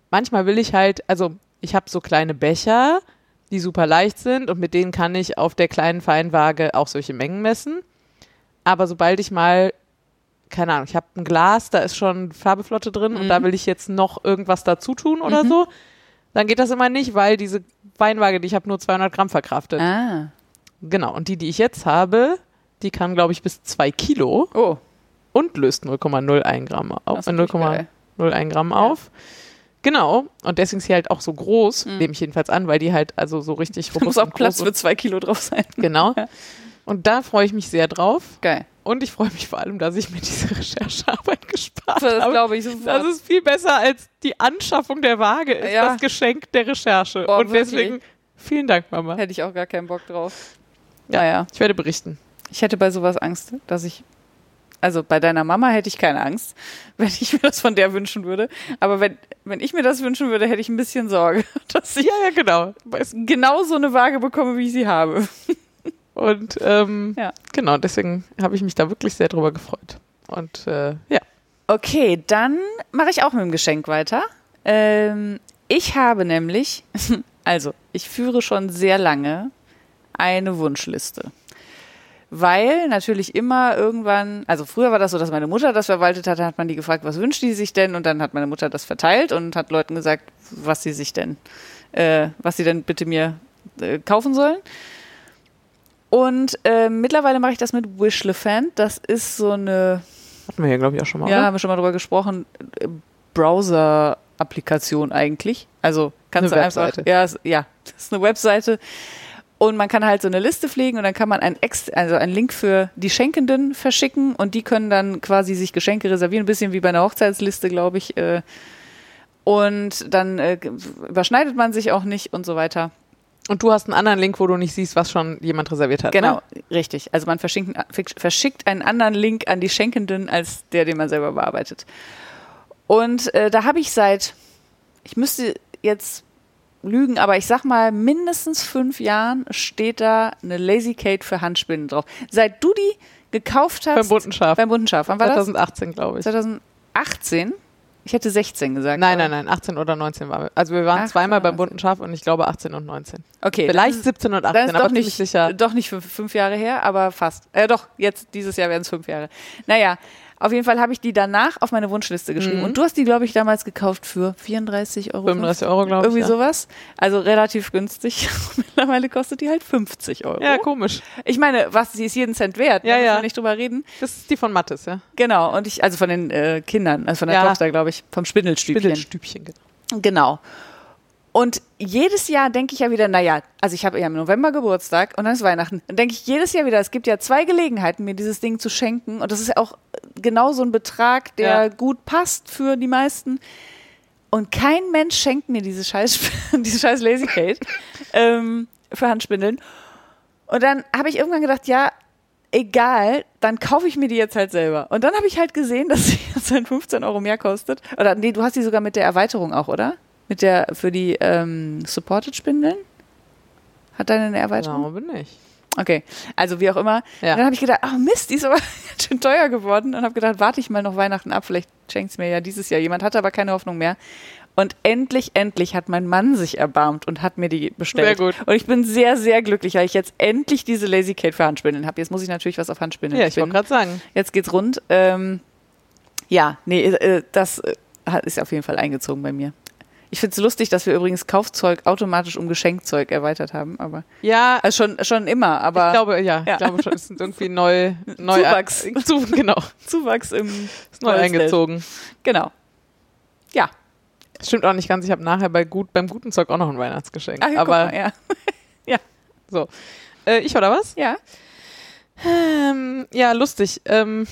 manchmal will ich halt, also ich habe so kleine Becher, die super leicht sind und mit denen kann ich auf der kleinen Feinwaage auch solche Mengen messen. Aber sobald ich mal, keine Ahnung, ich habe ein Glas, da ist schon Farbeflotte drin und da will ich jetzt noch irgendwas dazu tun oder so, dann geht das immer nicht, weil diese Feinwaage, die ich habe, nur 200 Gramm verkraftet. ah. Genau, und die, die ich jetzt habe, die kann, glaube ich, bis 2 Kilo Oh. und löst 0,01 Gramm auf. Äh, ist natürlich geil. 0,01 Gramm auf. Genau. Und deswegen ist sie halt auch so groß, Mhm. nehme ich jedenfalls an, weil die halt also so richtig Da muss robust auch Platz für 2 Kilo drauf sein. Genau. Ja. Und da freue ich mich sehr drauf. Geil. Und ich freue mich vor allem, dass ich mir diese Recherchearbeit gespart Das habe. glaube ich sofort. Das ist viel besser als die Anschaffung der Waage, ist Ja. das Geschenk der Recherche. Boah, und wirklich? deswegen vielen Dank, Mama. Hätte ich auch gar keinen Bock drauf. Ja. Naja. Ich werde berichten. Ich hätte bei sowas Angst, dass ich. Also bei deiner Mama hätte ich keine Angst, wenn ich mir das von der wünschen würde. Aber wenn, wenn ich mir das wünschen würde, hätte ich ein bisschen Sorge, dass ich Ja, ja, genau. Genau so eine Waage bekomme, wie ich sie habe. Und ähm, Ja. genau, deswegen habe ich mich da wirklich sehr drüber gefreut. Und äh, ja. Okay, dann mache ich auch mit dem Geschenk weiter. Ähm, ich habe nämlich, also ich führe schon sehr lange eine Wunschliste. Weil natürlich immer irgendwann, also früher war das so, dass meine Mutter das verwaltet hat, dann hat man die gefragt, was wünscht die sich denn? Und dann hat meine Mutter das verteilt und hat Leuten gesagt, was sie sich denn, äh, was sie denn bitte mir äh, kaufen sollen. Und äh, mittlerweile mache ich das mit Wishlefant. Das ist so eine Hatten wir hier, glaube ich, auch schon mal. ja, oder? haben wir schon mal drüber gesprochen. Äh, Browser-Applikation eigentlich. Also kannst Eine du einfach. Webseite. Ja, ja, das ist eine Webseite. Und man kann halt so eine Liste pflegen und dann kann man einen, Ex also einen Link für die Schenkenden verschicken und die können dann quasi sich Geschenke reservieren, ein bisschen wie bei einer Hochzeitsliste, glaube ich. äh. Und dann äh, überschneidet man sich auch nicht und so weiter. Und du hast einen anderen Link, wo du nicht siehst, was schon jemand reserviert hat. Genau, Ne? richtig. Also man verschickt, einen anderen Link an die Schenkenden als der, den man selber bearbeitet. Und äh, da habe ich seit, ich müsste jetzt lügen, aber ich sag mal, mindestens fünf Jahren steht da eine Lazy Kate für Handspinnen drauf. Seit du die gekauft hast. Beim bunten Schaf. Beim bunten Schaf. Wann war 2018, glaube ich. 2018? Ich hätte 16 gesagt. Nein, nein, nein, 18 oder 19 waren wir. Also wir waren 18 zweimal beim bunten Schaf und ich glaube 18 und 19. Okay. Vielleicht dann- 17 und Dann 18, ist aber doch nicht, sicher. doch nicht fünf, fünf Jahre her, aber fast. Äh, doch, jetzt, dieses Jahr werden es fünf Jahre. Naja, auf jeden Fall habe ich die danach auf meine Wunschliste geschrieben. Mhm. Und du hast die, glaube ich, damals gekauft für 34 Euro. 35 Euro, glaube ich. Irgendwie ja. sowas. Also relativ günstig. Mittlerweile kostet die halt 50 Euro. Ja, komisch. Ich meine, was, sie ist jeden Cent wert. Ja, da müssen ja. wir nicht drüber reden. Das ist die von Mattes, ja? Genau. Und ich, also von den äh, Kindern, also von der Ja. Tochter, glaube ich, vom Spindelstübchen. Spindelstübchen. genau. Genau. Und jedes Jahr denke ich ja wieder, naja, also ich habe ja im November Geburtstag und dann ist Weihnachten. Dann denke ich jedes Jahr wieder, es gibt ja zwei Gelegenheiten, mir dieses Ding zu schenken. Und das ist ja auch genau so ein Betrag, der Ja. gut passt für die meisten. Und kein Mensch schenkt mir diese scheiß, diese scheiß Lazy Kate ähm, für Handspindeln. Und dann habe ich irgendwann gedacht, ja, egal, dann kaufe ich mir die jetzt halt selber. Und dann habe ich halt gesehen, dass sie jetzt halt 15 Euro mehr kostet. Oder nee, du hast die sogar mit der Erweiterung auch, oder? Mit der für die ähm, Supported Spindeln? Hat deine eine Erweiterung? Glaube nicht. Okay, also wie auch immer. Ja. Dann habe ich gedacht, ach Mist, die ist aber schön teuer geworden. Und habe gedacht, warte ich mal noch Weihnachten ab, vielleicht schenkt es mir ja dieses Jahr. Jemand hatte aber keine Hoffnung mehr. Und endlich, endlich hat mein Mann sich erbarmt und hat mir die bestellt. Sehr gut. Und ich bin sehr, sehr glücklich, weil ich jetzt endlich diese Lazy Kate für Handspindeln habe. Jetzt muss ich natürlich was auf Handspindeln Ja, ich wollte gerade sagen. Jetzt geht's rund. Ähm, ja, nee, äh, das äh, ist auf jeden Fall eingezogen bei mir. Ich finde es lustig, dass wir übrigens Kaufzeug automatisch um Geschenkzeug erweitert haben, aber Ja, also schon, schon immer, aber ich glaube, ja, Ja. ich glaube schon, es ist irgendwie neu, neu Zuwachs. Zu, genau, Zuwachs im ist neu eingezogen. Genau. Ja. Stimmt auch nicht ganz. Ich habe nachher bei gut, beim guten Zeug auch noch ein Weihnachtsgeschenk. Ach, ja, Aber mal, ja. so. Äh, ich oder was? Ja. Ähm, ja, lustig. Ähm,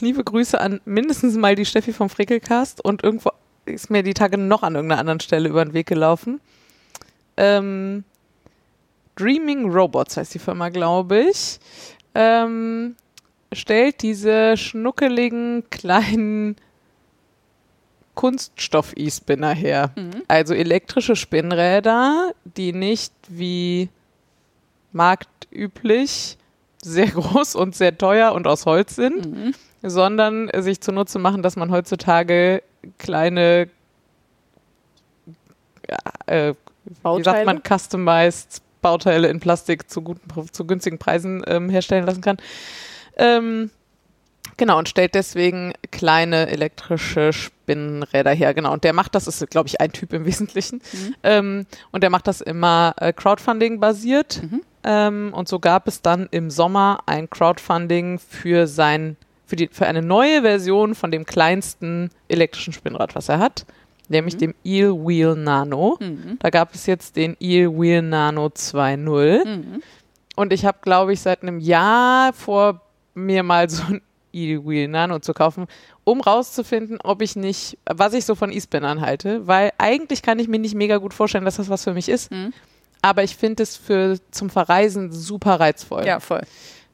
liebe Grüße an mindestens mal die Steffi vom Frickelcast und irgendwo ist mir die Tage noch an irgendeiner anderen Stelle über den Weg gelaufen. Ähm, Dreaming Robots heißt die Firma, glaube ich. Ähm, stellt diese schnuckeligen kleinen Kunststoff-E-Spinner her. Mhm. Also elektrische Spinnräder, die nicht wie marktüblich sehr groß und sehr teuer und aus Holz sind, Mhm. sondern sich zunutze machen, dass man heutzutage kleine, äh, wie sagt man, customized Bauteile in Plastik zu guten, zu günstigen Preisen ähm, herstellen lassen kann. Ähm, genau, und stellt deswegen kleine elektrische Spinnräder her. Genau, und der macht das, ist, glaube ich, ein Typ im Wesentlichen. Mhm. Ähm, und der macht das immer äh, Crowdfunding-basiert. Mhm. Ähm, und so gab es dann im Sommer ein Crowdfunding für sein, für, die, für eine neue Version von dem kleinsten elektrischen Spinnrad, was er hat, nämlich dem Eel Wheel Nano. Mhm. Da gab es jetzt den Eel Wheel Nano 2.0. Mhm. Und ich habe, glaube ich, seit einem Jahr vor, mir mal so ein E-Wheel Nano zu kaufen, um rauszufinden, ob ich nicht, was ich so von E-Spinnern halte. Weil eigentlich kann ich mir nicht mega gut vorstellen, dass das was für mich ist. Mhm. Aber ich finde es für zum Verreisen super reizvoll. Ja, voll.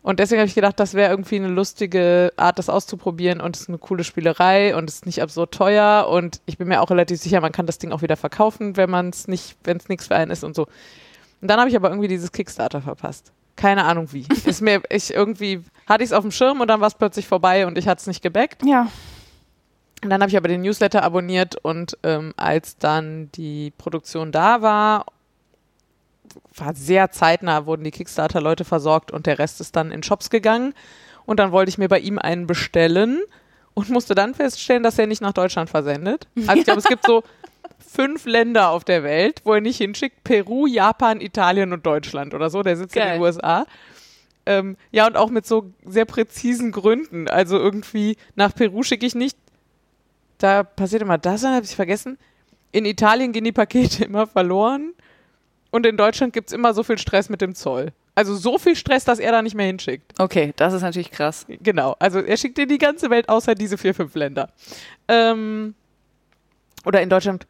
Und deswegen habe ich gedacht, das wäre irgendwie eine lustige Art, das auszuprobieren und es ist eine coole Spielerei und es ist nicht absurd teuer und ich bin mir auch relativ sicher, man kann das Ding auch wieder verkaufen, wenn man es nicht, wenn es nichts für einen ist und so. Und dann habe ich aber irgendwie dieses Kickstarter verpasst. Keine Ahnung wie. ist mir, ich irgendwie hatte ich es auf dem Schirm und dann war es plötzlich vorbei und ich hatte es nicht gebackt. Ja. Und dann habe ich aber den Newsletter abonniert und ähm, als dann die Produktion da war, war sehr zeitnah, wurden die Kickstarter-Leute versorgt und der Rest ist dann in Shops gegangen. Und dann wollte ich mir bei ihm einen bestellen und musste dann feststellen, dass er nicht nach Deutschland versendet. Also ich glaube, es gibt so fünf Länder auf der Welt, wo er nicht hinschickt. Peru, Japan, Italien und Deutschland oder so. Der sitzt in Geil. den USA. Ähm, ja, und auch mit so sehr präzisen Gründen. Also irgendwie nach Peru schicke ich nicht. Da passiert immer das, habe ich vergessen. In Italien gehen die Pakete immer verloren. Und in Deutschland gibt es immer so viel Stress mit dem Zoll. Also so viel Stress, dass er da nicht mehr hinschickt. Okay, das ist natürlich krass. Genau. Also er schickt in die ganze Welt außer diese vier, fünf Länder. Ähm, oder in Deutschland.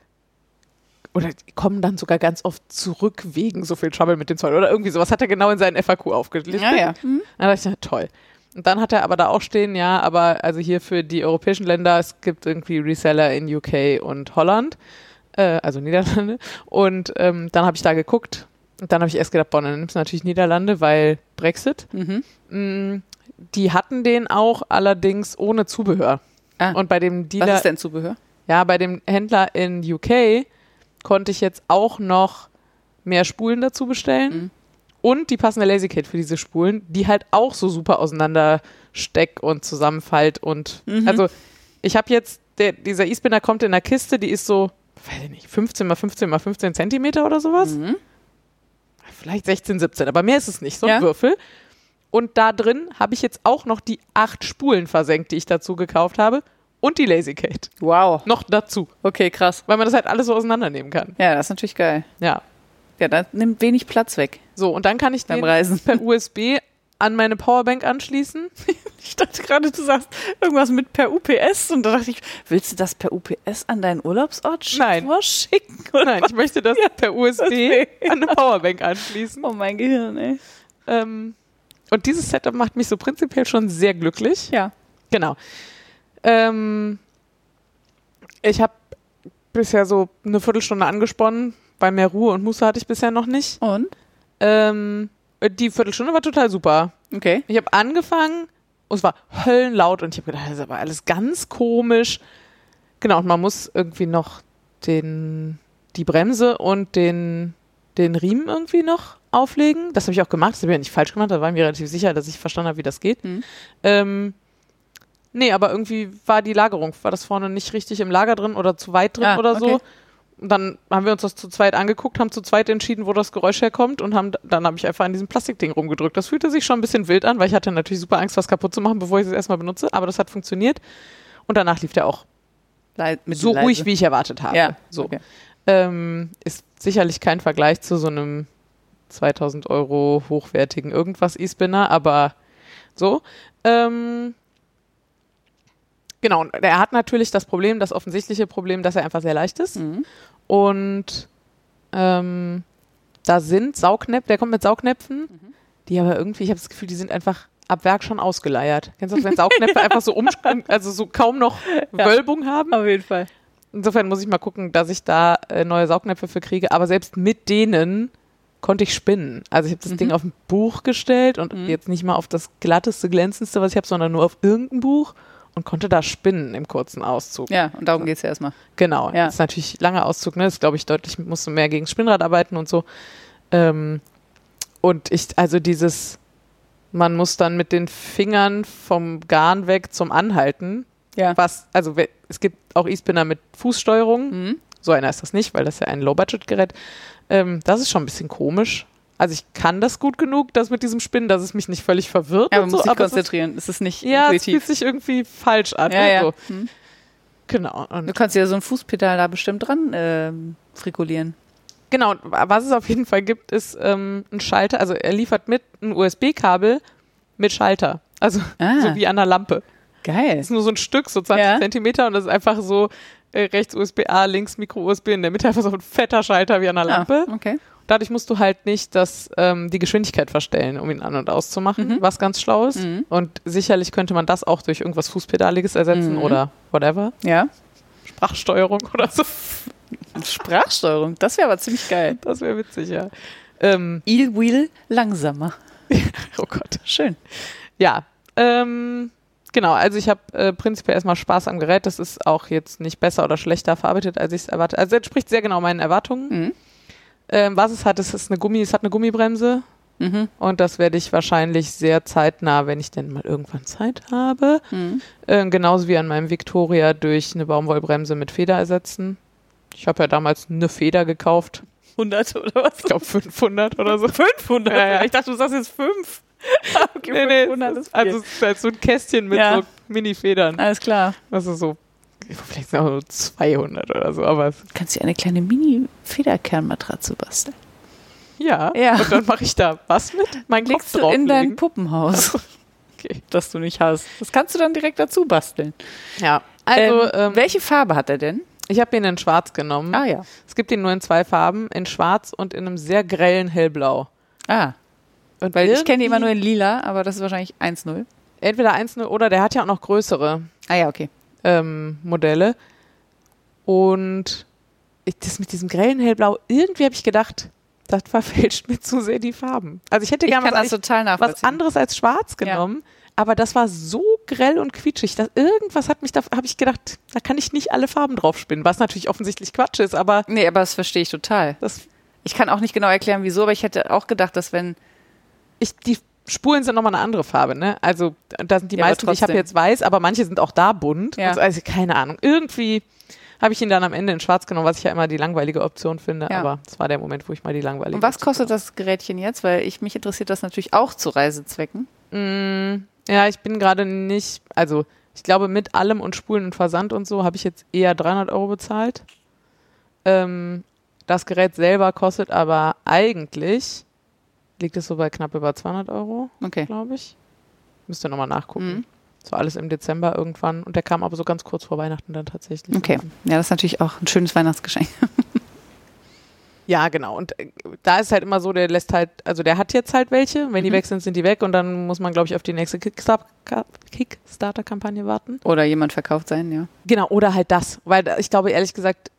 Oder kommen dann sogar ganz oft zurück wegen so viel Trouble mit dem Zoll. Oder irgendwie sowas hat er genau in seinen FAQ aufgelistet. Ja, ja. Mhm. Dann dachte ich, na toll. Und dann hat er aber da auch stehen, ja, aber also hier für die europäischen Länder, es gibt irgendwie Reseller in UK und Holland. Äh, also Niederlande. Und ähm, dann habe ich da geguckt. Und dann habe ich erst gedacht, boah, dann nimmst du natürlich Niederlande, weil Brexit. Mhm. Mm, Die hatten den auch allerdings ohne Zubehör. Ah, Und bei dem was Dealer, ist denn Zubehör? ja, bei dem Händler in UK konnte ich jetzt auch noch mehr Spulen dazu bestellen. Mhm. Und die passende Lazy-Kit für diese Spulen, die halt auch so super auseinander steck und zusammenfallt. Und Mhm. also ich habe jetzt, der, dieser E-Spinner kommt in einer Kiste, die ist so, weiß ich nicht, 15 mal 15 mal 15 Zentimeter oder sowas. Mhm. Vielleicht 16, 17, aber mehr ist es nicht, so ein Ja. Würfel. Und da drin habe ich jetzt auch noch die acht Spulen versenkt, die ich dazu gekauft habe. Und die Lazy-Kate. Wow. Noch dazu. Okay, krass. Weil man das halt alles so auseinandernehmen kann. Ja, das ist natürlich geil. Ja. Ja, das nimmt wenig Platz weg So, und dann kann ich den Reisen. per USB an meine Powerbank anschließen. Ich dachte gerade, du sagst irgendwas mit per UPS und da dachte ich, willst du das per UPS an deinen Urlaubsort sch- Nein. vorschicken? Nein, ich möchte das per USB an eine Powerbank anschließen. Oh mein Gehirn, ey. Ähm, und dieses Setup macht mich so prinzipiell schon sehr glücklich. Ja. Genau. Ähm, ich habe bisher so eine Viertelstunde angesponnen, weil mehr Ruhe und Muße hatte ich bisher noch nicht. Und? Ähm, die Viertelstunde war total super. Okay. Ich habe angefangen und es war höllenlaut und ich habe gedacht, das ist aber alles ganz komisch. Genau, und man muss irgendwie noch den, die Bremse und den, den Riemen irgendwie noch auflegen. Das habe ich auch gemacht, das habe ich ja nicht falsch gemacht, da war ich mir relativ sicher, dass ich verstanden habe, wie das geht. Mhm. Ähm, nee, aber irgendwie war die Lagerung, war das vorne nicht richtig im Lager drin oder zu weit drin Ah, oder so. okay. Und dann haben wir uns das zu zweit angeguckt, haben zu zweit entschieden, wo das Geräusch herkommt und haben, dann habe ich einfach an diesem Plastikding rumgedrückt. Das fühlte sich schon ein bisschen wild an, weil ich hatte natürlich super Angst, was kaputt zu machen, bevor ich es erstmal benutze, aber das hat funktioniert. Und danach lief der auch Lei- mit so leise. ruhig, wie ich erwartet habe. Ja, so. okay. Ähm, ist sicherlich kein Vergleich zu so einem 2000 Euro hochwertigen irgendwas E-Spinner, aber so. Ähm, genau, und er hat natürlich das Problem, das offensichtliche Problem, dass er einfach sehr leicht ist. Mhm. Und ähm, da sind Saugnäpfe, der kommt mit Saugnäpfen, Mhm. die aber irgendwie, ich habe das Gefühl, die sind einfach ab Werk schon ausgeleiert. Kennst du das, wenn Saugnäpfe einfach so um, also so kaum noch Ja. Wölbung haben? Auf jeden Fall. Insofern muss ich mal gucken, dass ich da äh, neue Saugnäpfe für kriege. Aber selbst mit denen konnte ich spinnen. Also ich habe das Mhm. Ding auf ein Buch gestellt und Mhm. jetzt nicht mal auf das glatteste, glänzendste, was ich habe, sondern nur auf irgendein Buch und konnte da spinnen im kurzen Auszug. Ja, und darum geht's ja erstmal. Genau. Ja. Das ist natürlich langer Auszug, ne? Das ist, glaube ich, deutlich, musst du mehr gegen Spinnrad arbeiten und so. Ähm, und ich, also dieses, man muss dann mit den Fingern vom Garn weg zum Anhalten. Ja. Was, also es gibt auch E-Spinner mit Fußsteuerung. Mhm. So einer ist das nicht, weil das ja ein Low-Budget-Gerät. Ähm, das ist schon ein bisschen komisch. Also ich kann das gut genug, das mit diesem Spinnen, dass es mich nicht völlig verwirrt. Ja, man so, muss sich aber es ist- konzentrieren. Es ist nicht Ja, es fühlt intuitiv. sich irgendwie falsch an. Ja, ja. Also, Mhm. genau. Und Du kannst ja so ein Fußpedal da bestimmt dran ähm, frikulieren. Genau, was es auf jeden Fall gibt, ist ähm, ein Schalter. Also er liefert mit ein USB-Kabel mit Schalter. Also Ah. so wie an der Lampe. Geil. Das ist nur so ein Stück, so 20 Ja. Zentimeter und das ist einfach so äh, rechts USB-A, links Micro-USB, in der Mitte einfach so ein fetter Schalter wie an der Lampe. Ah, okay. Dadurch musst du halt nicht das, ähm, die Geschwindigkeit verstellen, um ihn an- und auszumachen, Mhm. was ganz schlau ist. Mhm. Und sicherlich könnte man das auch durch irgendwas Fußpedaliges ersetzen Mhm. oder whatever. Ja. Sprachsteuerung oder so. Sprachsteuerung, das wäre aber ziemlich geil. Das wäre witzig, ja. Ähm, Il Wheel langsamer. oh Gott. Schön. Ja, ähm, genau. Also ich habe äh, prinzipiell erstmal Spaß am Gerät. Das ist auch jetzt nicht besser oder schlechter verarbeitet, als ich es erwartet. Also es entspricht sehr genau meinen Erwartungen. Mhm. Ähm, was es hat, es ist eine Gummi, es hat eine Gummibremse Mhm. und das werde ich wahrscheinlich sehr zeitnah, wenn ich denn mal irgendwann Zeit habe, Mhm. äh, genauso wie an meinem Victoria durch eine Baumwollbremse mit Feder ersetzen. Ich habe ja damals eine Feder gekauft. 100 oder was? Ich glaube 500 oder so. 500? Ja, ja. Ich dachte, du sagst jetzt 5. okay, Nee, nee, 500 es ist also es ist halt so ein Kästchen mit Ja. so Mini-Federn. Alles klar. Das ist so, vielleicht sind auch nur 200 oder so, aber Du kannst dir eine kleine Mini-Federkernmatratze basteln. ja. Ja. Und dann mache ich da was mit? Mein Kopf Legst du in dein. Puppenhaus, Okay. das du nicht hast. Das kannst du dann direkt dazu basteln. Ja. Also, ähm, ähm, welche Farbe hat er denn? ich habe ihn in schwarz genommen. Ah ja. Es gibt ihn nur in zwei Farben, in schwarz und in einem sehr grellen hellblau. Ah, Und weil ich kenne die immer nur in lila, aber das ist wahrscheinlich 1-0. Entweder einzelne oder der hat ja auch noch größere Ah ja, okay. Ähm, Modelle. Und ich, das mit diesem grellen Hellblau, irgendwie habe ich gedacht, das verfälscht mir zu sehr die Farben. Also ich hätte gerne was, was anderes als schwarz genommen, aber das war so grell und quietschig, dass irgendwas hat mich da, habe ich gedacht, da kann ich nicht alle Farben drauf spinnen, was natürlich offensichtlich Quatsch ist, aber Nee, aber das verstehe ich total. Ich kann auch nicht genau erklären, wieso, aber ich hätte auch gedacht, dass wenn ich, die Spuren sind nochmal eine andere Farbe, ne? Also da sind die Ja, meisten, ich habe jetzt weiß, aber manche sind auch da bunt. Ja. Also keine Ahnung. Irgendwie habe ich ihn dann am Ende in schwarz genommen, was ich ja immer die langweilige Option finde, Ja. aber das war der Moment, wo ich mal die langweilige Und was Option kostet das Gerätchen jetzt? Weil ich mich interessiert das natürlich auch zu Reisezwecken. Mm, ja, ich bin gerade nicht, also ich glaube mit allem und Spulen und Versand und so habe ich jetzt eher 300 Euro bezahlt. Ähm, das Gerät selber kostet aber eigentlich, liegt es so bei knapp über 200 Euro, Okay. glaube ich. Müsste nochmal nachgucken. Mhm. So alles im Dezember irgendwann und der kam aber so ganz kurz vor Weihnachten dann tatsächlich. Okay. Ja, das ist natürlich auch ein schönes Weihnachtsgeschenk. Ja, genau. Und äh, da ist halt immer so, der lässt halt, also der hat jetzt halt welche. Wenn die Mhm. weg sind, sind die weg und dann muss man, glaube ich, auf die nächste Kickstar- Ka- Kickstarter-Kampagne warten. Oder jemand verkauft sein, ja. Genau, oder halt das. Weil da- ich glaube, ehrlich gesagt,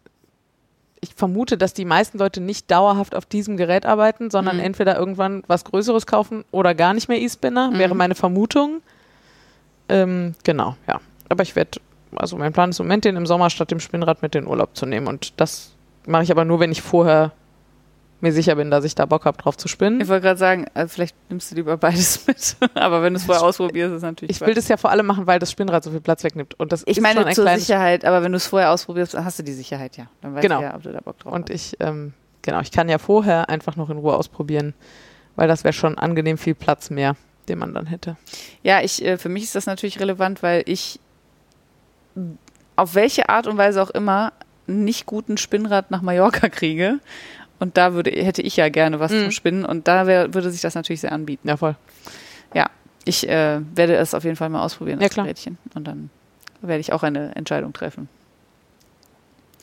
ich vermute, dass die meisten Leute nicht dauerhaft auf diesem Gerät arbeiten, sondern Mhm. entweder irgendwann was Größeres kaufen oder gar nicht mehr E-Spinner, wäre Mhm. meine Vermutung. Ähm, genau, ja. Aber ich werde, also mein Plan ist im Moment, den im Sommer statt dem Spinnrad mit in den Urlaub zu nehmen. Und das mache ich aber nur, wenn ich vorher mir sicher bin, dass ich da Bock habe, drauf zu spinnen. Ich wollte gerade sagen, also vielleicht nimmst du lieber beides mit. aber wenn du es vorher ausprobierst, ist es natürlich. Ich will das ja vor allem machen, weil das Spinnrad so viel Platz wegnimmt. Und das Ich ist meine schon ein zur kleines Sicherheit, aber wenn du es vorher ausprobierst, hast du die Sicherheit, ja. Dann weißt Genau. du ja, ob du da Bock drauf Und hast. ich, ähm, genau, ich kann ja vorher einfach noch in Ruhe ausprobieren, weil das wäre schon angenehm viel Platz mehr, den man dann hätte. Ja, ich, äh, für mich ist das natürlich relevant, weil ich auf welche Art und Weise auch immer nicht guten Spinnrad nach Mallorca kriege. Und da würde, hätte ich ja gerne was Mhm. zum Spinnen und da wär, würde sich das natürlich sehr anbieten. Ja, voll. Ich äh, werde es auf jeden Fall mal ausprobieren, Ja, das klar. Gerätchen. Und dann werde ich auch eine Entscheidung treffen.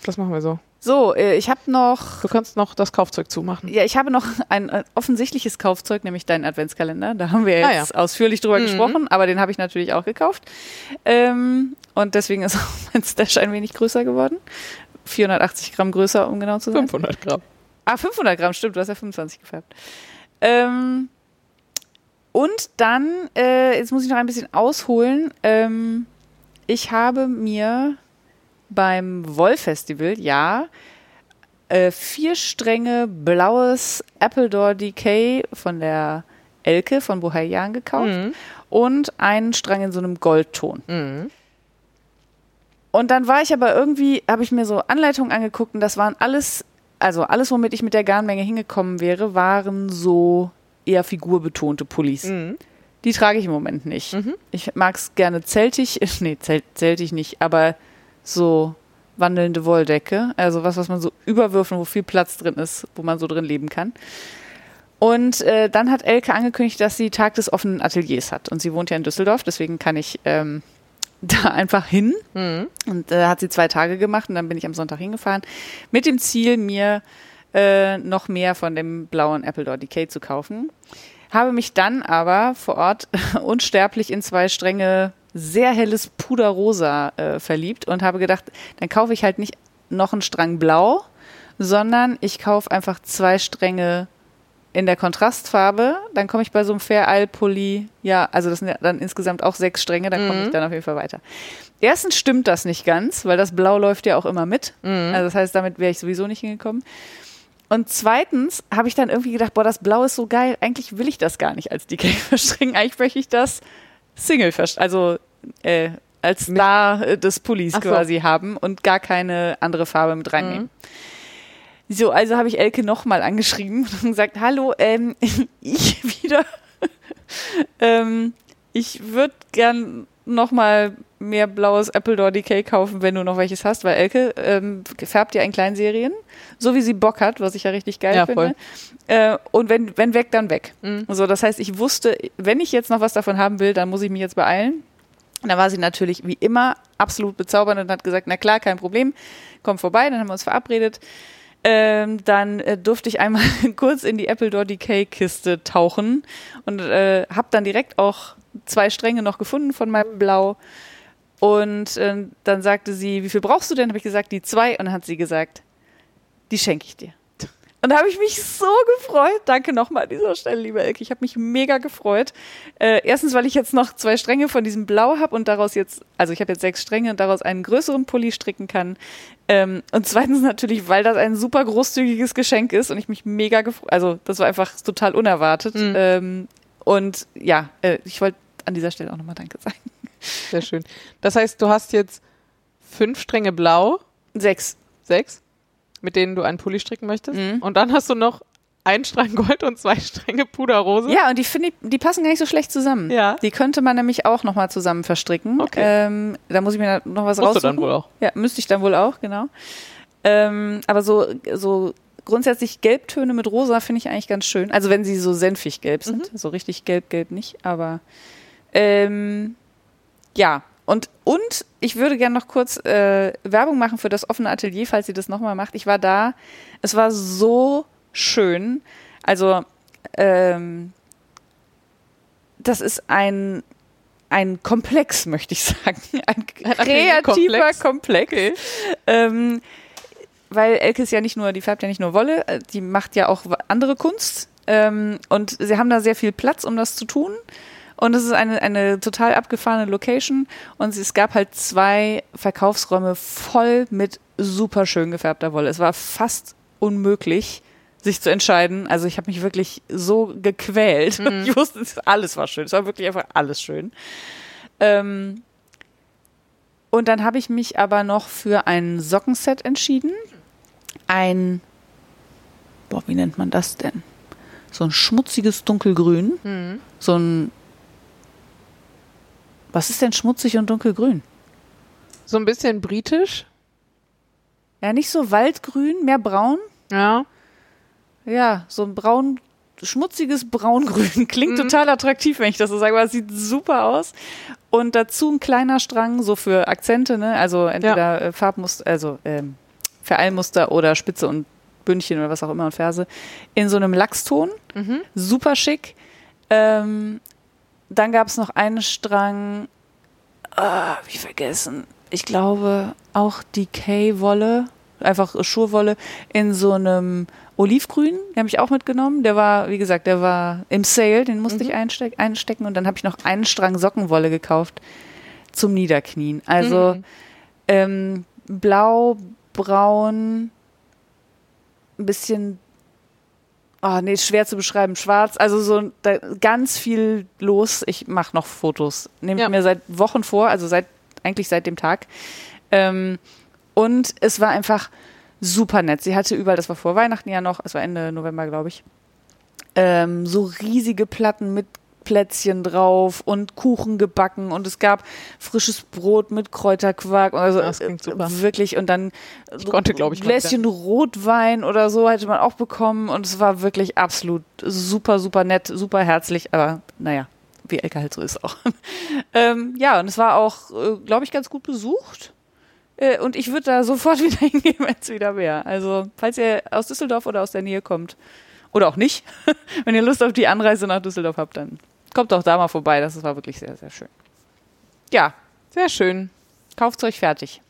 Das machen wir so. So, äh, ich habe noch Du kannst noch das Kaufzeug zumachen. Ja, ich habe noch ein äh, offensichtliches Kaufzeug, nämlich deinen Adventskalender. Da haben wir Ah, jetzt ausführlich drüber Mhm. gesprochen, aber den habe ich natürlich auch gekauft. Ähm, und deswegen ist auch mein Stash ein wenig größer geworden. 480 Gramm größer, um genau zu sein. 500 Gramm. Ah, 500 Gramm, stimmt, du hast ja 25 gefärbt. Ähm, und dann, äh, jetzt muss ich noch ein bisschen ausholen. Ähm, ich habe mir beim Woll-Festival, ja, äh, vier Stränge blaues Appledore Decay von der Elke von Bohaian gekauft Mhm. und einen Strang in so einem Goldton. Mhm. Und dann war ich aber irgendwie, habe ich mir so Anleitungen angeguckt und das waren alles, also alles, womit ich mit der Garnmenge hingekommen wäre, waren so eher figurbetonte Pullis. Mhm. Die trage ich im Moment nicht. Mhm. Ich mag es gerne zeltig, nee, zelt, zeltig nicht, aber so wandelnde Wolldecke, also was, was man so überwürfen, wo viel Platz drin ist, wo man so drin leben kann. Und äh, dann hat Elke angekündigt, dass sie Tag des offenen Ateliers hat. Und sie wohnt ja in Düsseldorf, deswegen kann ich ähm, da einfach hin. Mhm. Und äh, hat sie zwei Tage gemacht und dann bin ich am Sonntag hingefahren, mit dem Ziel, mir äh, noch mehr von dem blauen Appledore Decay zu kaufen. Habe mich dann aber vor Ort unsterblich in zwei Stränge sehr helles Puderrosa äh, verliebt und habe gedacht, dann kaufe ich halt nicht noch einen Strang blau, sondern ich kaufe einfach zwei Stränge in der Kontrastfarbe. Dann komme ich bei so einem Fair Isle Pulli, ja, also das sind ja dann insgesamt auch sechs Stränge, dann komme ich dann auf jeden Fall weiter. Erstens stimmt das nicht ganz, weil das Blau läuft ja auch immer mit. Also das heißt, damit wäre ich sowieso nicht hingekommen. Und zweitens habe ich dann irgendwie gedacht, boah, das Blau ist so geil. Eigentlich will ich das gar nicht als DK verstricken. Eigentlich möchte ich das Single verstricken, also äh, als Star des Pullis so. quasi haben und gar keine andere Farbe mit reinnehmen. So, also habe ich Elke nochmal angeschrieben und gesagt, hallo, ähm, ich wieder. ähm, ich würde gern nochmal mehr blaues Appledore Decay kaufen, wenn du noch welches hast, weil Elke ähm, färbt ja in Kleinserien, so wie sie Bock hat, was ich ja richtig geil Ja, finde. Äh, und wenn, wenn weg, dann weg. Mhm. So, das heißt, ich wusste, wenn ich jetzt noch was davon haben will, dann muss ich mich jetzt beeilen. Und da war sie natürlich wie immer absolut bezaubernd und hat gesagt, na klar, kein Problem, komm vorbei, dann haben wir uns verabredet. Ähm, dann äh, durfte ich einmal kurz in die Appledore Decay Kiste tauchen und äh, habe dann direkt auch zwei Stränge noch gefunden von meinem Blau. Und äh, dann sagte sie, wie viel brauchst du denn? Habe ich gesagt, die zwei. Und dann hat sie gesagt, die schenke ich dir. Und da habe ich mich so gefreut. Danke nochmal an dieser Stelle, liebe Elke. Ich habe mich mega gefreut. Äh, erstens, weil ich jetzt noch zwei Stränge von diesem Blau habe und daraus jetzt, also ich habe jetzt sechs Stränge und daraus einen größeren Pulli stricken kann. Ähm, und zweitens natürlich, weil das ein super großzügiges Geschenk ist und ich mich mega gefreut. Also das war einfach total unerwartet. Mhm. Ähm, und ja, äh, ich wollte an dieser Stelle auch nochmal Danke sagen. Sehr schön. Das heißt, du hast jetzt fünf Stränge blau, Sechs. sechs, mit denen du einen Pulli stricken möchtest. Mhm. Und dann hast du noch einen Strang Gold und zwei Stränge Puderrose. Ja, und die finde die passen gar nicht so schlecht zusammen. Ja. Die könnte man nämlich auch nochmal zusammen verstricken. Okay. Ähm, da muss ich mir noch was du raussuchen. dann wohl auch. Ja, müsste ich dann wohl auch, genau. Ähm, aber so, so grundsätzlich Gelbtöne mit Rosa finde ich eigentlich ganz schön. Also wenn sie so senfig gelb sind. So richtig gelb, gelb nicht, aber ähm, ja. Und, und ich würde gerne noch kurz äh, Werbung machen für das offene Atelier, falls sie das nochmal macht. Ich war da. Es war so schön. Also, ähm, das ist ein, ein Komplex, möchte ich sagen. Ein kreativer Atelierkomplex. Komplex. Ähm, weil Elke ist ja nicht nur, die färbt ja nicht nur Wolle, äh, die macht ja auch andere Kunst. Ähm, und sie haben da sehr viel Platz, um das zu tun. Und es ist eine, eine total abgefahrene Location. Und es gab halt zwei Verkaufsräume voll mit super schön gefärbter Wolle. Es war fast unmöglich, sich zu entscheiden. Also ich habe mich wirklich so gequält. Ich wusste, es- alles war schön. Es war wirklich einfach alles schön. Ähm, und dann habe ich mich aber noch für ein Sockenset entschieden. Ein, boah, wie nennt man das denn? So ein schmutziges Dunkelgrün. Mhm. So ein, was ist denn schmutzig und dunkelgrün? So ein bisschen britisch. Ja, nicht so waldgrün, mehr braun. Ja. Ja, so ein braun, schmutziges Braungrün. Klingt total attraktiv, wenn ich das so sage, aber es sieht super aus. Und dazu ein kleiner Strang, so für Akzente, ne? Also entweder äh, Farbmuster, also ähm, Verallmuster oder Spitze und Bündchen oder was auch immer und Ferse. In so einem Lachston. Mhm. Super schick. Ähm, dann gab es noch einen Strang, ah, wie vergessen. Ich glaube auch Decay-Wolle, einfach Schurwolle in so einem Olivgrün. Den habe ich auch mitgenommen. Der war, wie gesagt, der war im Sale, den musste ich einsteck einstecken. Und dann habe ich noch einen Strang Sockenwolle gekauft zum Niederknien. Also Mhm. ähm, blau, braun, ein bisschen, oh nee, schwer zu beschreiben, schwarz, also so ganz viel los. Ich mache noch Fotos, nehme Ja. mir seit Wochen vor, also seit eigentlich seit dem Tag. Ähm, und es war einfach super nett. Sie hatte überall, das war vor Weihnachten ja noch, es war Ende November, glaube ich, ähm, so riesige Platten mit Plätzchen drauf und Kuchen gebacken und es gab frisches Brot mit Kräuterquark. Also Das klingt super. äh, wirklich und dann Ich konnte, glaube ich, Gläschen Rotwein oder so hätte man auch bekommen und es war wirklich absolut super, super nett, super herzlich, aber naja, wie Elke halt so ist auch. ähm, ja, und es war auch, äh, glaube ich, ganz gut besucht. Äh, und ich würde da sofort wieder hingehen, wenn es wieder wäre. Also, falls ihr aus Düsseldorf oder aus der Nähe kommt, oder auch nicht, wenn ihr Lust auf die Anreise nach Düsseldorf habt, dann kommt doch da mal vorbei. Das war wirklich sehr, sehr schön. Ja, Sehr schön. kauft euch fertig.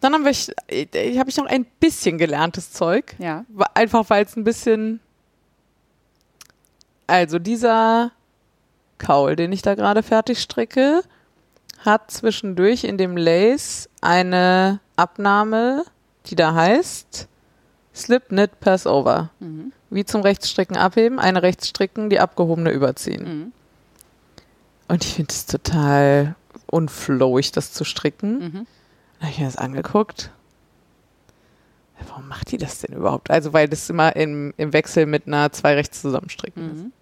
Dann haben wir, ich, ich habe ich noch ein bisschen gelerntes Zeug. Ja. Einfach weil es ein bisschen. Also dieser Kaul, den ich da gerade fertig stricke, hat zwischendurch in dem Lace eine Abnahme, die da heißt Slip Knit Pass Over. Mhm. Wie zum Rechtsstricken abheben, eine Rechtsstricken, die abgehobene überziehen. Mhm. Und ich finde es total unflowig, das zu stricken. Mhm. Dann habe ich mir das angeguckt. Warum macht die das denn überhaupt? Also, weil das immer im, im Wechsel mit einer zwei rechts zusammenstricken ist. Mhm.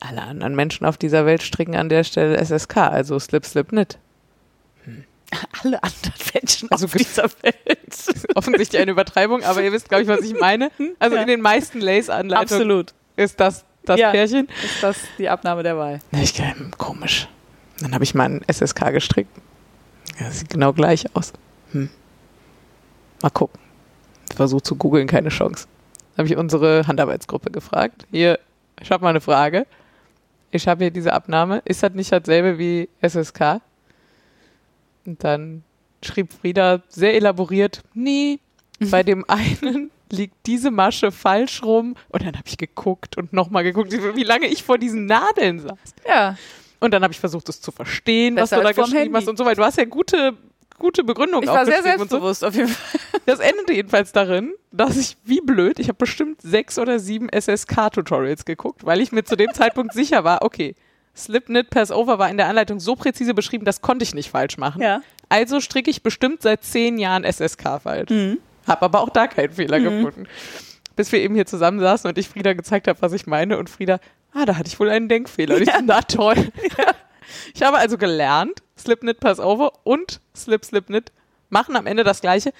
Alle anderen Menschen auf dieser Welt stricken an der Stelle SSK, also Slip, Slip, Knit. Alle anderen Menschen Also auf dieser Welt. Offensichtlich eine Übertreibung, aber ihr wisst, glaube ich, was ich meine. Also Ja. in den meisten Lace-Anleitungen Absolut. ist das das Ja. Pärchen. Ist das die Abnahme der Wahl? Ich komisch. Dann habe ich mal einen SSK gestrickt. Ja, das sieht genau gleich aus. Hm. Mal gucken. Versuch zu googeln, keine Chance. Dann habe ich unsere Handarbeitsgruppe gefragt. Hier, ich habe mal eine Frage. Ich habe hier diese Abnahme. Ist das nicht dasselbe wie SSK? Und dann schrieb Frieda sehr elaboriert, nee, Bei dem einen liegt diese Masche falsch rum und dann habe ich geguckt und nochmal geguckt, wie lange ich vor diesen Nadeln saß. Ja. Und dann habe ich versucht, es zu verstehen, Besser was du da geschrieben Handy. hast und so weiter. Du hast ja gute, gute Begründung Ich war sehr und so. selbstbewusst auf jeden Fall. Das endete jedenfalls darin, dass ich, wie blöd, ich habe bestimmt sechs oder sieben SSK-Tutorials geguckt, weil ich mir zu dem Zeitpunkt sicher war, okay, Slip Knit Pass Over war in der Anleitung so präzise beschrieben, das konnte ich nicht falsch machen. Ja. Also stricke ich bestimmt seit zehn Jahren SSK falsch. Hab aber auch da keinen Fehler gefunden. Bis wir eben hier zusammen saßen und ich Frieda gezeigt habe, was ich meine und Frieda, ah, da hatte ich wohl einen Denkfehler. Und ich so, na toll. Ich habe also gelernt, Slip Knit Pass Over und Slip Slip Knit machen am Ende das gleiche.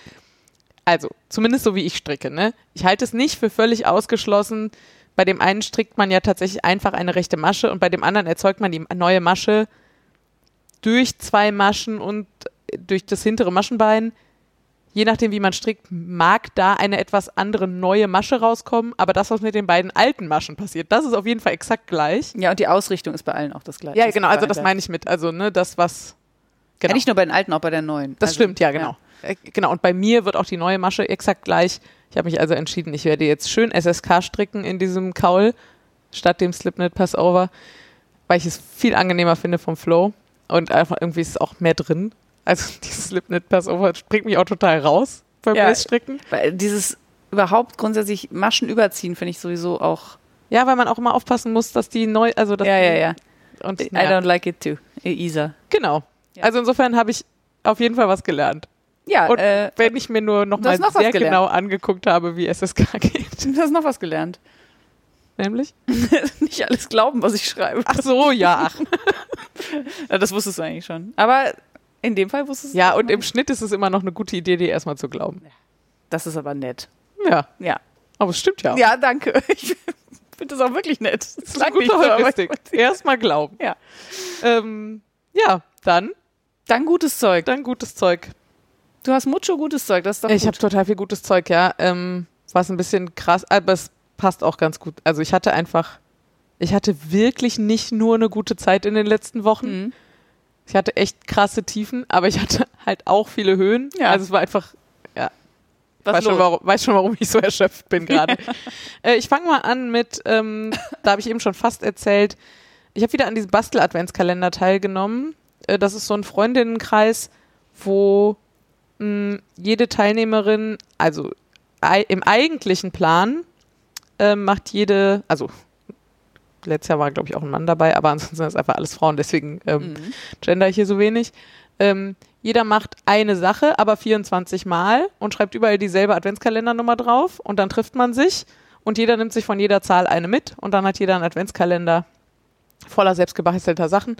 Also, zumindest so wie ich stricke, ne? Ich halte es nicht für völlig ausgeschlossen. Bei dem einen strickt man ja tatsächlich einfach eine rechte Masche und bei dem anderen erzeugt man die neue Masche durch zwei Maschen und durch das hintere Maschenbein. Je nachdem, wie man strickt, mag da eine etwas andere neue Masche rauskommen, aber das, was mit den beiden alten Maschen passiert, das ist auf jeden Fall exakt gleich. Ja, und die Ausrichtung ist bei allen auch das gleiche. Ja, genau, also das meine ich mit. Also, ne, das, was. Genau. Ja, nicht nur bei den alten, auch bei der neuen. Das Also, stimmt, ja, genau. Äh, Genau, und bei mir wird auch die neue Masche exakt gleich. Ich habe mich also entschieden, ich werde jetzt schön SSK stricken in diesem Kaul statt dem Slipknit Passover, weil ich es viel angenehmer finde vom Flow und einfach irgendwie ist auch mehr drin. Also dieses Slipknit Passover bringt mich auch total raus beim Ja. Stricken. Weil dieses überhaupt grundsätzlich Maschen überziehen finde ich sowieso auch. Ja, weil man auch immer aufpassen muss, dass die neu, also dass Ja, ja, ja. Und, I don't like it too. Isa. genau. Ja. Also insofern habe ich auf jeden Fall was gelernt. Ja, Und äh, wenn ich mir nur noch du mal hast noch sehr genau angeguckt habe, wie SSK geht, du hast noch was gelernt. nämlich. Nicht alles glauben, was ich schreibe. Ach so, ja. Ja, das wusstest du eigentlich schon. Aber in dem Fall wusstest du Ja, und im. Schnitt ist es immer noch eine gute Idee, dir erstmal zu glauben. Das ist aber nett. Ja, Ja. aber es stimmt ja. Ja, danke. Ich finde das auch wirklich nett. Das das ist eine gute Heuristik. Erstmal glauben. Ja. Ähm, ja, dann, Dann gutes Zeug. dann gutes Zeug. Du hast mucho gutes Zeug, das ist doch Ich habe total viel gutes Zeug, ja. Ähm, was ein bisschen krass, aber es passt auch ganz gut. Also ich hatte einfach, ich hatte wirklich nicht nur eine gute Zeit in den letzten Wochen. Mhm. Ich hatte echt krasse Tiefen, aber ich hatte halt auch viele Höhen. Ja. Also es war einfach, ja, Was weiß schon, warum, weiß schon, warum ich so erschöpft bin gerade. äh, ich fange mal an mit, ähm, da habe ich eben schon fast erzählt, ich habe wieder an diesem Bastel-Adventskalender teilgenommen. Äh, das ist so ein Freundinnenkreis, wo mh, jede Teilnehmerin, also im eigentlichen Plan, äh, macht jede, also letztes Jahr war, glaube ich, auch ein Mann dabei, aber ansonsten sind es einfach alles Frauen, deswegen ähm, Mhm. gender ich hier so wenig. Ähm, jeder macht eine Sache, aber 24 Mal und schreibt überall dieselbe Adventskalendernummer drauf und dann trifft man sich und jeder nimmt sich von jeder Zahl eine mit und dann hat jeder einen Adventskalender voller selbstgebastelter Sachen.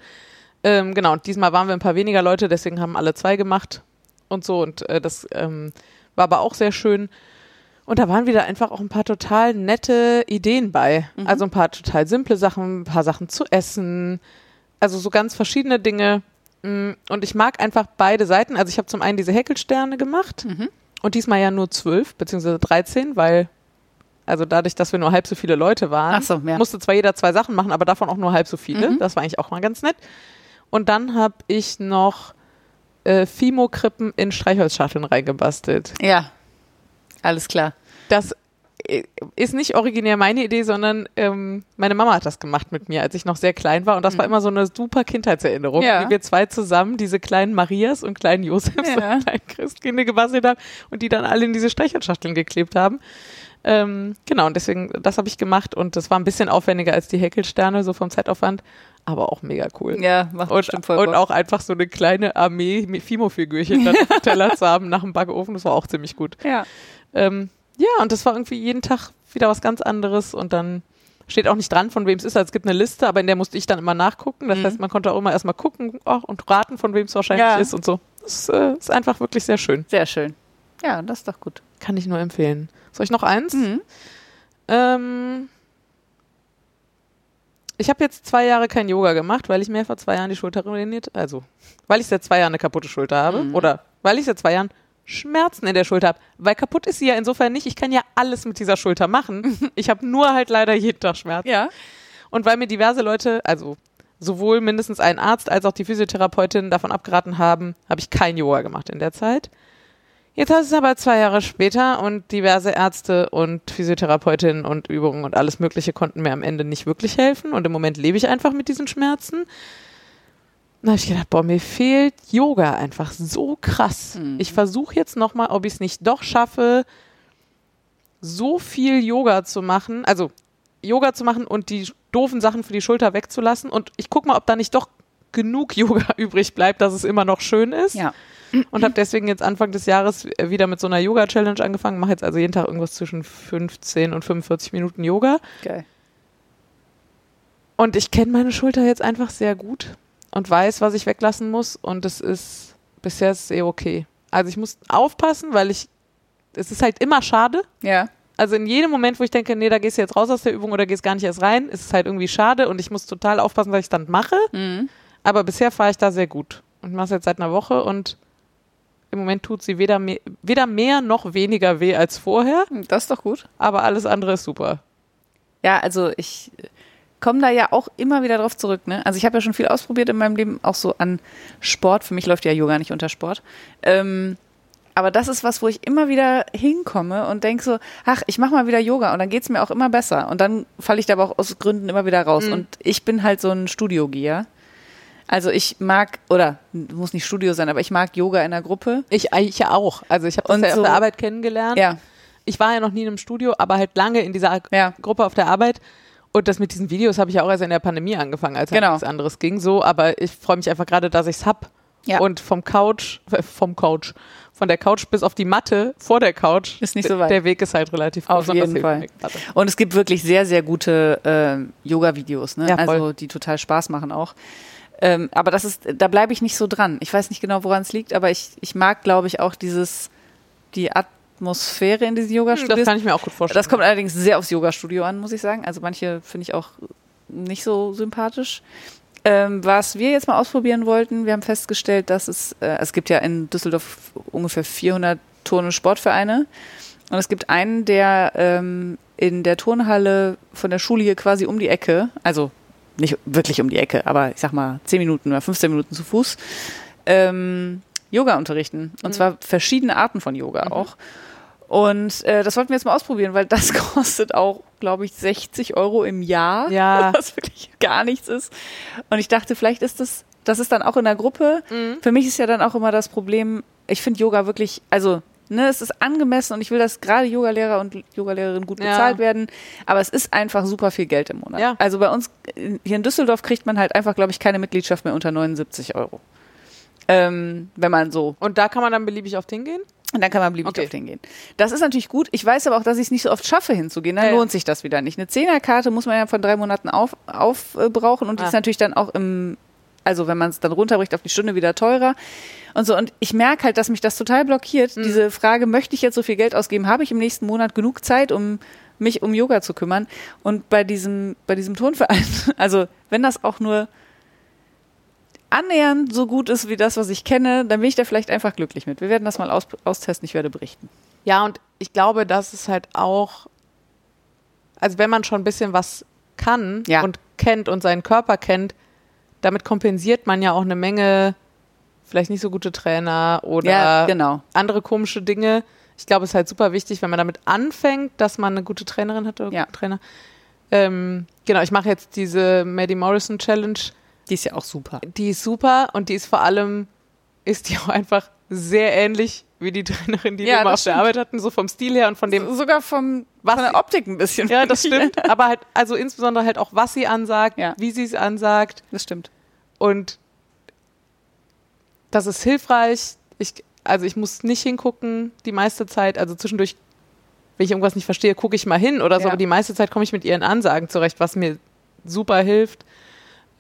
Ähm, genau, und diesmal waren wir ein paar weniger Leute, deswegen haben alle zwei gemacht und so und äh, das ähm, war aber auch sehr schön. Und da waren wieder einfach auch ein paar total nette Ideen bei. Also ein paar total simple Sachen, ein paar Sachen zu essen, also so ganz verschiedene Dinge. Mm, Und ich mag einfach beide Seiten. Also ich habe zum einen diese Häkelsterne gemacht Mhm. und diesmal ja nur zwölf beziehungsweise 13, weil also dadurch, dass wir nur halb so viele Leute waren, so, ja. musste zwar jeder zwei Sachen machen, aber davon auch nur halb so viele. Mhm. Das war eigentlich auch mal ganz nett. Und dann habe ich noch äh, Fimo-Krippen in Streichholzschachteln reingebastelt. Ja, alles klar. Das äh, ist nicht originär meine Idee, sondern ähm, meine Mama hat das gemacht mit mir, als ich noch sehr klein war. Und das war immer so eine super Kindheitserinnerung, Mhm. Ja. wie wir zwei zusammen diese kleinen Marias und kleinen Josefs Ja. und kleinen Christkinde gebastelt haben und die dann alle in diese Streichholzschachteln geklebt haben. Ähm, genau, und deswegen, das habe ich gemacht und das war ein bisschen aufwendiger als die Häkelsterne, so vom Zeitaufwand, aber auch mega cool. Ja, macht Und, bestimmt voll und Bock. auch einfach so eine kleine Armee mit Fimo-Figürchen dann auf dem Teller zu haben nach dem Backofen, das war auch ziemlich gut. Ja. Ähm, ja, und das war irgendwie jeden Tag wieder was ganz anderes und dann steht auch nicht dran, von wem es ist. Also es gibt eine Liste, aber in der musste ich dann immer nachgucken. Das Mhm. heißt, man konnte auch immer erstmal gucken oh, und raten, von wem es wahrscheinlich Ja. ist und so. Das äh, ist einfach wirklich sehr schön. Sehr schön. Ja, das ist doch gut. Kann ich nur empfehlen. Soll ich noch eins? Mhm. Ähm, ich habe jetzt zwei Jahre kein Yoga gemacht, weil ich mir vor zwei Jahren die Schulter ruiniert, also weil ich seit zwei Jahren eine kaputte Schulter habe Mhm. oder weil ich seit zwei Jahren Schmerzen in der Schulter habe, weil kaputt ist sie ja insofern nicht. Ich kann ja alles mit dieser Schulter machen. Ich habe nur halt leider jeden Tag Schmerzen. Ja. Und weil mir diverse Leute, also sowohl mindestens ein Arzt als auch die Physiotherapeutin davon abgeraten haben, habe ich kein Yoga gemacht in der Zeit. Jetzt du es aber zwei Jahre später und diverse Ärzte und Physiotherapeutinnen und Übungen und alles Mögliche konnten mir am Ende nicht wirklich helfen. Und im Moment lebe ich einfach mit diesen Schmerzen. Da habe ich gedacht, boah, mir fehlt Yoga einfach so krass. Mhm. Ich versuche jetzt nochmal, ob ich es nicht doch schaffe, so viel Yoga zu machen, also Yoga zu machen und die doofen Sachen für die Schulter wegzulassen. Und ich gucke mal, ob da nicht doch genug Yoga übrig bleibt, dass es immer noch schön ist. Ja. Und habe deswegen jetzt Anfang des Jahres wieder mit so einer Yoga-Challenge angefangen. Mache jetzt also jeden Tag irgendwas zwischen 15 und 45 Minuten Yoga. Geil. Und ich kenne meine Schulter jetzt einfach sehr gut und weiß, was ich weglassen muss. Und es ist bisher ist es eh okay. Also ich muss aufpassen, weil ich, es ist halt immer schade. Ja. Also in jedem Moment, wo ich denke, nee, da gehst du jetzt raus aus der Übung oder gehst gar nicht erst rein, ist es halt irgendwie schade und ich muss total aufpassen, was ich dann mache. Mhm. Aber bisher fahre ich da sehr gut und mache es jetzt seit einer Woche und im Moment tut sie weder mehr, weder mehr noch weniger weh als vorher, Das ist doch gut. aber alles andere ist super. Ja, also ich komme da ja auch immer wieder drauf zurück. Ne? Also ich habe ja schon viel ausprobiert in meinem Leben, auch so an Sport. Für mich läuft ja Yoga nicht unter Sport. Ähm, aber das ist was, wo ich immer wieder hinkomme und denke so, ach, ich mache mal wieder Yoga und dann geht's mir auch immer besser. Und dann falle ich da aber auch aus Gründen immer wieder raus. Mhm. Und ich bin halt so ein Studiogeher. Also ich mag, oder muss nicht Studio sein, aber ich mag Yoga in der Gruppe. Ich, ich ja auch. Also ich habe das Und ja auf so- der Arbeit kennengelernt. Ja, Ich war ja noch nie in einem Studio, aber halt lange in dieser Ja. Gruppe auf der Arbeit. Und das mit diesen Videos habe ich ja auch erst in der Pandemie angefangen, als halt Genau. nichts anderes ging. So, aber ich freue mich einfach gerade, dass ich's hab. Ja. Und vom Couch, äh, vom Couch, von der Couch bis auf die Matte vor der Couch. Ist nicht so weit. Der Weg ist halt relativ Auf groß und das jeden Fall. Und es gibt wirklich sehr, sehr gute ähm, Yoga-Videos, ne? Ja, also die total Spaß machen auch. Ähm, aber das ist, da bleibe ich nicht so dran. Ich weiß nicht genau, woran es liegt, aber ich, ich mag, glaube ich, auch dieses, die Atmosphäre in diesen Hm, Yoga-Studios. Das kann ich mir auch gut vorstellen. Das kommt allerdings sehr aufs Yoga-Studio an, muss ich sagen. Also manche finde ich auch nicht so sympathisch. Ähm, was wir jetzt mal ausprobieren wollten, wir haben festgestellt, dass es, äh, es gibt ja in Düsseldorf ungefähr 400 Turn- und Sportvereine. Und es gibt einen, der ähm, in der Turnhalle von der Schule hier quasi um die Ecke, also nicht wirklich um die Ecke, aber ich sag mal 10 Minuten oder 15 Minuten zu Fuß, ähm, Yoga unterrichten. Und zwar verschiedene Arten von Yoga auch. Und äh, das wollten wir jetzt mal ausprobieren, weil das kostet auch, glaube ich, 60 Euro im Jahr. Ja. Was wirklich gar nichts ist. Und ich dachte, vielleicht ist das, das ist dann auch in der Gruppe. Für mich ist ja dann auch immer das Problem, ich finde Yoga wirklich, also, ne, es ist angemessen und ich will, dass gerade Yogalehrer und Yogalehrerinnen gut Ja. bezahlt werden. Aber es ist einfach super viel Geld im Monat. Ja. Also bei uns äh, hier in Düsseldorf kriegt man halt einfach, glaube ich, keine Mitgliedschaft mehr unter 79 Euro. Ähm, wenn man so Und da kann man dann beliebig oft hingehen? und dann kann man beliebig Okay. oft hingehen. Das ist natürlich gut. Ich weiß aber auch, dass ich es nicht so oft schaffe, hinzugehen. Dann Ja, ja. lohnt sich das wieder nicht. Eine Zehnerkarte muss man ja von drei Monaten auf, aufbrauchen und die Ah. ist natürlich dann auch im, also wenn man es dann runterbricht auf die Stunde wieder teurer und so. Und ich merke halt, dass mich das total blockiert. Mhm. Diese Frage, möchte ich jetzt so viel Geld ausgeben? Habe ich im nächsten Monat genug Zeit, um mich um Yoga zu kümmern? Und bei diesem, bei diesem Turnverein, also wenn das auch nur annähernd so gut ist wie das, was ich kenne, dann bin ich da vielleicht einfach glücklich mit. Wir werden das mal aus, austesten, ich werde berichten. Ja, und ich glaube, das ist halt auch, also wenn man schon ein bisschen was kann Ja. und kennt und seinen Körper kennt, damit kompensiert man ja auch eine Menge vielleicht nicht so gute Trainer oder Ja, genau. andere komische Dinge. Ich glaube, es ist halt super wichtig, wenn man damit anfängt, dass man eine gute Trainerin hat oder Ja. Trainer. Ähm, genau, ich mache jetzt diese Maddie Morrison Challenge. Die ist ja auch super. Die ist super und die ist vor allem, ist die auch einfach sehr ähnlich wie die Trainerin, die Ja, wir immer auf das der stimmt. Arbeit hatten, so vom Stil her und von dem, Sogar vom, Was von der Optik ein bisschen. ja, das stimmt, aber halt, also insbesondere halt auch, was sie ansagt, Ja. wie sie es ansagt Das stimmt. und das ist hilfreich. Ich, also ich muss nicht hingucken die meiste Zeit, also zwischendurch, wenn ich irgendwas nicht verstehe, gucke ich mal hin oder so, Ja. aber die meiste Zeit komme ich mit ihren Ansagen zurecht, was mir super hilft.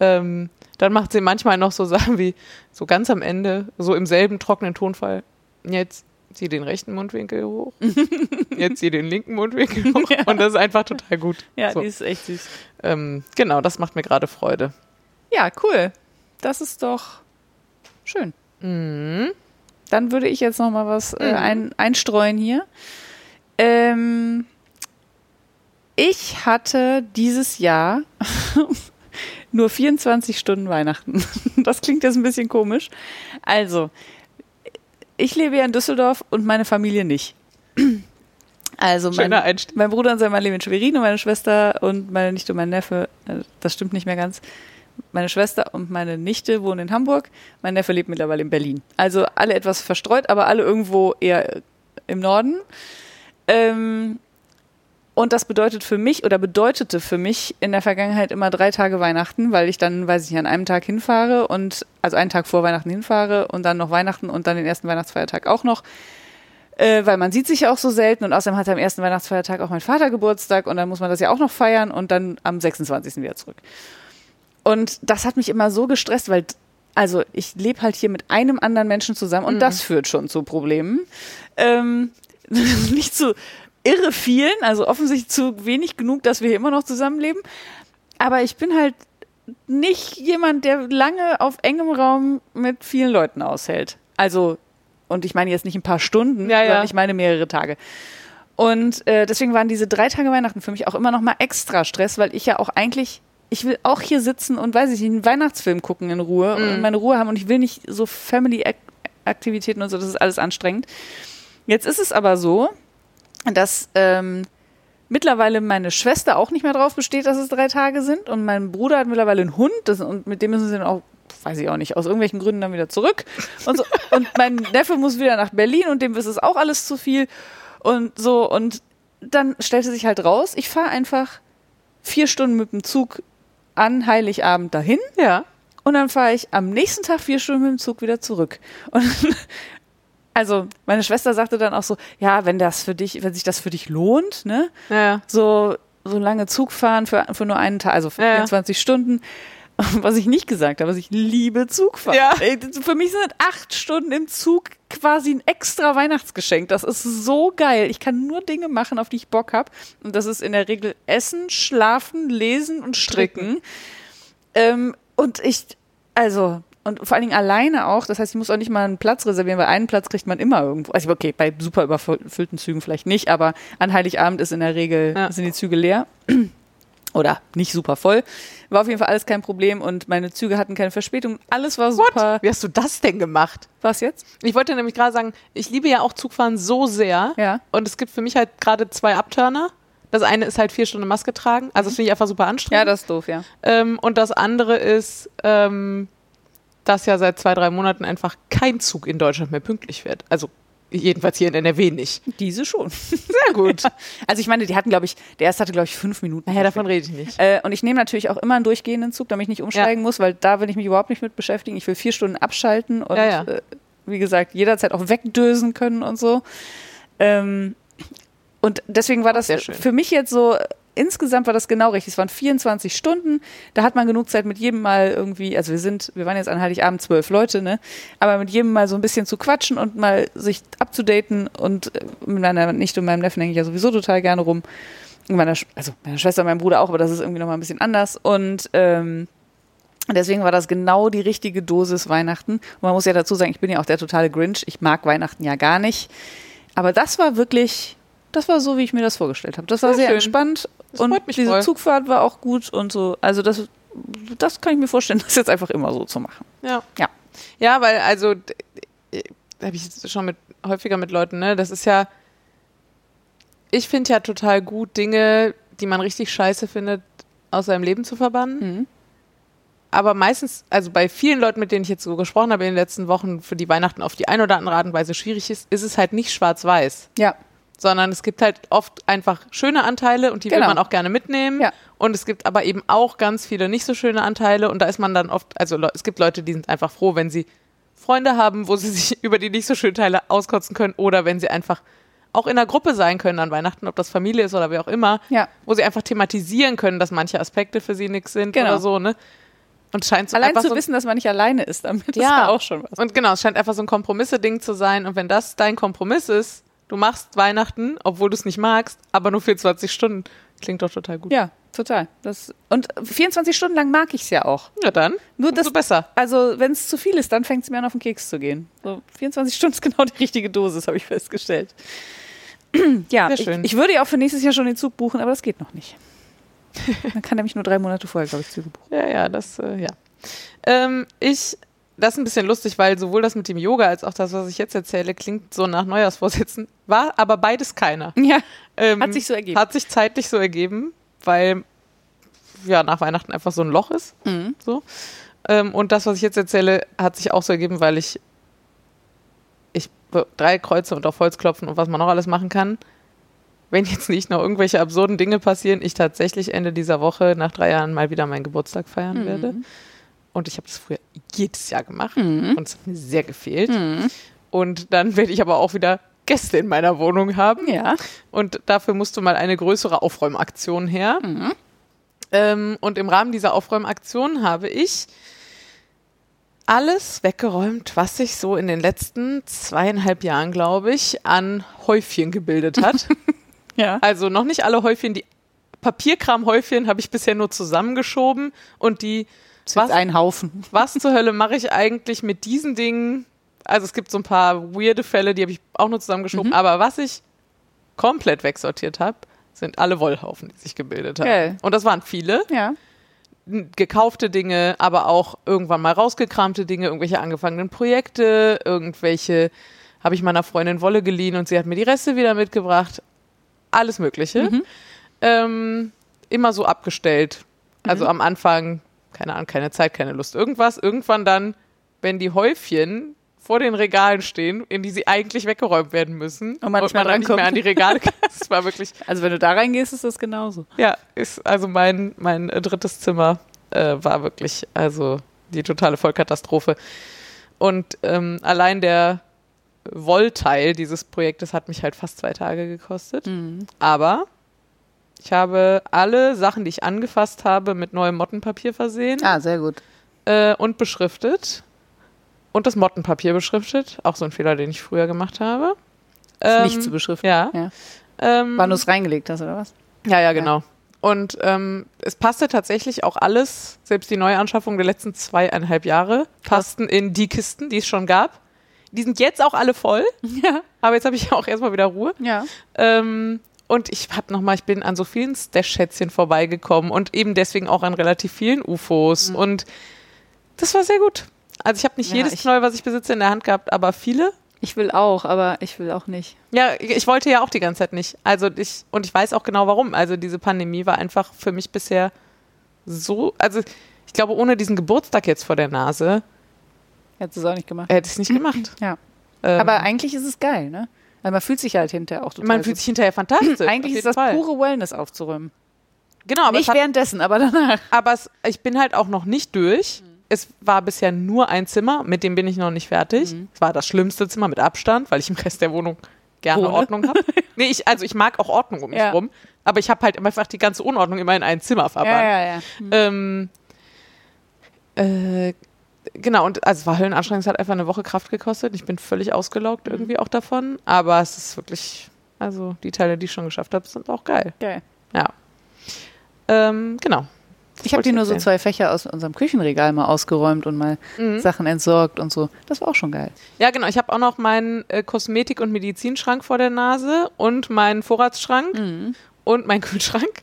Ähm, dann macht sie manchmal noch so Sachen wie, so ganz am Ende, so im selben trockenen Tonfall, jetzt zieh den rechten Mundwinkel hoch, jetzt zieh den linken Mundwinkel hoch Ja. und das ist einfach total gut. Ja, so. die ist echt süß. ähm, genau, das macht mir gerade Freude. Ja, cool. Das ist doch schön. Mhm. Dann würde ich jetzt noch mal was äh, Mhm. ein, einstreuen hier. Ähm, ich hatte dieses Jahr nur 24 Stunden Weihnachten. Das klingt jetzt ein bisschen komisch. Also, ich lebe ja in Düsseldorf und meine Familie nicht. Also mein, mein Bruder und sein Mann leben in Schwerin und meine Schwester und meine Nichte und mein Neffe, äh, das stimmt nicht mehr ganz. Meine Schwester und meine Nichte wohnen in Hamburg. Mein Neffe lebt mittlerweile in Berlin. Also alle etwas verstreut, aber alle irgendwo eher im Norden. Ähm, und das bedeutet für mich oder bedeutete für mich in der Vergangenheit immer drei Tage Weihnachten, weil ich dann, weiß ich nicht, an einem Tag hinfahre und also einen Tag vor Weihnachten hinfahre und dann noch Weihnachten und dann den ersten Weihnachtsfeiertag auch noch. Äh, weil man sieht sich ja auch so selten und außerdem hat am ersten Weihnachtsfeiertag auch mein Vater Geburtstag und dann muss man das ja auch noch feiern und dann am 26. wieder zurück. Und das hat mich immer so gestresst, weil also ich lebe halt hier mit einem anderen Menschen zusammen und das führt schon zu Problemen. Ähm, nicht zu irre vielen, also offensichtlich zu wenig genug, dass wir hier immer noch zusammenleben. Aber ich bin halt nicht jemand, der lange auf engem Raum mit vielen Leuten aushält. Also, und ich meine jetzt nicht ein paar Stunden, Ja, ja. sondern ich meine mehrere Tage. Und äh, deswegen waren diese drei Tage Weihnachten für mich auch immer noch mal extra Stress, weil ich ja auch eigentlich, ich will auch hier sitzen und weiß ich nicht, einen Weihnachtsfilm gucken in Ruhe und meine Ruhe haben und ich will nicht so Family-Aktivitäten und so, das ist alles anstrengend. Jetzt ist es aber so, dass ähm, mittlerweile meine Schwester auch nicht mehr drauf besteht, dass es drei Tage sind und mein Bruder hat mittlerweile einen Hund das, und mit dem müssen sie dann auch, weiß ich auch nicht, aus irgendwelchen Gründen dann wieder zurück und so. und mein Neffe muss wieder nach Berlin und dem ist es auch alles zu viel und so und dann stellte sich halt raus, ich fahre einfach vier Stunden mit dem Zug an Heiligabend dahin Ja. und dann fahre ich am nächsten Tag vier Stunden mit dem Zug wieder zurück. Und also meine Schwester sagte dann auch so, ja, wenn das für dich, wenn sich das für dich lohnt, ne, Ja. so so lange Zug fahren für, für nur einen Tag, also für Ja, ja. 24 Stunden. Was ich nicht gesagt habe, was ich liebe Zugfahren. Ja. Für mich sind acht Stunden im Zug quasi ein extra Weihnachtsgeschenk. Das ist so geil. Ich kann nur Dinge machen, auf die ich Bock habe. Und das ist in der Regel Essen, Schlafen, Lesen und Stricken. Ähm, und ich, also, und vor allen Dingen alleine auch. Das heißt, ich muss auch nicht mal einen Platz reservieren, weil einen Platz kriegt man immer irgendwo. Also, okay, bei super überfüllten Zügen vielleicht nicht, aber an Heiligabend ist in der Regel, Ja. sind die Züge leer. Oder nicht super voll. War auf jeden Fall alles kein Problem und meine Züge hatten keine Verspätung. Alles war super. What? Wie hast du das denn gemacht? Was jetzt? Ich wollte nämlich gerade sagen, ich liebe ja auch Zugfahren so sehr. Ja. Und es gibt für mich halt gerade zwei Abturner. Das eine ist halt vier Stunden Maske tragen. Also das finde ich einfach super anstrengend. Ja, das ist doof, ja. ähm, und das andere ist, ähm, dass ja seit zwei, drei Monaten einfach kein Zug in Deutschland mehr pünktlich wird. Also jedenfalls hier in NRW nicht. Diese schon. Sehr gut. Also ich meine, die hatten, glaube ich, der erste hatte, glaube ich, fünf Minuten. naja, davon rede ich nicht. Äh, und ich nehme natürlich auch immer einen durchgehenden Zug, damit ich nicht umsteigen muss, weil da will ich mich überhaupt nicht mit beschäftigen. Ich will vier Stunden abschalten und Ja, ja. Äh, wie gesagt, jederzeit auch wegdösen können und so. Ähm, und deswegen war das für mich jetzt so, insgesamt war das genau richtig. Es waren 24 Stunden, da hat man genug Zeit mit jedem Mal irgendwie, also wir sind, wir waren jetzt an Heiligabend zwölf Leute, ne? Aber mit jedem Mal so ein bisschen zu quatschen und mal sich abzudaten und äh, mit meiner Nichte und meinem Neffen hänge ich ja sowieso total gerne rum. Meiner, also meiner Schwester und meinem Bruder auch, aber das ist irgendwie nochmal ein bisschen anders. Und ähm, deswegen war das genau die richtige Dosis Weihnachten. Und man muss ja dazu sagen, ich bin ja auch der totale Grinch. Ich mag Weihnachten ja gar nicht. Aber das war wirklich, das war so, wie ich mir das vorgestellt habe. Das war Sehr sehr entspannt. Das und diese voll. Zugfahrt war auch gut und so. Also das, das kann ich mir vorstellen, das jetzt einfach immer so zu machen. Ja. Ja. Ja, weil also d- habe ich jetzt schon mit häufiger mit Leuten, ne? Das ist ja ich finde ja total gut Dinge, die man richtig scheiße findet, aus seinem Leben zu verbannen. Mhm. Aber meistens, also bei vielen Leuten, mit denen ich jetzt so gesprochen habe in den letzten Wochen, für die Weihnachten auf die eine oder andere Art und Weise schwierig ist, ist es halt nicht schwarz-weiß. Ja. Sondern es gibt halt oft einfach schöne Anteile und die will Genau. man auch gerne mitnehmen. Ja. Und es gibt aber eben auch ganz viele nicht so schöne Anteile und da ist man dann oft, also es gibt Leute, die sind einfach froh, wenn sie Freunde haben, wo sie sich über die nicht so schönen Teile auskotzen können oder wenn sie einfach auch in einer Gruppe sein können an Weihnachten, ob das Familie ist oder wer auch immer, Ja. wo sie einfach thematisieren können, dass manche Aspekte für sie nichts sind Genau. oder so, ne? Und scheint so Allein einfach zu so wissen, dass man nicht alleine ist, damit ist Ja. ja auch schon was. und genau, es scheint einfach so ein Kompromisse-Ding zu sein. Und wenn das dein Kompromiss ist, du machst Weihnachten, obwohl du es nicht magst, aber nur 24 Stunden, klingt doch total gut. Ja, total. Das, und 24 Stunden lang mag ich es ja auch. Ja, dann. Nur das- besser. Also, wenn es zu viel ist, dann fängt es mir an, auf den Keks zu gehen. So, 24 Stunden ist genau die richtige Dosis, habe ich festgestellt. ja, Sehr ich, schön. ich würde ja auch für nächstes Jahr schon den Zug buchen, aber das geht noch nicht. Man kann nämlich nur drei Monate vorher, glaube ich, Züge buchen. Ja, ja, das, äh, ja. Ähm, ich das ist ein bisschen lustig, weil sowohl das mit dem Yoga als auch das, was ich jetzt erzähle, klingt so nach Neujahrsvorsätzen, war aber beides keiner. Ja. Ähm, Hat sich so ergeben. Hat sich zeitlich so ergeben, weil ja nach Weihnachten einfach so ein Loch ist. Mhm. So. Ähm, und das, was ich jetzt erzähle, hat sich auch so ergeben, weil ich, ich drei Kreuze und auf Holz klopfen und was man noch alles machen kann. Wenn jetzt nicht noch irgendwelche absurden Dinge passieren, ich tatsächlich Ende dieser Woche nach drei Jahren mal wieder meinen Geburtstag feiern Mhm. werde. Und ich habe das früher jedes Jahr gemacht Mhm. und es hat mir sehr gefehlt. Und dann werde ich aber auch wieder Gäste in meiner Wohnung haben. Ja. Und dafür musste mal eine größere Aufräumaktion her. Ähm, und im Rahmen dieser Aufräumaktion habe ich alles weggeräumt, was sich so in den letzten zweieinhalb Jahren, glaube ich, an Häufchen gebildet hat. Ja. also noch nicht alle Häufchen, die Papierkramhäufchen habe ich bisher nur zusammengeschoben und die Ist jetzt was, ein Haufen. was zur Hölle mache ich eigentlich mit diesen Dingen? Also es gibt so ein paar weirde Fälle, die habe ich auch nur zusammengeschoben, Mhm. aber was ich komplett wegsortiert habe, sind alle Wollhaufen, die sich gebildet haben. Geil. Und das waren viele Ja. gekaufte Dinge, aber auch irgendwann mal rausgekramte Dinge, irgendwelche angefangenen Projekte, irgendwelche habe ich meiner Freundin Wolle geliehen und sie hat mir die Reste wieder mitgebracht. Alles Mögliche. Ähm, immer so abgestellt. Also am Anfang, keine Ahnung, keine Zeit, keine Lust, irgendwas. Irgendwann dann, wenn die Häufchen vor den Regalen stehen, in die sie eigentlich weggeräumt werden müssen Und man nicht mehr nicht mehr an die Regale kann. Das war wirklich Also wenn du da reingehst, ist das genauso. ja, ist also mein, mein äh, drittes Zimmer äh, war wirklich also die totale Vollkatastrophe. Und ähm, allein der Wollteil dieses Projektes hat mich halt fast zwei Tage gekostet. Aber ich habe alle Sachen, die ich angefasst habe, mit neuem Mottenpapier versehen Ah, sehr gut. äh, und beschriftet. Und das Mottenpapier beschriftet. Auch so ein Fehler, den ich früher gemacht habe. Ähm, nicht zu beschriften. Ja. Ja. Ähm, Wann du es reingelegt hast, oder was? ja, ja, genau. Und ähm, es passte tatsächlich auch alles, selbst die Neuanschaffung der letzten zweieinhalb Jahre, passten in die Kisten, die es schon gab. Die sind jetzt auch alle voll, Ja. aber jetzt habe ich auch erstmal wieder Ruhe. Ja. Ähm, und ich habe nochmal, ich bin an so vielen Stash-Schätzchen vorbeigekommen und eben deswegen auch an relativ vielen UFOs. Und das war sehr gut. Also ich habe nicht Ja, jedes Knoll, was ich besitze, in der Hand gehabt, aber viele. Ich will auch, aber ich will auch nicht. Ja, ich wollte ja auch die ganze Zeit nicht. Also ich, und ich weiß auch genau warum. Also diese Pandemie war einfach für mich bisher so, also ich glaube, ohne diesen Geburtstag jetzt vor der Nase Hättest du es auch nicht gemacht. hätte ich es nicht gemacht. Ja. Ähm, Aber eigentlich ist es geil, ne? Weil man fühlt sich halt hinterher auch total man fühlt sich hinterher fantastisch. Eigentlich ist das Fall. pure Wellness aufzuräumen. Genau, aber, nicht hat, währenddessen, aber danach. aber es, ich bin halt auch noch nicht durch. Es war bisher nur ein Zimmer, mit dem bin ich noch nicht fertig. Es war das schlimmste Zimmer mit Abstand, weil ich im Rest der Wohnung gerne Wohne. Ordnung habe. nee, ich, also ich mag auch Ordnung um mich Ja. rum, aber ich habe halt einfach die ganze Unordnung immer in ein Zimmer verbannt. Ja, ja, ja. Ähm, äh, genau, und also es war höllenanstrengend, es hat einfach eine Woche Kraft gekostet. Ich bin völlig Mhm. ausgelaugt irgendwie auch davon. Aber es ist wirklich, also die Teile, die ich schon geschafft habe, sind auch geil. Geil. Ja. Ähm, genau. Ich habe dir nur so erzählen. zwei Fächer aus unserem Küchenregal mal ausgeräumt und mal Mhm. Sachen entsorgt und so. Das war auch schon geil. Ja, genau. Ich habe auch noch meinen äh, Kosmetik- und Medizinschrank vor der Nase und meinen Vorratsschrank. Mhm. Und meinen Kühlschrank.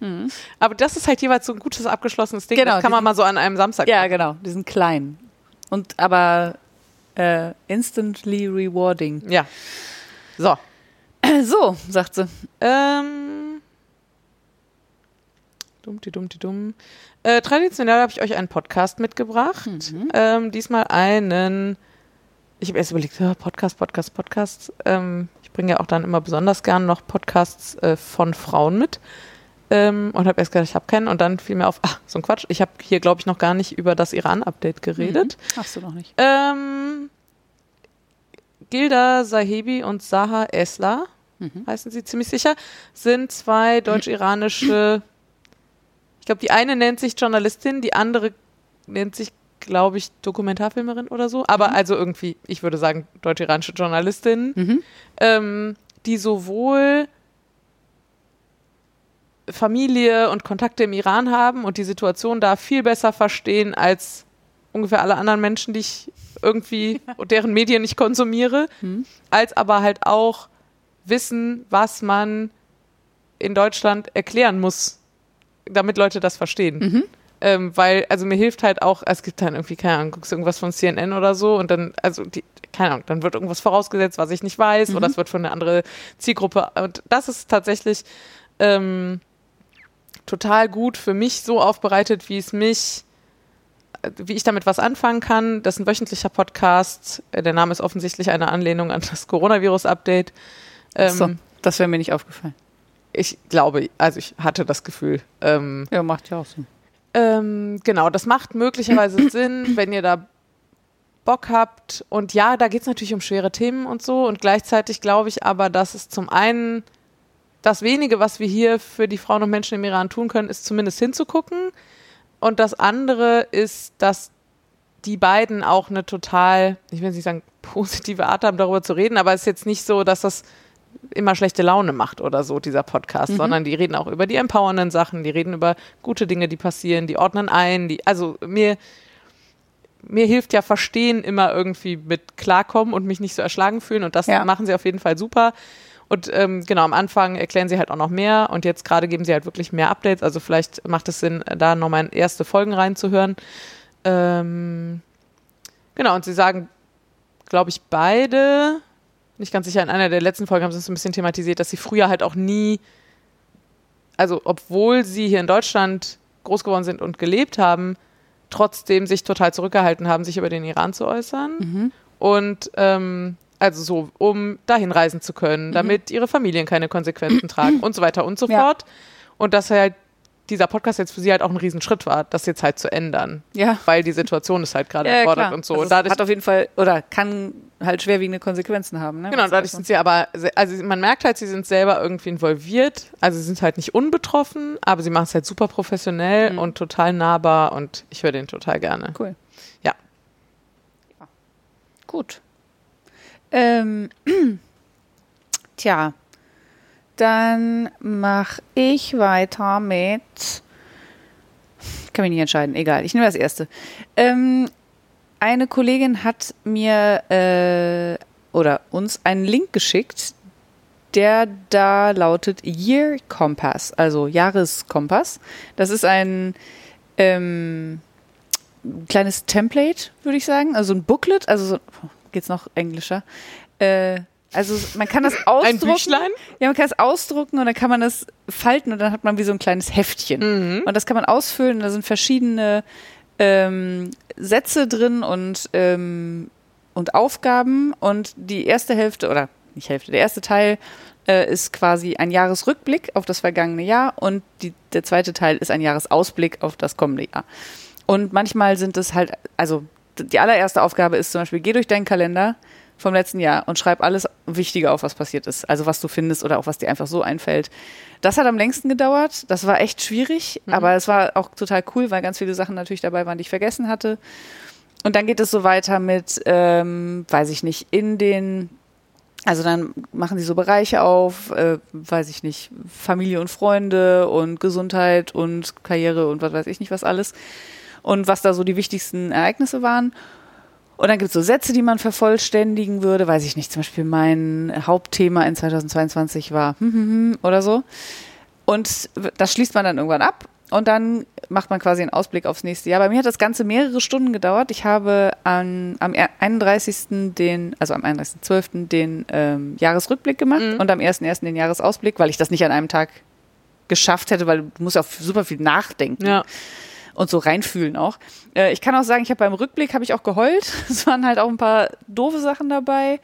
Aber das ist halt jeweils so ein gutes abgeschlossenes Ding. Genau, das kann man diesen- mal so an einem Samstag Ja, machen. genau. Die sind klein. Und aber äh, instantly rewarding. Ja. So. So, sagt sie. Ähm. Dummti, dummti, dumm. Äh, traditionell habe ich euch einen Podcast mitgebracht. Ähm, diesmal einen. Ich habe erst überlegt, Podcast, Podcast, Podcast. Ähm, ich bringe ja auch dann immer besonders gern noch Podcasts äh, von Frauen mit. Ähm, und habe erst gedacht, ich habe keinen. Und dann fiel mir auf, ach, so ein Quatsch. Ich habe hier, glaube ich, noch gar nicht über das Iran-Update geredet. Hast du noch nicht. Ähm, Gilda Sahebi und Saha Esler, heißen sie ziemlich sicher, sind zwei deutsch-iranische, ich glaube, die eine nennt sich Journalistin, die andere nennt sich, glaube ich, Dokumentarfilmerin oder so. Aber also irgendwie, ich würde sagen, deutsch-iranische Journalistin, ähm, die sowohl Familie und Kontakte im Iran haben und die Situation da viel besser verstehen als ungefähr alle anderen Menschen, die ich irgendwie und deren Medien ich konsumiere, als aber halt auch wissen, was man in Deutschland erklären muss, damit Leute das verstehen. Ähm, weil, also mir hilft halt auch, es gibt dann irgendwie, keine Ahnung, guckst du irgendwas von CNN oder so und dann, also die, keine Ahnung, dann wird irgendwas vorausgesetzt, was ich nicht weiß Mhm. oder es wird von einer anderen Zielgruppe. Und das ist tatsächlich ähm, total gut für mich so aufbereitet, wie es mich, äh, wie ich damit was anfangen kann. Das ist ein wöchentlicher Podcast. Äh, Der Name ist offensichtlich eine Anlehnung an das Coronavirus-Update. Ähm, so, das wäre mir nicht aufgefallen. Ich glaube, also ich hatte das Gefühl. Ähm, Ja, macht ja auch Sinn. ähm, genau, das macht möglicherweise Sinn, wenn ihr da Bock habt. Und ja, da geht es natürlich um schwere Themen und so. Und gleichzeitig glaube ich aber, dass es zum einen das wenige, was wir hier für die Frauen und Menschen im Iran tun können, ist zumindest hinzugucken. Und das andere ist, dass die beiden auch eine total, ich will nicht sagen positive Art haben, darüber zu reden, aber es ist jetzt nicht so, dass das immer schlechte Laune macht oder so, dieser Podcast, sondern die reden auch über die empowernden Sachen, die reden über gute Dinge, die passieren, die ordnen ein, die, also mir, mir hilft ja Verstehen immer irgendwie mit klarkommen und mich nicht so erschlagen fühlen und das Ja. machen sie auf jeden Fall super. Und ähm, genau, am Anfang erklären sie halt auch noch mehr und jetzt gerade geben sie halt wirklich mehr Updates. Also vielleicht macht es Sinn, da nochmal in erste Folgen reinzuhören. Ähm, genau, und sie sagen, glaube ich, beide, nicht ganz sicher, in einer der letzten Folgen haben sie es ein bisschen thematisiert, dass sie früher halt auch nie, also obwohl sie hier in Deutschland groß geworden sind und gelebt haben, trotzdem sich total zurückgehalten haben, sich über den Iran zu äußern. Und ähm, also so, um dahin reisen zu können, damit ihre Familien keine Konsequenzen tragen und so weiter und so Ja. fort. Und dass halt dieser Podcast jetzt für sie halt auch ein Riesenschritt war, das jetzt halt zu ändern. Ja. Weil die Situation ist halt gerade Ja, erfordert klar. und so. Also und dadurch, hat auf jeden Fall, oder kann halt schwerwiegende Konsequenzen haben. Ne? genau, dadurch sind sie aber, also man merkt halt, sie sind selber irgendwie involviert. Also sie sind halt nicht unbetroffen, aber sie machen es halt super professionell Mhm. und total nahbar und ich höre den total gerne. Cool. Ja. Ja. Gut. Ähm, tja, dann mache ich weiter mit. Ich kann mich nicht entscheiden, egal. Ich nehme das erste. Ähm, eine Kollegin hat mir äh, oder uns einen Link geschickt, der da lautet Year Compass, also Jahreskompass. Das ist ein ähm, kleines Template, würde ich sagen. Also ein Booklet, also so, geht's noch englischer. Äh, also man kann das ausdrucken. Ein Büchlein? Ja, man kann es ausdrucken und dann kann man das falten und dann hat man wie so ein kleines Heftchen. Und das kann man ausfüllen und da sind verschiedene ähm, Sätze drin und, ähm, und Aufgaben. Und die erste Hälfte, oder nicht Hälfte, der erste Teil äh, ist quasi ein Jahresrückblick auf das vergangene Jahr und die, der zweite Teil ist ein Jahresausblick auf das kommende Jahr. Und manchmal sind es halt, also die allererste Aufgabe ist zum Beispiel, geh durch deinen Kalender vom letzten Jahr und schreib alles Wichtige auf, was passiert ist. Also was du findest oder auch was dir einfach so einfällt. Das hat am längsten gedauert. Das war echt schwierig, aber es war auch total cool, weil ganz viele Sachen natürlich dabei waren, die ich vergessen hatte. Und dann geht es so weiter mit, ähm, weiß ich nicht, in den, also dann machen sie so Bereiche auf, äh, weiß ich nicht, Familie und Freunde und Gesundheit und Karriere und was weiß ich nicht was alles. Und was da so die wichtigsten Ereignisse waren. Und dann gibt es so Sätze, die man vervollständigen würde. Weiß ich nicht, zum Beispiel mein Hauptthema in 2022 war hm, hm, hm, oder so. Und das schließt man dann irgendwann ab und dann macht man quasi einen Ausblick aufs nächste Jahr. Bei mir hat das Ganze mehrere Stunden gedauert. Ich habe an, am 31. den, also am 31.12. den ähm, Jahresrückblick gemacht und am 1.1. den Jahresausblick, weil ich das nicht an einem Tag geschafft hätte, weil du musst ja auch super viel nachdenken Ja. Und so reinfühlen auch. Äh, ich kann auch sagen, ich habe beim Rückblick habe ich auch geheult. Es waren halt auch ein paar doofe Sachen dabei.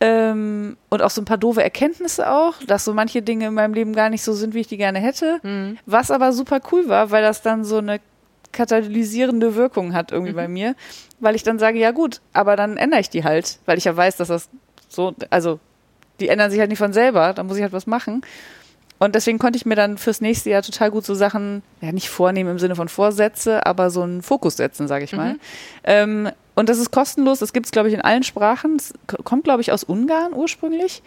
Ähm, und auch so ein paar doofe Erkenntnisse auch, dass so manche Dinge in meinem Leben gar nicht so sind, wie ich die gerne hätte. Was aber super cool war, weil das dann so eine katalysierende Wirkung hat irgendwie bei mir, weil ich dann sage, ja gut, aber dann ändere ich die halt, weil ich ja weiß, dass das so, also die ändern sich halt nicht von selber, da muss ich halt was machen. Und deswegen konnte ich mir dann fürs nächste Jahr total gut so Sachen, ja nicht vornehmen im Sinne von Vorsätze, aber so einen Fokus setzen, sage ich mal. Ähm, und das ist kostenlos, das gibt es, glaube ich, in allen Sprachen. Es k- kommt, glaube ich, aus Ungarn ursprünglich.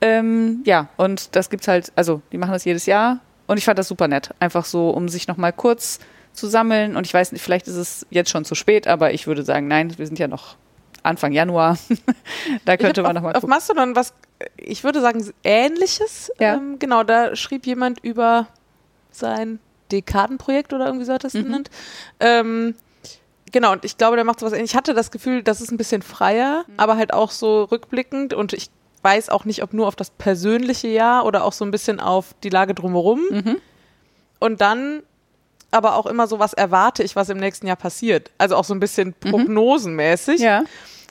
Ähm, ja, und das gibt's halt, also die machen das jedes Jahr und ich fand das super nett. Einfach so, um sich nochmal kurz zu sammeln. Und ich weiß nicht, vielleicht ist es jetzt schon zu spät, aber ich würde sagen, nein, wir sind ja noch Anfang Januar. da könnte man auf, nochmal auf gucken. Mastodon was, ich würde sagen, ähnliches. Ja. Ähm, genau, da schrieb jemand über sein Dekadenprojekt oder irgendwie so hat das mhm. genannt. Ähm, genau, und ich glaube, der macht sowas ähnlich. Ich hatte das Gefühl, das ist ein bisschen freier, mhm. aber halt auch so rückblickend und ich weiß auch nicht, ob nur auf das persönliche Jahr oder auch so ein bisschen auf die Lage drumherum. Mhm. Und dann aber auch immer so, was erwarte ich, was im nächsten Jahr passiert. Also auch so ein bisschen mhm. prognosenmäßig. Ja.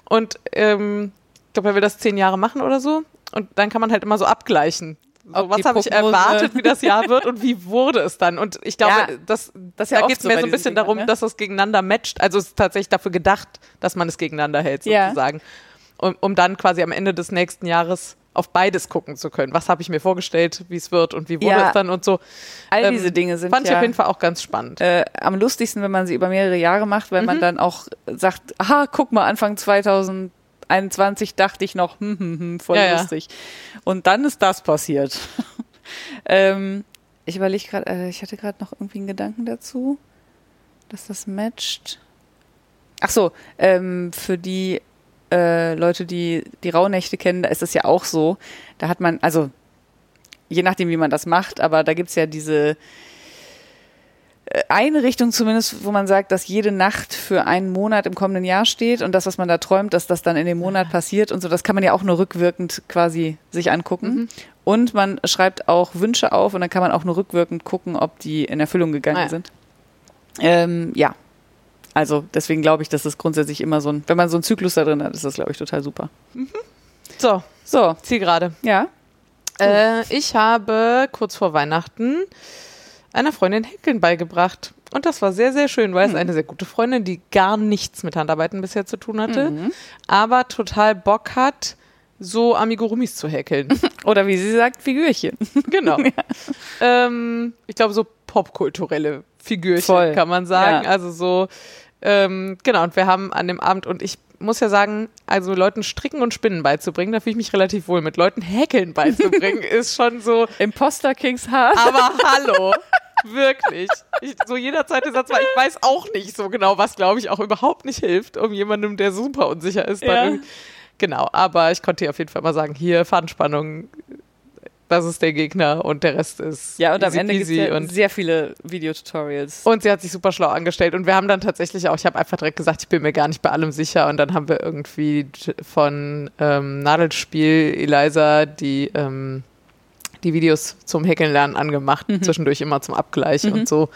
Und ähm, ich glaube, wenn wir das zehn Jahre machen oder so, und dann kann man halt immer so abgleichen. So, was habe ich erwartet, wie das Jahr wird und wie wurde es dann? Und ich glaube, ja, das, das ja da geht es so mir so ein bisschen Dingern, darum, ne? dass es gegeneinander matcht. Also es ist tatsächlich dafür gedacht, dass man es gegeneinander hält, sozusagen. Ja. Um, um dann quasi am Ende des nächsten Jahres auf beides gucken zu können. Was habe ich mir vorgestellt, wie es wird und wie wurde ja, es dann und so. All ähm, diese Dinge sind fand ja, ich auf jeden Fall auch ganz spannend. Äh, am lustigsten, wenn man sie über mehrere Jahre macht, weil mhm. man dann auch sagt, aha, guck mal, Anfang 2021 dachte ich noch, hm, hm, hm, voll ja, lustig. Und dann ist das passiert. ähm, ich überlege gerade, äh, ich hatte gerade noch irgendwie einen Gedanken dazu, dass das matcht. Ach so, ähm, für die äh, Leute, die die Rauhnächte kennen, da ist es ja auch so. Da hat man, also je nachdem, wie man das macht, aber da gibt es ja diese äh, eine Richtung zumindest, wo man sagt, dass jede Nacht für einen Monat im kommenden Jahr steht und das, was man da träumt, dass das dann in dem Monat passiert und so, das kann man ja auch nur rückwirkend quasi sich angucken. Mhm. Und man schreibt auch Wünsche auf und dann kann man auch nur rückwirkend gucken, ob die in Erfüllung gegangen ah, ja. sind. Ähm, ja, also deswegen glaube ich, dass das grundsätzlich immer so ein, wenn man so einen Zyklus da drin hat, ist das, glaube ich, total super. Mhm. So, so, Zielgerade. Ja. Äh, ich habe kurz vor Weihnachten einer Freundin Häkeln beigebracht. Und das war sehr, sehr schön, weil mhm. es eine sehr gute Freundin, die gar nichts mit Handarbeiten bisher zu tun hatte, mhm. aber total Bock hat, so Amigurumis zu häkeln. Oder wie sie sagt, Figürchen. Genau. ja. ähm, ich glaube, so popkulturelle Figürchen, Voll. kann man sagen. Ja. Also so ähm, genau, und wir haben an dem Abend, und ich muss ja sagen, also Leuten Stricken und Spinnen beizubringen, da fühle ich mich relativ wohl. Mit Leuten Häkeln beizubringen, ist schon so. Imposter Kings Heart. Aber hallo. Wirklich. Ich, so jederzeit der Satz war, ich weiß auch nicht so genau, was glaube ich auch überhaupt nicht hilft, um jemandem, der super unsicher ist, ja. Genau, aber ich konnte ihr auf jeden Fall mal sagen, hier Fadenspannung, das ist der Gegner und der Rest ist Ja, und am Ende gibt ja sehr viele Videotutorials. Und sie hat sich super schlau angestellt und wir haben dann tatsächlich auch, ich habe einfach direkt gesagt, ich bin mir gar nicht bei allem sicher und dann haben wir irgendwie von ähm, Nadelspiel Eliza die ähm, die Videos zum Häkeln lernen angemacht, mhm. zwischendurch immer zum Abgleich mhm. und so.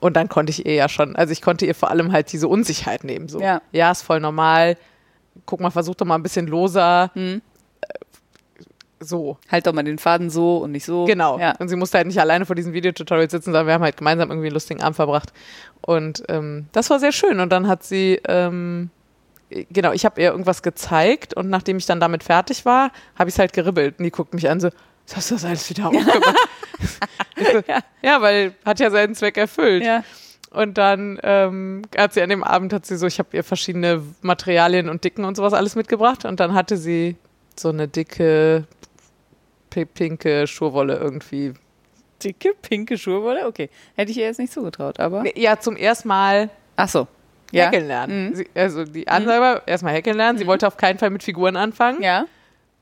Und dann konnte ich ihr ja schon, also ich konnte ihr vor allem halt diese Unsicherheit nehmen. So, ja, ja ist voll normal. Guck mal, versuch doch mal ein bisschen loser. Mhm so. Halt doch mal den Faden so und nicht so. Genau. Ja. Und sie musste halt nicht alleine vor diesem Videotutorial sitzen, sondern wir haben halt gemeinsam irgendwie einen lustigen Abend verbracht. Und ähm, das war sehr schön. Und dann hat sie, ähm, genau, ich habe ihr irgendwas gezeigt und nachdem ich dann damit fertig war, habe ich es halt geribbelt. Und die guckt mich an so, hast du das alles wieder aufgemacht? so, ja. ja, weil hat ja seinen Zweck erfüllt. Ja. Und dann ähm, hat sie an dem Abend, hat sie so, ich habe ihr verschiedene Materialien und Dicken und sowas alles mitgebracht. Und dann hatte sie so eine dicke pinke Schurwolle irgendwie. Dicke, pinke Schurwolle? Okay. Hätte ich ihr jetzt nicht zugetraut, aber. Ja, zum ersten Mal. Ach so. Ja. Häkeln lernen. Mhm. Sie, also die Ansage war, mhm. erstmal häkeln lernen. Sie mhm. wollte auf keinen Fall mit Figuren anfangen. Ja.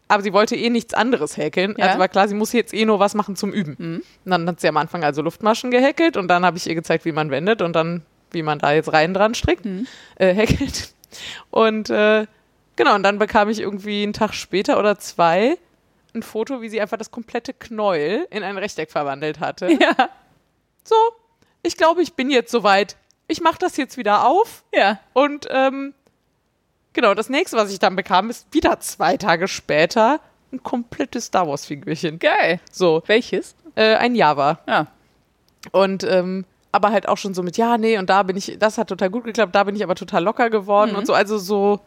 Aber sie wollte eh nichts anderes häkeln. Ja. Also war klar, sie muss jetzt eh nur was machen zum Üben. Mhm. Und dann hat sie am Anfang also Luftmaschen gehäkelt und dann habe ich ihr gezeigt, wie man wendet und dann, wie man da jetzt rein dran strickt, mhm. äh, häkelt. Und äh, genau, und dann bekam ich irgendwie einen Tag später oder zwei ein Foto, wie sie einfach das komplette Knäuel in ein Rechteck verwandelt hatte. Ja. So, ich glaube, ich bin jetzt soweit. Ich mache das jetzt wieder auf. Ja. Und ähm, genau, das nächste, was ich dann bekam, ist wieder zwei Tage später ein komplettes Star Wars-Figürchen. Geil. So. Welches? Äh, ein Java. Ja. Und ähm, aber halt auch schon so mit, ja, nee, und da bin ich, das hat total gut geklappt, da bin ich aber total locker geworden mhm. und so. Also so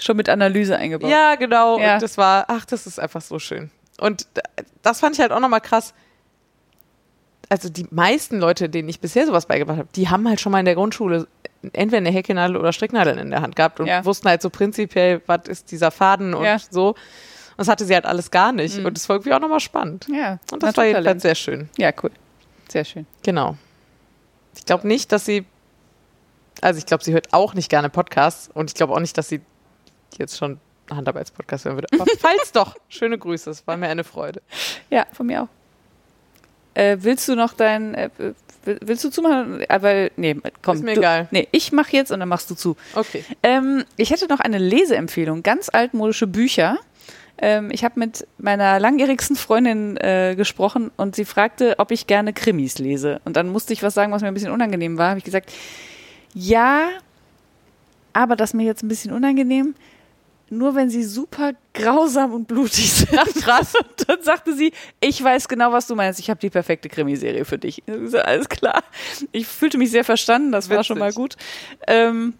Schon mit Analyse eingebaut. Ja, genau. Ja. Und das war, ach, das ist einfach so schön. Und das fand ich halt auch nochmal krass. Also die meisten Leute, denen ich bisher sowas beigebracht habe, die haben halt schon mal in der Grundschule entweder eine Häkelnadel oder Stricknadel in der Hand gehabt und ja. wussten halt so prinzipiell, was ist dieser Faden und ja. so. Und das hatte sie halt alles gar nicht. Mhm. Und das war irgendwie auch nochmal spannend. Ja. Und das war jedenfalls sehr schön. Ja, cool. Sehr schön. Genau. Ich glaube nicht, dass sie, also ich glaube, sie hört auch nicht gerne Podcasts und ich glaube auch nicht, dass sie jetzt schon Handarbeitspodcast hören würde. Aber falls doch, schöne Grüße, es war mir eine Freude. Ja, von mir auch. Äh, willst du noch dein, äh, will- willst du zumachen? Äh, Weil, nee, komm. Ist mir du, egal. Nee, ich mache jetzt und dann machst du zu. Okay. Ähm, ich hätte noch eine Leseempfehlung, ganz altmodische Bücher. Ähm, ich habe mit meiner langjährigsten Freundin äh, gesprochen und sie fragte, ob ich gerne Krimis lese. Und dann musste ich was sagen, was mir ein bisschen unangenehm war. Habe ich gesagt, ja, aber das ist mir jetzt ein bisschen unangenehm. Nur wenn sie super grausam und blutig sind. Ach, krass. Und dann sagte sie, ich weiß genau, was du meinst. Ich habe die perfekte Krimiserie für dich. Ich so, alles klar. Ich fühlte mich sehr verstanden, das war schon mal Witzig. gut. Ähm,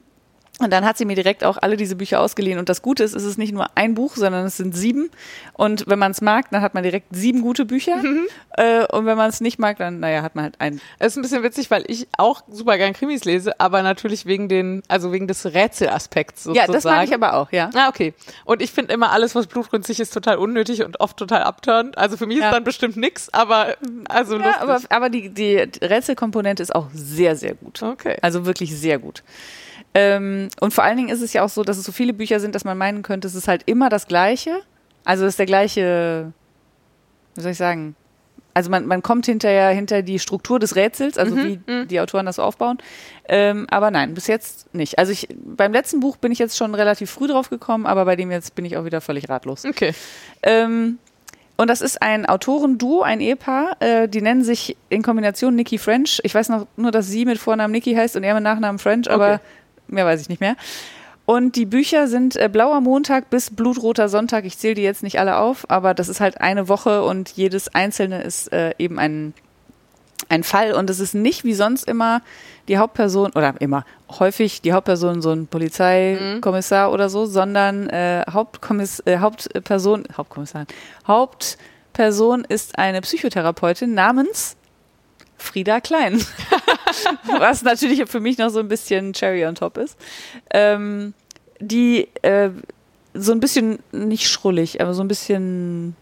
und dann hat sie mir direkt auch alle diese Bücher ausgeliehen. Und das Gute ist, es ist nicht nur ein Buch, sondern es sind sieben. Und wenn man es mag, dann hat man direkt sieben gute Bücher. Mhm. Äh, und wenn man es nicht mag, dann, naja, hat man halt einen. Es ist ein bisschen witzig, weil ich auch super gern Krimis lese, aber natürlich wegen den, also wegen des Rätselaspekts Ja, sozusagen. das mag ich aber auch, ja. Ah, okay. Und ich finde immer alles, was blutrünstig ist, total unnötig und oft total abturnt. Also für mich Ja. ist dann bestimmt nix, aber also Ja, lustig. aber, aber die, die Rätselkomponente ist auch sehr, sehr gut. okay. Also wirklich sehr gut. Ähm, und vor allen Dingen ist es ja auch so, dass es so viele Bücher sind, dass man meinen könnte, es ist halt immer das Gleiche. Also es ist der gleiche, wie soll ich sagen? Also man, man kommt hinterher hinter die Struktur des Rätsels, also wie die Autoren das so aufbauen. Ähm, aber nein, bis jetzt nicht. Also ich, beim letzten Buch bin ich jetzt schon relativ früh drauf gekommen, aber bei dem jetzt bin ich auch wieder völlig ratlos. Okay. Ähm, und das ist ein Autorenduo, ein Ehepaar. Äh, die nennen sich in Kombination Nikki French. Ich weiß noch nur, dass sie mit Vornamen Nikki heißt und er mit Nachnamen French, aber Okay. Mehr weiß ich nicht mehr. Und die Bücher sind äh, Blauer Montag bis Blutroter Sonntag. Ich zähle die jetzt nicht alle auf, aber das ist halt eine Woche und jedes einzelne ist äh, eben ein, ein Fall. Und es ist nicht wie sonst immer die Hauptperson, oder immer, häufig die Hauptperson so ein Polizeikommissar oder so, sondern äh, Hauptkommiss äh, Hauptperson, Hauptkommissar, Hauptperson ist eine Psychotherapeutin namens Frieda Klein. Was natürlich für mich noch so ein bisschen Cherry on top ist. Ähm, die äh, so ein bisschen nicht schrullig, aber so ein bisschen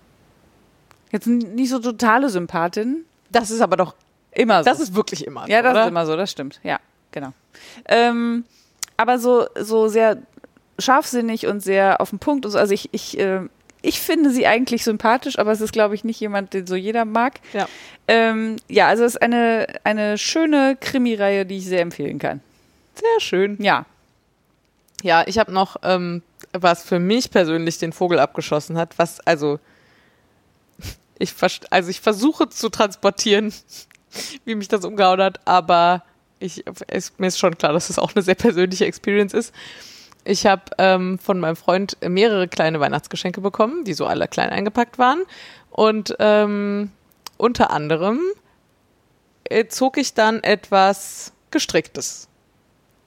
jetzt nicht so totale Sympathin. Das ist aber doch, Immer so. das ist wirklich immer. Ja, so, das oder? ist immer so, das stimmt. Ja, genau. Ähm, aber so, so sehr scharfsinnig und sehr auf den Punkt. Und so. Also ich, ich, äh, ich finde sie eigentlich sympathisch, aber es ist, glaube ich, nicht jemand, den so jeder mag. Ja. Ähm, ja, also es ist eine, eine schöne Krimireihe, die ich sehr empfehlen kann. Sehr schön. Ja. Ja, ich habe noch, ähm, was für mich persönlich den Vogel abgeschossen hat, was, also, ich, also ich versuche zu transportieren, wie mich das umgehauen hat, aber ich, es, mir ist schon klar, dass es auch eine sehr persönliche Experience ist. Ich habe ähm, von meinem Freund mehrere kleine Weihnachtsgeschenke bekommen, die so alle klein eingepackt waren. Und ähm, unter anderem äh, zog ich dann etwas Gestricktes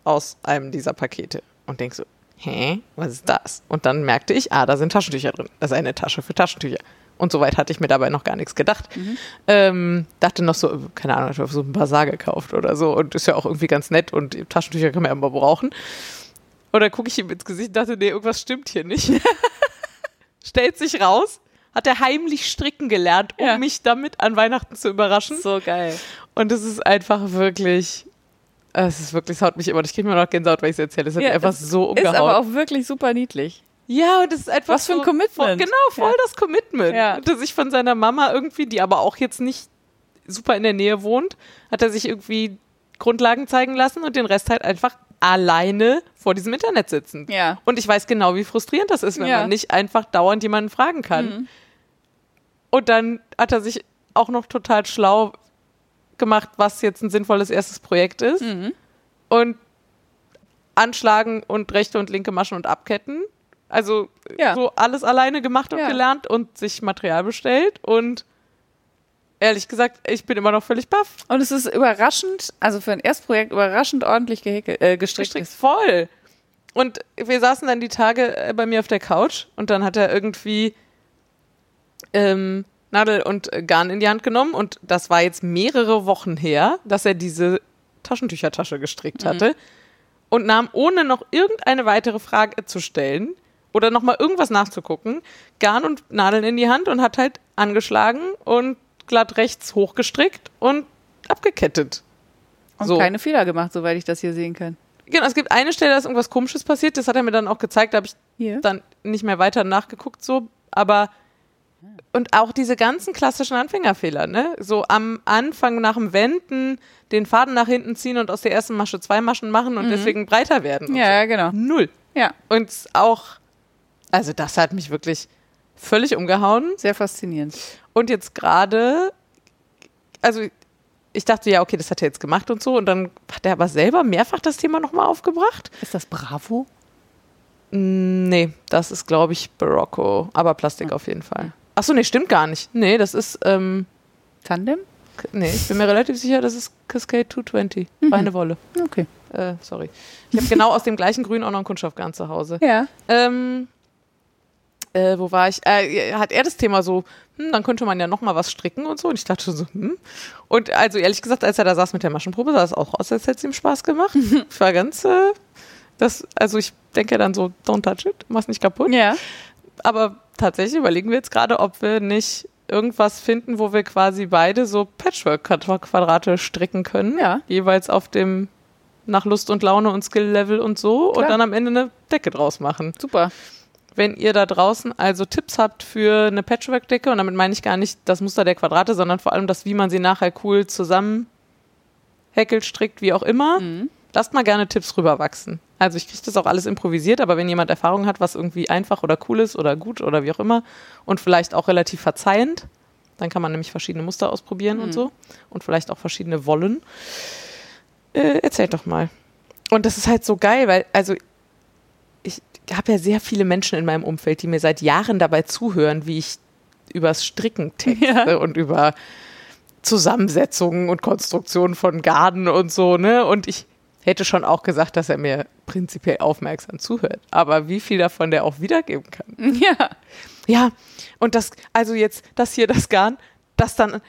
aus einem dieser Pakete und denk so, hä, was ist das? Und dann merkte ich, ah, da sind Taschentücher drin. Das ist eine Tasche für Taschentücher. Und soweit hatte ich mir dabei noch gar nichts gedacht. Ähm, dachte noch so, keine Ahnung, ich habe so einen Bazar gekauft oder so und ist ja auch irgendwie ganz nett und Taschentücher kann man ja immer brauchen. Und dann gucke ich ihm ins Gesicht und dachte, nee, irgendwas stimmt hier nicht. Stellt sich raus, hat er heimlich stricken gelernt, um Ja. mich damit an Weihnachten zu überraschen. So geil. Und es ist einfach wirklich, es ist wirklich, es haut mich immer, ich kriege mir noch Gänsehaut, weil ich es erzähle. Es hat Ja, mich einfach so Ist umgehauen. aber auch wirklich super niedlich. ja, und es ist einfach Was für ein so, Commitment. Genau, voll Ja. das Commitment. Ja. Und dass ich von seiner Mama irgendwie, die aber auch jetzt nicht super in der Nähe wohnt, hat er sich irgendwie Grundlagen zeigen lassen und den Rest halt einfach alleine vor diesem Internet sitzen. Ja. Und ich weiß genau, wie frustrierend das ist, wenn Ja. man nicht einfach dauernd jemanden fragen kann. Mhm. Und dann hat er sich auch noch total schlau gemacht, was jetzt ein sinnvolles erstes Projekt ist. Mhm. Und anschlagen und rechte und linke Maschen und abketten. Also Ja. so alles alleine gemacht und gelernt und sich Material bestellt. Und ehrlich gesagt, ich bin immer noch völlig baff. Und es ist überraschend, also für ein Erstprojekt überraschend ordentlich gehäkelt, äh, gestrickt. Gestrickt voll. Und wir saßen dann die Tage äh, bei mir auf der Couch und dann hat er irgendwie ähm, Nadel und äh, Garn in die Hand genommen und das war jetzt mehrere Wochen her, dass er diese Taschentüchertasche gestrickt hatte und nahm, ohne noch irgendeine weitere Frage zu stellen oder nochmal irgendwas nachzugucken, Garn und Nadeln in die Hand und hat halt angeschlagen und glatt rechts hochgestrickt und abgekettet. Und So. keine Fehler gemacht, soweit ich das hier sehen kann. Genau, es gibt eine Stelle, da ist irgendwas Komisches passiert. Das hat er mir dann auch gezeigt. Da habe ich Hier. dann nicht mehr weiter nachgeguckt, so. Aber und auch diese ganzen klassischen Anfängerfehler, ne? So am Anfang nach dem Wenden den Faden nach hinten ziehen und aus der ersten Masche zwei Maschen machen und deswegen breiter werden. Mhm. Ja, ja, genau. so. Null. Ja, Und auch, also das hat mich wirklich völlig umgehauen. sehr faszinierend. Und jetzt gerade, also ich dachte ja, okay, das hat er jetzt gemacht und so. Und dann hat er aber selber mehrfach das Thema nochmal aufgebracht. Ist das Bravo? Mm, Nee, das ist, glaube ich, Barocco. Aber Plastik auf jeden Fall. Achso, nee, stimmt gar nicht. Nee, das ist, ähm, Tandem? nee, ich bin mir relativ sicher, das ist Cascade 220. Reine Wolle. Okay. Äh, sorry. Ich habe genau aus dem gleichen Grün auch noch einen Kunststoffgarn zu Hause. Ja. Ähm, äh, wo war ich? Äh, hat er das Thema so, hm, dann könnte man ja noch mal was stricken und so. Und ich dachte schon so, hm. Und also ehrlich gesagt, als er da saß mit der Maschenprobe, sah es auch aus, als hätte es ihm Spaß gemacht. ich war ganz, äh, das, also ich denke dann so, don't touch it, mach's nicht kaputt. Ja. Aber tatsächlich überlegen wir jetzt gerade, ob wir nicht irgendwas finden, wo wir quasi beide so Patchwork-Quadrate stricken können. Ja. Jeweils auf dem nach Lust und Laune und Skill-Level und so. Klar. Und dann am Ende eine Decke draus machen. Super. Wenn ihr da draußen also Tipps habt für eine Patchwork-Decke, und damit meine ich gar nicht das Muster der Quadrate, sondern vor allem das, wie man sie nachher cool zusammen häkelt, strickt, wie auch immer, lasst mal gerne Tipps rüberwachsen. Also ich kriege das auch alles improvisiert, aber wenn jemand Erfahrung hat, was irgendwie einfach oder cool ist oder gut oder wie auch immer und vielleicht auch relativ verzeihend, dann kann man nämlich verschiedene Muster ausprobieren und so und vielleicht auch verschiedene Wollen. Äh, erzählt doch mal. Und das ist halt so geil, weil, also habe ja sehr viele Menschen in meinem Umfeld, die mir seit Jahren dabei zuhören, wie ich übers Stricken texte Ja. und über Zusammensetzungen und Konstruktionen von Garden und so, ne? Und ich hätte schon auch gesagt, dass er mir prinzipiell aufmerksam zuhört. Aber wie viel davon der auch wiedergeben kann. Ja. Ja, und das, also jetzt, das hier, das Garn, das dann,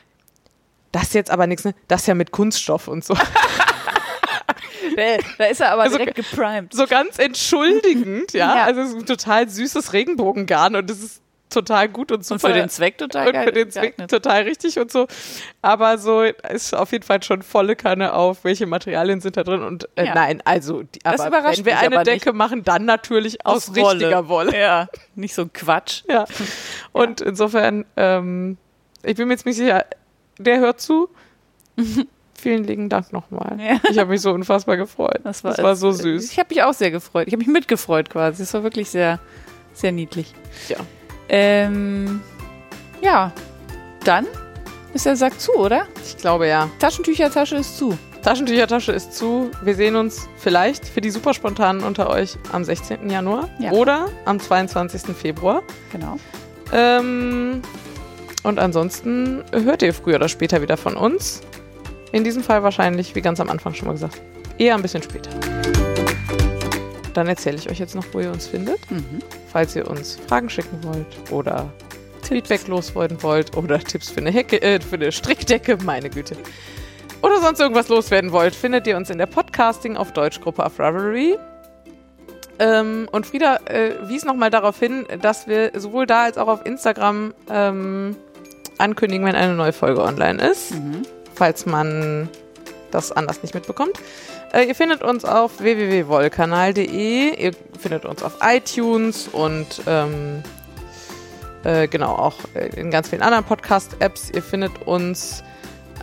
das jetzt aber nichts, ne? Das ja mit Kunststoff und so. Da ist er aber Also- direkt geprimed. so ganz entschuldigend, ja. Ja. Also es ist ein total süßes Regenbogengarn und es ist total gut und super. Und für den Zweck total und geil. für den Zweck geeignet. total richtig und so. Aber so ist auf jeden Fall schon volle Kanne auf, welche Materialien sind da drin. Und äh, Ja. nein, also die, Das aber wenn wir eine Decke machen, dann natürlich aus, richtiger Wolle. Ja, nicht so ein Quatsch. Ja. Und insofern, ähm, ich bin mir jetzt nicht sicher, der hört zu. Vielen lieben Dank nochmal. Ja. Ich habe mich so unfassbar gefreut. Das war, das war so süß. Ich habe mich auch sehr gefreut. Ich habe mich mitgefreut quasi. Es war wirklich sehr, sehr niedlich. Ja. Ähm, ja, dann ist der Sack zu, oder? Ich glaube ja. Taschentüchertasche ist zu. Taschentüchertasche ist zu. Wir sehen uns vielleicht für die Superspontanen unter euch am 16. Januar Ja. oder am 22. Februar. Genau. Ähm, und ansonsten hört ihr früher oder später wieder von uns. In diesem Fall wahrscheinlich, wie ganz am Anfang schon mal gesagt, eher ein bisschen später. Dann erzähle ich euch jetzt noch, wo ihr uns findet. Mhm. Falls ihr uns Fragen schicken wollt oder Feedback loswerden wollt oder Tipps für eine Hecke, äh, für eine Strickdecke, meine Güte. Oder sonst irgendwas loswerden wollt, findet ihr uns in der Podcasting auf Deutschgruppe auf Ravelry. Ähm, und Frieda äh, wies nochmal darauf hin, dass wir sowohl da als auch auf Instagram ähm, ankündigen, wenn eine neue Folge online ist, Mhm. Falls man das anders nicht mitbekommt. Äh, ihr findet uns auf www.wollkanal.de, ihr findet uns auf iTunes und ähm, äh, genau auch in ganz vielen anderen Podcast-Apps. Ihr findet uns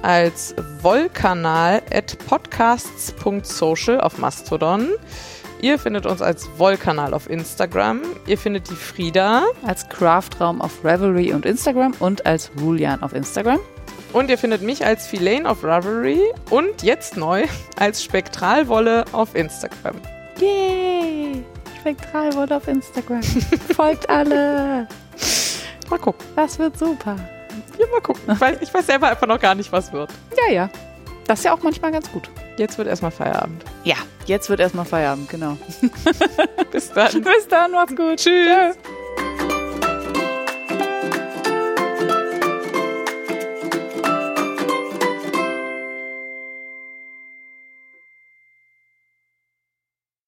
als Wollkanal at podcasts.social auf Mastodon. Ihr findet uns als Wollkanal auf Instagram. Ihr findet die Frieda Als Craftraum auf Ravelry und Instagram und als Julian auf Instagram. Und ihr findet mich als Filane auf Ravelry und jetzt neu als Spektralwolle auf Instagram. Yay! Spektralwolle auf Instagram. Folgt alle. Mal gucken. Das wird super. Ja, mal gucken. Ich weiß, ich weiß selber einfach noch gar nicht, was wird. Ja, ja. Das ist ja auch manchmal ganz gut. Jetzt wird erstmal Feierabend. Ja, jetzt wird erstmal Feierabend, genau. Bis dann. Bis dann, macht's gut. Tschüss. Tschö.